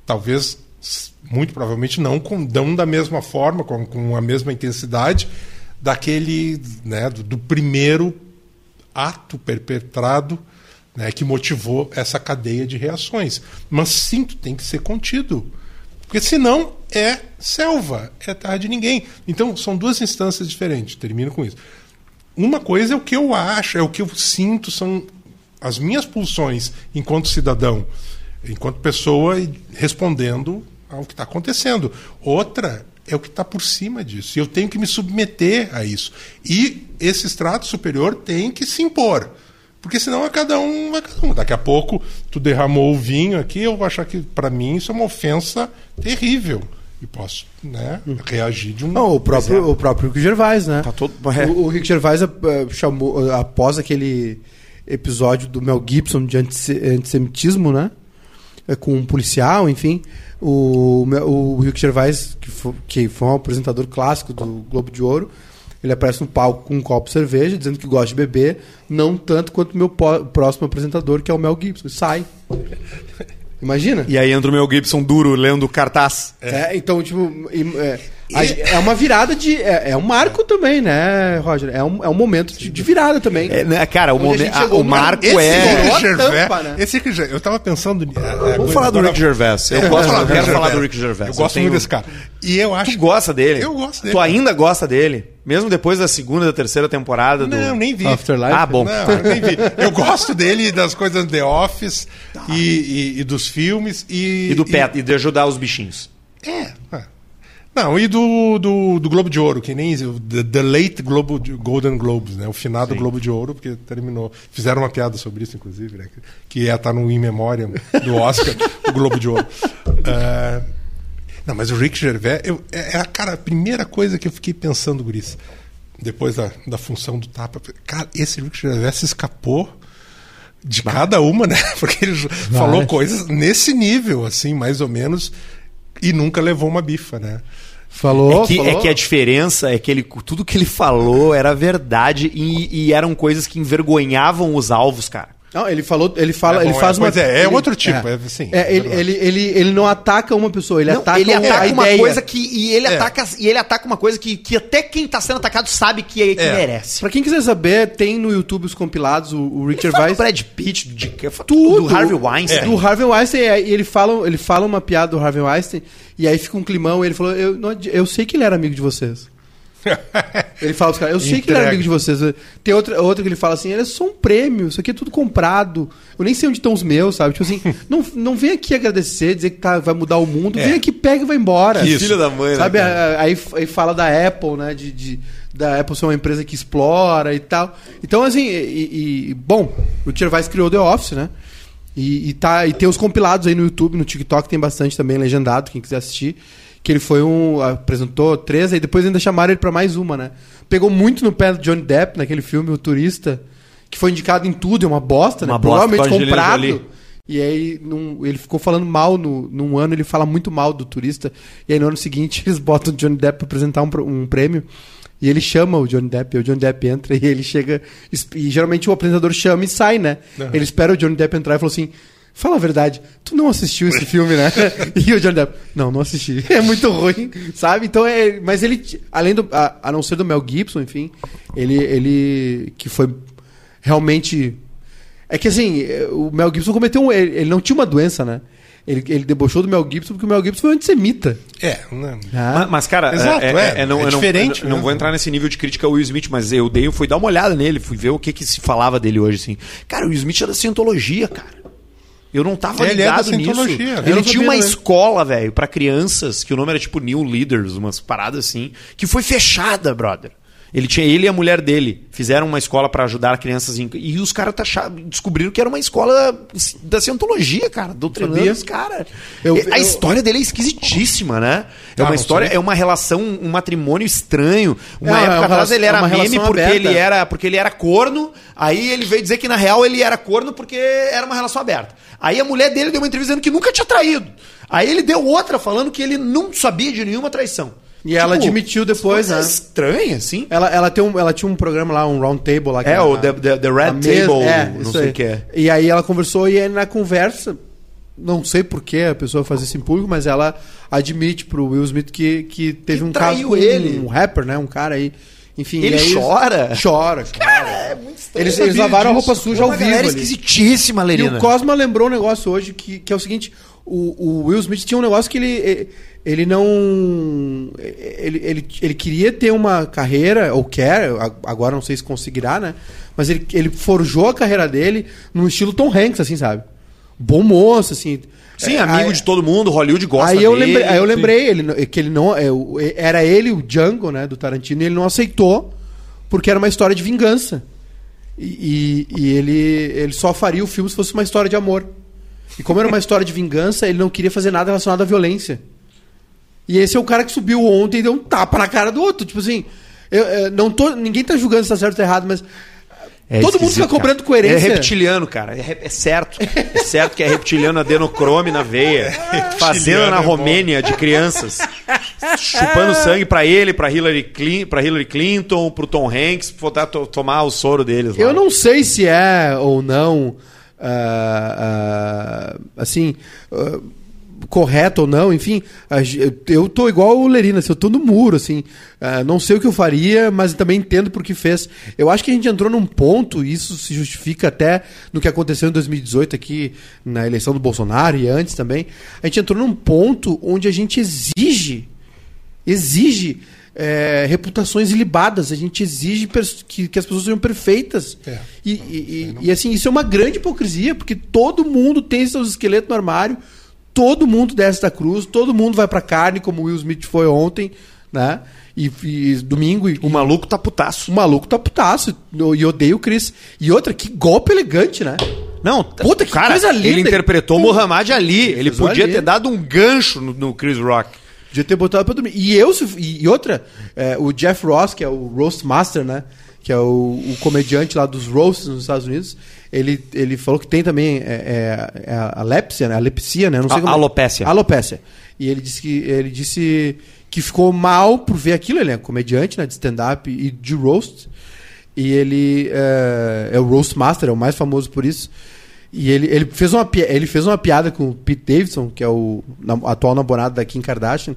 Talvez muito provavelmente não com, dão da mesma forma, com, com a mesma intensidade daquele, né, do, do primeiro ato perpetrado né, que motivou essa cadeia de reações. Mas sim, tem que ser contido. Porque senão é selva, é terra de ninguém. Então são duas instâncias diferentes. Termino com isso. Uma coisa é o que eu acho, é o que eu sinto, são as minhas pulsões enquanto cidadão, enquanto pessoa respondendo ao que está acontecendo. Outra é o que está por cima disso. E eu tenho que me submeter a isso. E esse estrato superior tem que se impor. Porque senão é cada um, é cada um. Daqui a pouco tu derramou o vinho aqui, eu vou achar que para mim isso é uma ofensa terrível. E posso né, reagir de um. Não, o próprio, o próprio Rick Gervais, né? Tá todo... o, o Rick Gervais uh, chamou, uh, após aquele episódio do Mel Gibson de antissemitismo, né? Com um policial, enfim o, o Rick Gervais, que foi, que foi um apresentador clássico do Globo de Ouro, ele aparece no palco com um copo de cerveja, dizendo que gosta de beber, não tanto quanto o meu próximo apresentador, que é o Mel Gibson. Sai. Imagina? E aí entra o Mel Gibson duro, lendo cartaz. É, então, tipo. É, é uma virada de. É, é, um marco também, né, Roger? É um, é um momento de, de virada também. É, né, cara, o, momen, a, o marco esse é. Rick Gervais, tampa, né? Esse Rick Eu tava pensando. É, Vamos falar do Rick Gervais. Eu, gosto, falar, eu quero falar do Rick Gervais. Eu gosto eu muito desse cara. E eu acho. Tu gosta dele? Eu gosto dele. Tu ainda gosta dele? Mesmo depois da segunda, da terceira temporada do. Não, nem vi. Afterlife? Ah, bom. Não, nem vi. Eu gosto dele das coisas The Office tá. e, e, e, dos filmes. E, e do pet, e de ajudar os bichinhos. É. é. Não, e do, do, do, Globo de Ouro, que nem the, the Late Globo, Golden Globes, né? O finado Sim. Globo de Ouro, porque terminou. Fizeram uma piada sobre isso, inclusive, né? Que ia estar no In Memoriam do Oscar, o Globo de Ouro. Uh, não, mas o Rick Gervais, eu, é, é a cara, a primeira coisa que eu fiquei pensando, Guris, depois da, da função do tapa. Cara, esse Rick Gervais se escapou de cada uma, né? Porque ele Vai. falou coisas nesse nível, assim, mais ou menos, e nunca levou uma bifa, né? Falou é que, falou. é que a diferença é que ele, tudo que ele falou era verdade e, e eram coisas que envergonhavam os alvos, cara. Não, ele falou, ele fala, é, ele faz é, uma. É, é ele, outro tipo, é, assim. É, ele, ele, ele, ele não ataca uma pessoa, ele não, ataca, ele ataca uma ideia. coisa que e ele ataca e ele ataca uma coisa que, que até quem tá sendo atacado sabe que, é, que merece. Pra quem quiser saber, tem no YouTube os compilados o, o Rick Gervais. Brad Pitt, de, tudo, do Harvey Weinstein. Do Harvey Weinstein, e ele fala, ele fala uma piada do Harvey Weinstein e aí fica um climão, e ele falou: "Eu, não, eu sei que ele era amigo de vocês". ele fala os caras, eu sei Entrega. que ele era amigo de vocês. Tem outra, outra que ele fala assim, ele é só um prêmio, isso aqui é tudo comprado. Eu nem sei onde estão os meus, sabe? Tipo assim, não, não vem aqui agradecer, dizer que tá, vai mudar o mundo, é. vem aqui, pega e vai embora. Que filho da mãe, né, Sabe? Né, aí, aí fala da Apple, né? De, de, da Apple ser uma empresa que explora e tal. Então, assim, e, e bom, o Gervais criou The Office, né? E, e, tá, e tem os compilados aí no YouTube, no TikTok tem bastante também legendado, quem quiser assistir. Que ele foi um. apresentou três, aí depois ainda chamaram ele pra mais uma, né? Pegou muito no pé do Johnny Depp naquele filme, O Turista, que foi indicado em tudo, é uma bosta, Uma né? bosta, Provavelmente comprado. Jolie. E aí num- ele ficou falando mal no, num ano, ele fala muito mal do turista. E aí no ano seguinte eles botam o Johnny Depp pra apresentar um, um prêmio. E ele chama o Johnny Depp, e o Johnny Depp entra e ele chega. E geralmente o apresentador chama e sai, né? Ele espera o Johnny Depp entrar e falou assim: Fala a verdade, tu não assistiu esse filme, né? e o Johnny Depp, não, não assisti. É muito ruim, sabe? Então é. Mas ele, além do. A, a não ser do Mel Gibson, enfim, ele. ele que foi realmente. É que assim, eh, o Mel Gibson cometeu um. Ele, ele não tinha uma doença, né? Ele, ele debochou do Mel Gibson porque o Mel Gibson foi um antissemita. É, né? Mas, mas, cara, Exato, é, é, é- é- não, é não- diferente, não, né? vou entrar nesse nível de crítica ao Will Smith, mas eu dei, fui dar uma olhada nele, fui ver o que, que se falava dele hoje, assim. Cara, o Will Smith é da cientologia, cara. Eu não tava Ele é ligado nisso. Scientologia. Eu Ele tinha uma escola, velho, pra crianças, que o nome era tipo New Leaders, umas paradas assim, que foi fechada, brother. Ele tinha ele e a mulher dele fizeram uma escola pra ajudar crianças em- e os caras taxa- descobriram que era uma escola da cientologia, cara, doutrinando os caras. A história dele é esquisitíssima, né? É Ah, uma história, sei. é uma relação, um matrimônio estranho. Uma É, é época uma atrás relação- ele é era meme porque aberta. ele era porque ele era corno. Aí ele veio dizer que na real ele era corno porque era uma relação aberta. Aí a mulher dele deu uma entrevista dizendo que nunca tinha traído. Aí ele deu outra falando que ele não sabia de nenhuma traição. E ela admitiu depois, né? Estranha, assim. Ela, ela, tem um, ela tinha um programa lá, um round table lá. que É, era o a- The- The- The Red a Table, é, não sei o que é. E aí ela conversou e aí na conversa, não sei por que a pessoa faz isso em público, mas ela admite pro Will Smith que, que teve Que um caso com ele. um rapper, né? Um cara aí. Enfim, Ele e aí chora? Chora, chora. Cara, é muito estranho. Eles, eles lavaram a disso. roupa suja ao Uma vivo galera ali. esquisitíssima, E Lerina. o Cosma lembrou um negócio hoje que, que é o seguinte: o, o Will Smith tinha um negócio que ele, ele não. Ele, ele, ele queria ter uma carreira, ou quer, agora não sei se conseguirá, né? Mas ele, ele forjou a carreira dele no estilo Tom Hanks, assim, sabe? Bom moço, assim. Sim, É, amigo aí- de todo mundo, Hollywood gosta Aí eu dele. lembrei, aí eu lembrei ele, não- que ele não. é, o- Era ele o Django, né, do Tarantino, e ele não aceitou, porque era uma história de vingança. E, e- e ele, ele só faria o filme se fosse uma história de amor. E como era uma história de vingança, ele não queria fazer nada relacionado à violência. E esse é o cara que subiu ontem e deu um tapa na cara do outro. Tipo assim, eu, eu não tô, ninguém tá julgando se tá certo ou errado, mas É todo mundo fica cobrando cara. coerência. É reptiliano, cara. É, é certo. É certo que é reptiliano adenocrome na veia. Fazenda na é. Romênia de crianças. Chupando sangue pra ele, pra Hillary, Clinton, pra Hillary Clinton, pro Tom Hanks, pra tomar o soro deles lá. Eu não sei se é ou não, ah, ah, assim, ah, correto ou não, enfim, eu- tô igual o Lerina, assim, eu tô no muro, assim, ah, não sei o que eu faria, mas também entendo por que fez. Eu acho que a gente entrou num ponto, e isso se justifica até no que aconteceu em 2018 aqui, na eleição do Bolsonaro e antes também, a gente entrou num ponto onde a gente exige exige é, reputações ilibadas, a gente exige que, que as pessoas sejam perfeitas. É. E, e- e- e, assim, isso é uma grande hipocrisia, porque todo mundo tem seus esqueletos no armário, todo mundo desce da cruz, todo mundo vai pra carne, como o Will Smith foi ontem, né? E, e domingo e, O maluco tá putaço. o maluco tá putaço e odeia o Chris. E outra, que golpe elegante, né? Não, Puta, que cara, coisa linda. ele interpretou Pô, Muhammad Ali. Ele fez podia ali. ter dado um gancho no, no Chris Rock. Podia ter botado pra dormir. E eu, e e outra, é, o Jeff Ross, que é o Roast Master, né? Que é o, o comediante lá dos roasts nos Estados Unidos, ele, ele falou que tem também é, é, é a lepsia, né? A lepsia, né? Não sei A- como é. alopécia. Alopécia. E ele disse que ele disse que ficou mal por ver aquilo. Ele é comediante, né? De stand-up e de roast. E ele é, é o Roast Master, é o mais famoso por isso. E ele, ele, fez uma, ele fez uma piada com o Pete Davidson, que é o atual namorado da Kim Kardashian,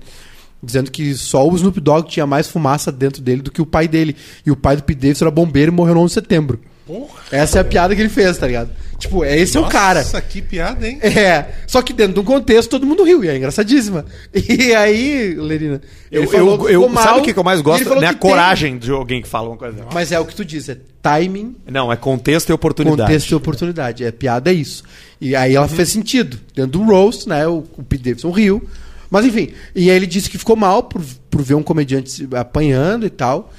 dizendo que só o Snoop Dogg tinha mais fumaça dentro dele do que o pai dele. E o pai do Pete Davidson era bombeiro e morreu no 11 de setembro. Porra. Essa é a piada que ele fez, tá ligado? Tipo, é esse é o cara. Nossa, que piada, hein? É, só que dentro de um contexto todo mundo riu, e é engraçadíssima. E aí, Lerina, Eu, eu, eu- ficou sabe mal, o que, eu mais gosto? é a que tem- coragem de alguém que fala uma coisa. Mas é o que tu diz, é timing, Não, é contexto e oportunidade. contexto e oportunidade. É piada é isso. E aí ela fez sentido. Dentro do roast, né? O, o Pete Davidson riu. Mas enfim, e aí ele disse que ficou mal por, por ver um comediante se apanhando e tal.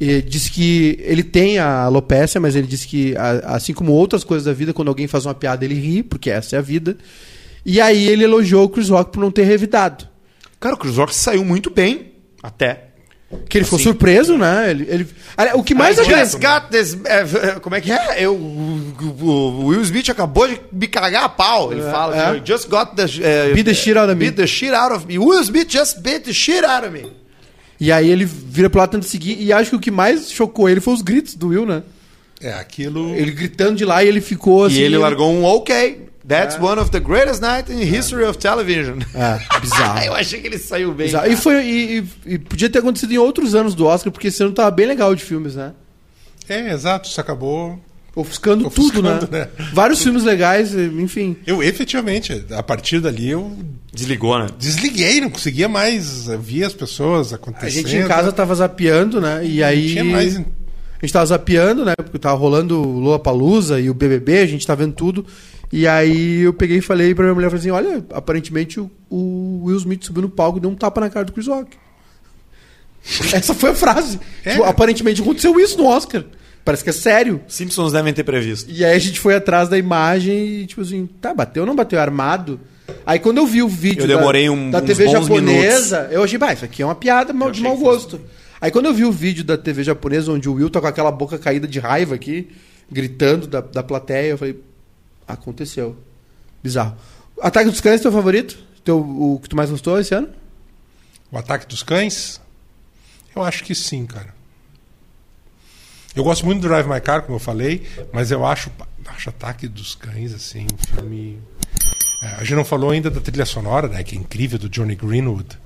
E diz que ele tem a alopecia, mas ele diz que, assim como outras coisas da vida, quando alguém faz uma piada, ele ri, porque essa é a vida. E aí ele elogiou o Chris Rock por não ter revidado. Cara, o Chris Rock saiu muito bem. Até. Que ele ficou surpreso, né? Ele, ele- O que mais I just got this. como é que é? Eu, o, Will Smith acabou de me cagar a pau. Ele É, fala. é. "I Just got the. é, Beat the shit out of me." Beat the shit out of me. Will Smith just beat the shit out of me. E aí ele vira pro lado tentando seguir. E acho que o que mais chocou ele foi os gritos do Will, né? É, aquilo. Ele gritando de lá e ele ficou assim. e ele largou um ok. That's one of the greatest nights in history of television. É, bizarro. Eu achei que ele saiu bem. E, foi, e, e- e podia ter acontecido em outros anos do Oscar, porque esse ano tava bem legal de filmes, né? É, exato, isso acabou. Ofuscando, Ofuscando, tudo, né? né? Vários filmes legais, enfim. Eu, efetivamente, a partir dali eu Desligou, né? desliguei, não conseguia mais ver as pessoas acontecendo. A gente em casa tava zapeando, né? E aí. Não tinha mais. A gente tava zapeando, né? Porque tava rolando o Lula Palusa e o BBB, a gente tá vendo tudo. E aí eu peguei e falei pra minha mulher, falei assim, olha, aparentemente o, o Will Smith subiu no palco e deu um tapa na cara do Chris Rock. Essa foi a frase. É. Tipo, aparentemente aconteceu isso no Oscar. Parece que é sério. Simpsons devem ter previsto. E aí a gente foi atrás da imagem e, tipo assim, tá, bateu ou não bateu? Armado? Aí quando eu vi o vídeo Eu da- demorei um- da, TV japonesa, eu achei, bah, isso aqui é uma piada mal- de mau que fosse. gosto. Aí quando eu vi o vídeo da TV japonesa, onde o Will tá com aquela boca caída de raiva aqui, gritando da, da plateia, eu falei, aconteceu. Bizarro. Ataque dos Cães, teu favorito? Teu, o que tu mais gostou esse ano? O Ataque dos Cães? Eu acho que sim, cara. Eu gosto muito do Drive My Car, como eu falei, mas eu acho, acho Ataque dos Cães, assim, um filme. É, a gente não falou ainda da trilha sonora, né? Que é incrível, do Johnny Greenwood,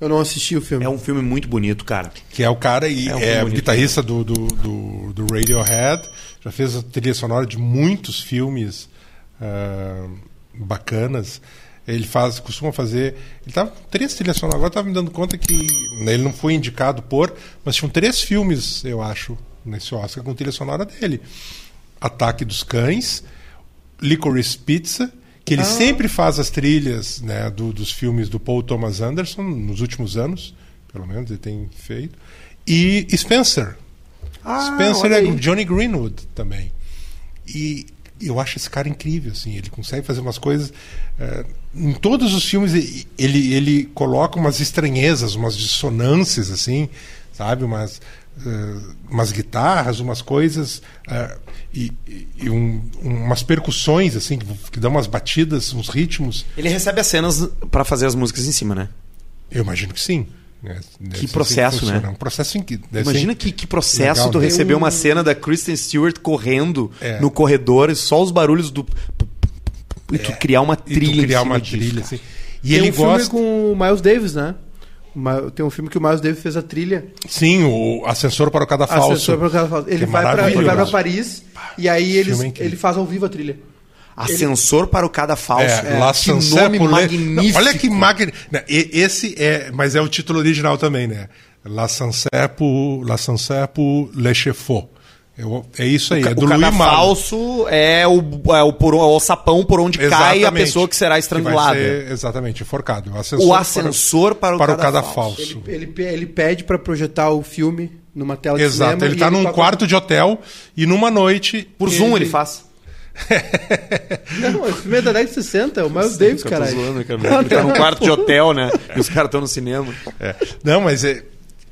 Eu não assisti o filme. É um filme muito bonito, cara. que é o cara e É um é, bonito, guitarrista do, do, do, do Radiohead. Já fez a trilha sonora de muitos filmes ah, bacanas. Ele faz, costuma fazer. Ele tava com três trilhas sonoras. Agora estava me dando conta que né, ele não foi indicado por, mas tinham três filmes, eu acho, nesse Oscar com trilha sonora dele: Ataque dos Cães, Licorice Pizza, que ele sempre faz as trilhas né, do- dos filmes do Paul Thomas Anderson nos últimos anos, pelo menos ele tem feito, e Spencer. Spencer olha é. Johnny Greenwood também. E eu acho esse cara incrível, assim. Ele consegue fazer umas coisas. eh, em todos os filmes ele, ele coloca umas estranhezas, umas dissonâncias, assim, sabe? Umas, eh, umas guitarras, umas coisas. eh, e e um- umas percussões, assim, que, que dão umas batidas, uns ritmos. Ele recebe as cenas pra fazer as músicas em cima, né? Eu imagino que sim. né? Deve ser processo, funciona. né? É um processo em que. Imagina que, que processo Legal, tu né? receber uma cena da Kristen Stewart correndo É. no corredor e só os barulhos do. E tu criar uma E tu trilha. em criar cima uma disso, trilha, cara. assim. E Tem ele um filme gosta. com o Miles Davis, né? Tem um filme que o Miles Davis fez a trilha. Sim, o ascensor para o cada falso. Assessor pra cada falso. Ele, Que é vai pra, ele vai pra Paris e aí eles, é ele faz ao vivo a trilha. Ascensor para o cada falso. É, La que Sancerre nome pour les- magnífico. Não, olha que magnífico. Esse é, mas é o título original também, né? La Sancerre pour, La Sancerre pour les chefaux. Eu- É isso aí, é do o cada Louis Malle. falso é o, é o, por, é o sapão por onde cai a Exatamente. pessoa que será vai estrangulada. ser, exatamente, enforcado. O ascensor, O ascensor para o para o cada cada falso. falso. Ele, ele, ele pede pra projetar o filme numa tela de Exato, cinema. ele e tá num quarto de hotel e numa noite. Por Zoom ele faz. Não, esse filme é da década de 60, é o Miles Davis, caralho. zoando, cara. Ele tá num quarto de hotel, né? E os caras estão no cinema. É. Não, mas é.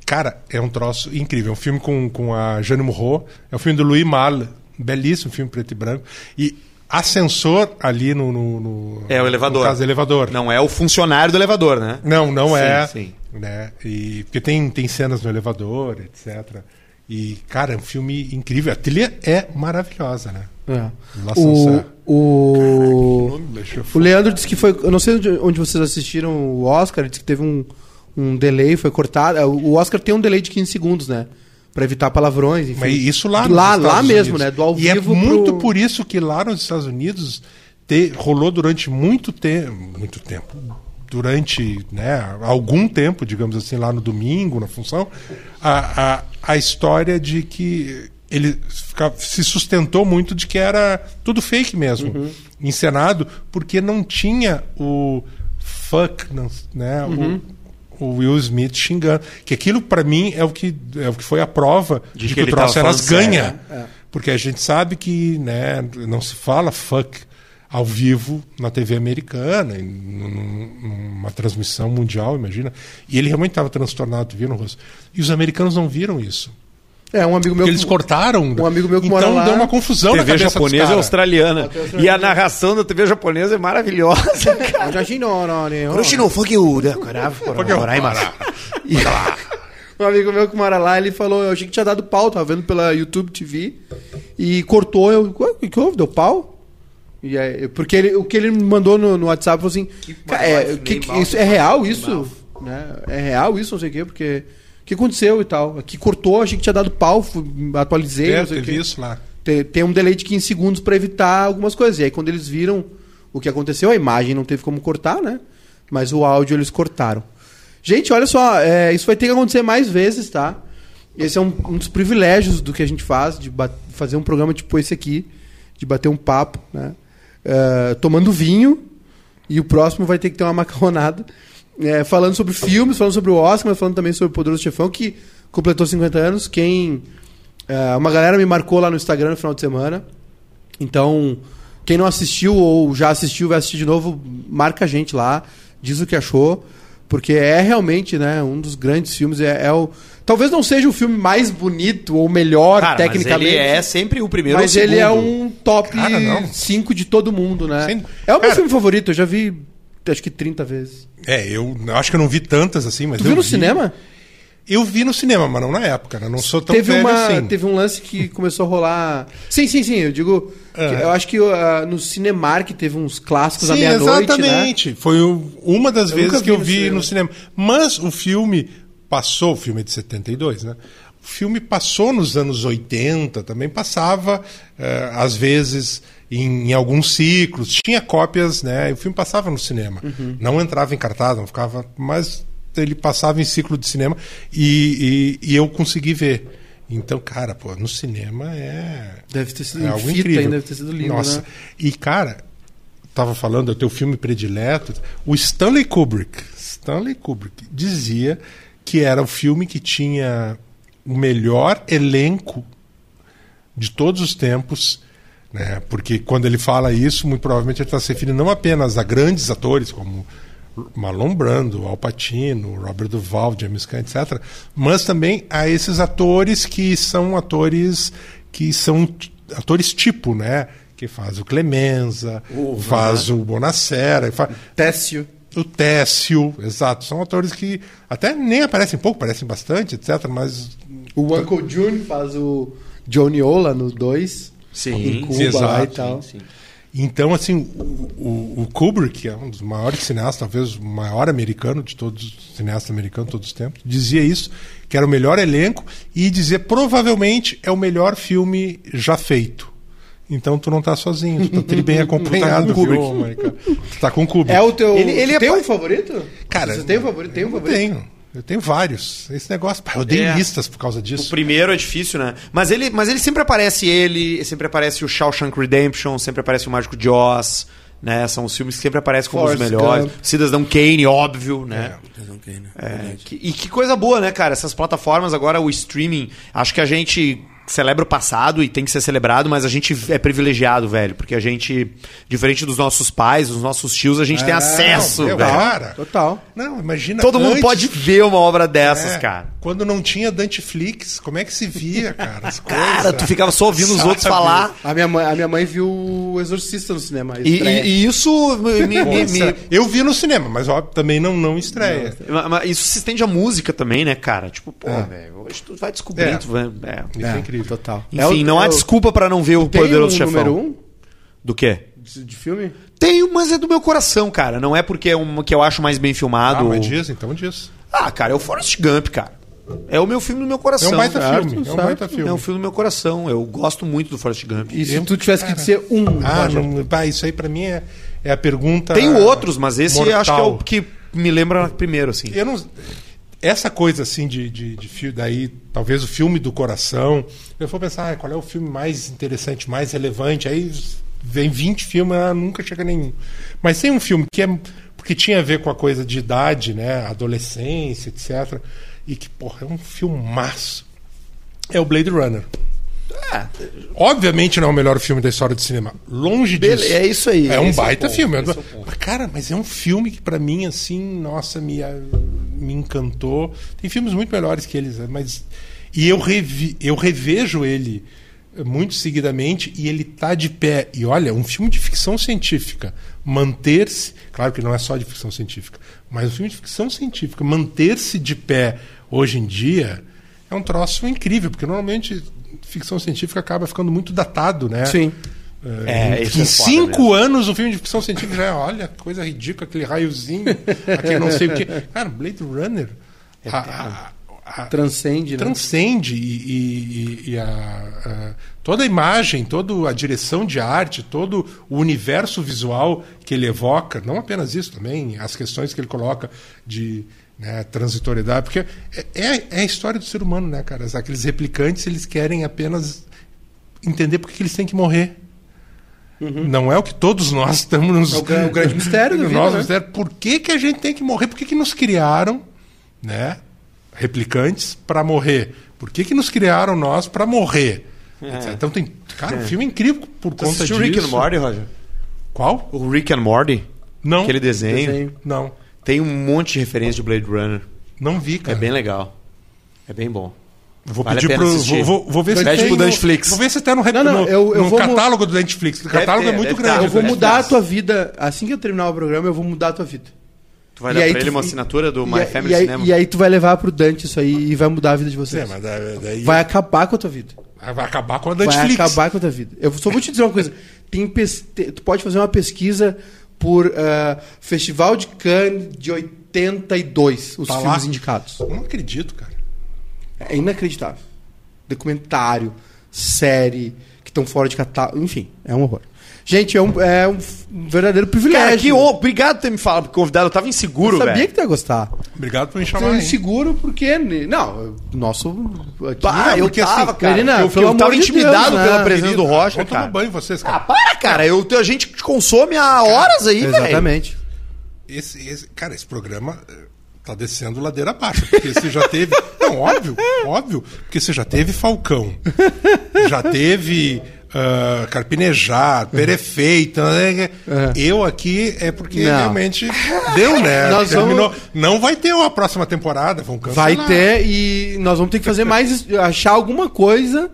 Cara, é um troço incrível. É um filme com, com a Jane Morro. É um filme do Louis Malle. Belíssimo filme preto e branco. E ascensor ali no. no, no É o elevador. No caso, elevador. Não é o funcionário do elevador, né? Não, não Sim, é. sim. Né? E, porque tem, tem cenas no elevador, etc. E, cara, é um filme incrível. A trilha é maravilhosa, né? É. O, o, eu o Leandro disse que foi. Eu não sei onde, onde vocês assistiram o Oscar, ele disse que teve um, um delay, foi cortado. É, O Oscar tem um delay de 15 segundos, né? Pra evitar palavrões, enfim. Mas isso lá Lá, lá mesmo, Unidos. né? Do ao e vivo é muito pro- por isso que lá nos Estados Unidos te- rolou durante muito tempo, muito tempo, durante né, algum tempo, digamos assim, lá no domingo, na função, a, a, a história de que ele fica- se sustentou muito de que era tudo fake mesmo, Uhum. encenado, porque não tinha o fuck, né? Uhum. O, o Will Smith xingando. Que aquilo, para mim, é o, que, é o que foi a prova de, de que, que o troço elas ganha. É. Porque a gente sabe que né, não se fala fuck ao vivo na TV americana, em, numa transmissão mundial, imagina. E ele realmente estava transtornado, viram no rosto. E os americanos não viram isso. É, um amigo meu. Eles cortaram. Um amigo meu que então, mora lá. deu uma confusão TV na cabeça japonesa é australiana. E a narração da TV japonesa é maravilhosa, cara. Um amigo meu que mora lá, ele falou, eu achei que tinha dado pau, tava vendo pela YouTube TV. E cortou, eu. O que, que houve? Deu pau? E aí, porque ele, o que ele mandou no, no WhatsApp foi assim: é, que, que, isso, é real isso? Né? É real isso, não sei o quê, porque. O que aconteceu e tal? Aqui cortou, achei que tinha dado pau, atualizei. É, teve isso lá. Tem, tem, um delay de 15 segundos para evitar algumas coisas. E aí, quando eles viram o que aconteceu, a imagem não teve como cortar, né? Mas o áudio eles cortaram. Gente, olha só, é, isso vai ter que acontecer mais vezes, tá? Esse é um, um dos privilégios do que a gente faz, de fazer um programa tipo esse aqui, de bater um papo, né? Uh, tomando vinho, e o próximo vai ter que ter uma macarronada é, falando sobre filmes, falando sobre o Oscar, mas falando também sobre o Poderoso Chefão, que completou 50 anos. Quem. É, uma galera me marcou lá no Instagram no final de semana. Então, quem não assistiu ou já assistiu, vai assistir de novo, marca a gente lá, diz o que achou. Porque é realmente né, um dos grandes filmes. É, é o, talvez não seja o filme mais bonito ou melhor Cara, tecnicamente. Mas ele é sempre o primeiro Mas ele é um top 5 de todo mundo, né? É o meu Cara, filme favorito, eu já vi acho que 30 vezes. É, eu acho que eu não vi tantas assim, mas. Tu viu no vi... cinema? Eu vi no cinema, mas não na época, né? Não sou tão teve velho uma, assim. Teve um lance que começou a rolar. Sim, sim, sim. Eu digo. Uhum. eu acho que uh, no Cinemark teve uns clássicos sim, à meia-noite. Né? Exatamente. Né? Foi uma das eu vezes que eu vi no cinema. no cinema. Mas o filme passou, o filme é de 72, né? O filme passou nos anos 80, também passava, uh, às vezes em, em, alguns ciclos, tinha cópias, né? O filme passava no cinema. Uhum. Não entrava em cartaz, não ficava. Mas ele passava em ciclo de cinema e, e, e eu consegui ver. Então, cara, pô, no cinema é. Deve ter sido é algo fita, incrível. deve ter sido lindo. Nossa. Né? E, cara, tava falando do teu filme predileto. O Stanley Kubrick. Stanley Kubrick dizia que era o filme que tinha o melhor elenco de todos os tempos né? Porque quando ele fala isso, muito provavelmente ele está se referindo não apenas a grandes atores como Marlon Brando, Al Pacino, Robert Duvall, James Caan, etc., mas também a esses atores que são atores que são atores tipo, né? Que faz o Clemenza, uh, faz o Bonacera, faz... Técio. O Técio, exato. São atores que até nem aparecem pouco, aparecem bastante, etc. Mas. O Uncle June faz o Johnny Ola nos dois. Sim, em Cuba exato, lá e tal. Sim, sim. Então, assim, o, o, o, Kubrick, que é um dos maiores cineastas, talvez o maior americano de todos os cineastas americanos de todos os tempos, dizia isso, que era o melhor elenco e dizia provavelmente é o melhor filme já feito. Então tu não tá sozinho, tu tá bem acompanhado, tá viu, Tu tá com o Kubrick. É o teu. Ele, ele é tem um favorito? Cara, Você tem um favorito? Tem um favorito? Tenho. Eu tenho vários. Esse negócio, eu odeio é. listas por causa disso. O primeiro é difícil, né? Mas ele, mas ele sempre aparece ele, sempre aparece o Shawshank Redemption, sempre aparece o Mágico de Oz, né? São os filmes que sempre aparecem como Forrest os melhores. Gump. Cidadão Kane, óbvio, né? É, Cidadão Kane. É, que, e que coisa boa, né, cara? Essas plataformas agora, o streaming, acho que a gente celebra o passado e tem que ser celebrado, mas a gente é privilegiado, velho, porque a gente, diferente dos nossos pais, dos nossos tios, a gente é, tem acesso, meu, velho. Cara, total. Não, imagina. Todo antes, mundo pode ver uma obra dessas, é, cara. Quando não tinha Danteflix, como é que se via, cara? As coisas, cara, tu ficava só ouvindo sabe? os outros falar. A minha mãe, a minha mãe viu o Exorcista no cinema. E, e, e, isso me, me, me, Eu vi no cinema, mas óbvio, também não, não estreia. Não, mas isso se estende à música também, né, cara? Tipo, pô, é. velho, hoje tu vai descobrir. É. Vai, é. Isso é, incrível. Total. Enfim, Enfim, não há desculpa para não ver o Poderoso um Chefão. número um? Do quê? De, de filme? Tenho, mas é do meu coração, cara. Não é porque é um que eu acho mais bem filmado. Ah, mas diz, então diz. Ah, cara, é o Forrest Gump, cara. É o meu filme do meu coração. É um baita certo, filme. É um baita filme. É um filme do meu coração. Eu gosto muito do Forrest Gump. E se tu tivesse que dizer um? Ah, não, pá, isso aí pra mim é, é a pergunta. Tem outros, mas esse mortal. acho que é o que me lembra primeiro, assim. Eu não essa coisa assim de, de, de daí talvez o filme do coração. Eu vou pensar, ah, qual é o filme mais interessante, mais relevante? Aí vem 20 filmes, ah, nunca chega nenhum. Mas tem um filme que é. porque tinha a ver com a coisa de idade, né? Adolescência, etc. E que, porra, é um filmaço. É o Blade Runner. É. Obviamente não é o melhor filme da história do cinema. Longe Bele, disso. É isso aí. É um baita é filme. É cara, mas é um filme que para mim, assim, nossa, me, me encantou. Tem filmes muito melhores que eles, né? mas. E eu, revi, eu revejo ele muito seguidamente e ele tá de pé. E olha, um filme de ficção científica manter-se, claro que não é só de ficção científica, mas um filme de ficção científica manter-se de pé hoje em dia é um troço incrível, porque normalmente ficção científica acaba ficando muito datado, né? Sim. É, em é cinco anos o filme de ficção científica já é, olha, coisa ridícula, aquele raiozinho, aquele não sei o quê. Cara, Blade Runner. É a, a, a, transcende, né? Transcende e, e, e a, toda a imagem, toda a direção de arte, todo o universo visual que ele evoca, não apenas isso também, as questões que ele coloca de né, transitoriedade, porque é, é, é, a história do ser humano, né, cara? Aqueles replicantes, eles querem apenas entender por que eles têm que morrer. Uhum. Não é o que todos nós estamos nos. É o, o grande mistério do vida, né? mistério. Por que, que a gente tem que morrer? Por que, que nos criaram, né? Replicantes para morrer? Por que, que nos criaram nós para morrer? É. Então tem. Cara, o é. filme é incrível por conta disso. o Rick and Morty, Roger? Qual? O Rick and Morty? Não. Aquele desenho? desenho. Não. Tem um monte de referência de Blade Runner. Não vi, cara. É bem legal. É bem bom. Vou vale pedir pro. Vou, vou, vou, ver se Pede tem pro Netflix. Vou ver se tem no, não, não, no, eu, eu no catálogo do Netflix. O catálogo é ter, é muito grande. Eu vou mudar a tua vida. Assim que eu terminar o programa, eu vou mudar a tua vida. Tu vai e dar pra ele tu, uma assinatura do My e, Family e aí, Cinema? E aí tu vai levar pro Dante isso aí e vai mudar a vida de vocês. É, mas daí... Vai acabar com a tua vida. Vai acabar com a Netflix. Vai acabar com a tua vida. Eu só vou te dizer uma coisa. Tem, tu pode fazer uma pesquisa por uh, Festival de Cannes de 82, os tá filmes lá? indicados. Eu não acredito, cara. É inacreditável. Documentário, série, que estão fora de catálogo, enfim, é um horror. Gente, é um, é um verdadeiro privilégio. Cara, que obrigado por ter me falado, convidado. Eu tava inseguro, velho. Eu sabia que tu ia gostar. Obrigado por me chamar. Eu inseguro porque. Não, nosso. Aqui, eu tava, assim, cara. Eu, pelo eu tava intimidado Deus, pela né? presença do Rocha. Vou tomar banho vocês, cara. Ah, para, cara. Eu, a gente consome há horas aí, velho. Exatamente. Esse, esse, cara, esse programa eh, tá descendo ladeira abaixo, porque você já teve. Não, óbvio, óbvio, porque você já teve Falcão, já teve uh, Carpinejar, Perefeito. Né? Uhum. Eu aqui é porque não. realmente deu, né? Nós Terminou. Vamos... Não vai ter uma próxima temporada, vão cancelar. Vai ter e nós vamos ter que fazer mais, achar alguma coisa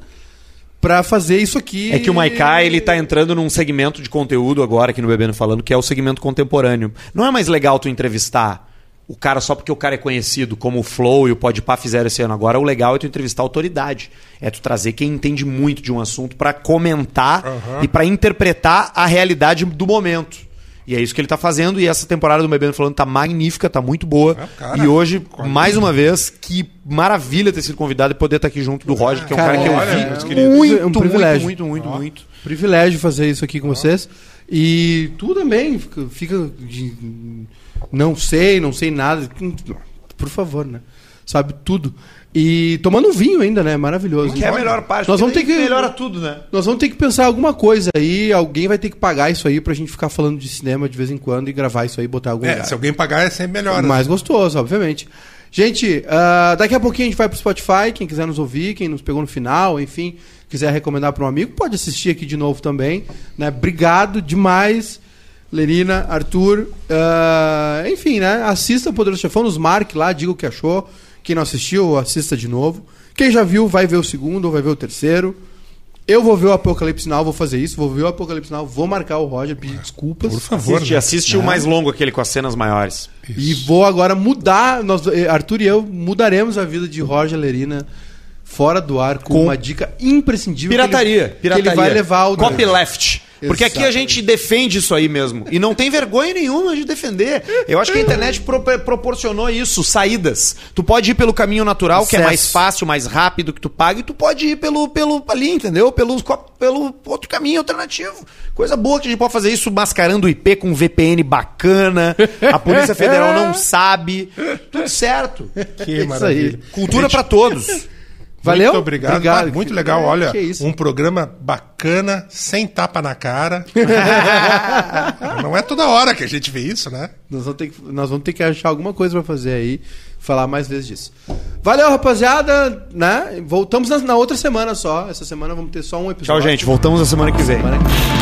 para fazer isso aqui. É que o Maikai ele tá entrando num segmento de conteúdo agora aqui no Bebendo Falando, que é o segmento contemporâneo. Não é mais legal tu entrevistar o cara só porque o cara é conhecido, como o Flow e o Podpah fizeram esse ano agora, o legal é tu entrevistar a autoridade. É tu trazer quem entende muito de um assunto para comentar uhum. e para interpretar a realidade do momento. E é isso que ele tá fazendo. E essa temporada do Bebendo Falando tá magnífica, tá muito boa. É, cara, e hoje, mais uma vez, que maravilha ter sido convidado e poder estar aqui junto do Roger, que é um cara, cara que eu vi é, muito, é um privilégio. muito, muito, muito, muito. Privilégio fazer isso aqui com vocês. E tu também fica, fica de, não sei, não sei nada. Por favor, né? Sabe tudo. E tomando um vinho ainda, né? Maravilhoso. Que é a melhor parte. Nós vamos ter que melhora tudo, né? Nós vamos ter que pensar alguma coisa aí. Alguém vai ter que pagar isso aí pra gente ficar falando de cinema de vez em quando e gravar isso aí botar algum é, lugar. Se alguém pagar é sempre melhor. Né? Mais gostoso, obviamente. Gente, uh, daqui a pouquinho a gente vai pro Spotify. Quem quiser nos ouvir, quem nos pegou no final, enfim, quiser recomendar para um amigo, pode assistir aqui de novo também. Né? Obrigado demais. Lerina, Arthur, uh, enfim, né? Assista o Poderoso Chefão, nos marque lá, diga o que achou. Quem não assistiu, assista de novo. Quem já viu, vai ver o segundo ou vai ver o terceiro. Eu vou ver o Apocalipse Now, vou fazer isso, vou ver o Apocalipse Now, vou marcar o Roger, pedir desculpas. Por favor. Assiste, né? assiste o é. mais longo, aquele com as cenas maiores. Isso. E vou agora mudar, nós, eh, Arthur e eu mudaremos a vida de Roger Lerina fora do ar com, com uma dica imprescindível. Pirataria. Que ele, pirataria. Que ele vai levar o. Copyleft. Porque aqui a gente defende isso aí mesmo. E não tem vergonha nenhuma de defender. Eu acho que a internet pro proporcionou isso, saídas. Tu pode ir pelo caminho natural, Acesso. que é mais fácil, mais rápido, que tu paga, e tu pode ir pelo, pelo ali, entendeu? Pelo, pelo outro caminho alternativo. Coisa boa que a gente pode fazer isso mascarando o IP com um VPN bacana. A Polícia Federal não sabe. Tudo certo. Que maravilha. Cultura para todos. Valeu? Muito obrigado. Obrigado. Ah, muito legal. Olha, um programa bacana, sem tapa na cara. Não é toda hora que a gente vê isso, né? Nós vamos ter que, nós vamos ter que achar alguma coisa pra fazer aí, falar mais vezes disso. Valeu, rapaziada, né? Voltamos na, na outra semana só. Essa semana vamos ter só um episódio. Tchau, gente. Voltamos na semana que vem. Semana que vem.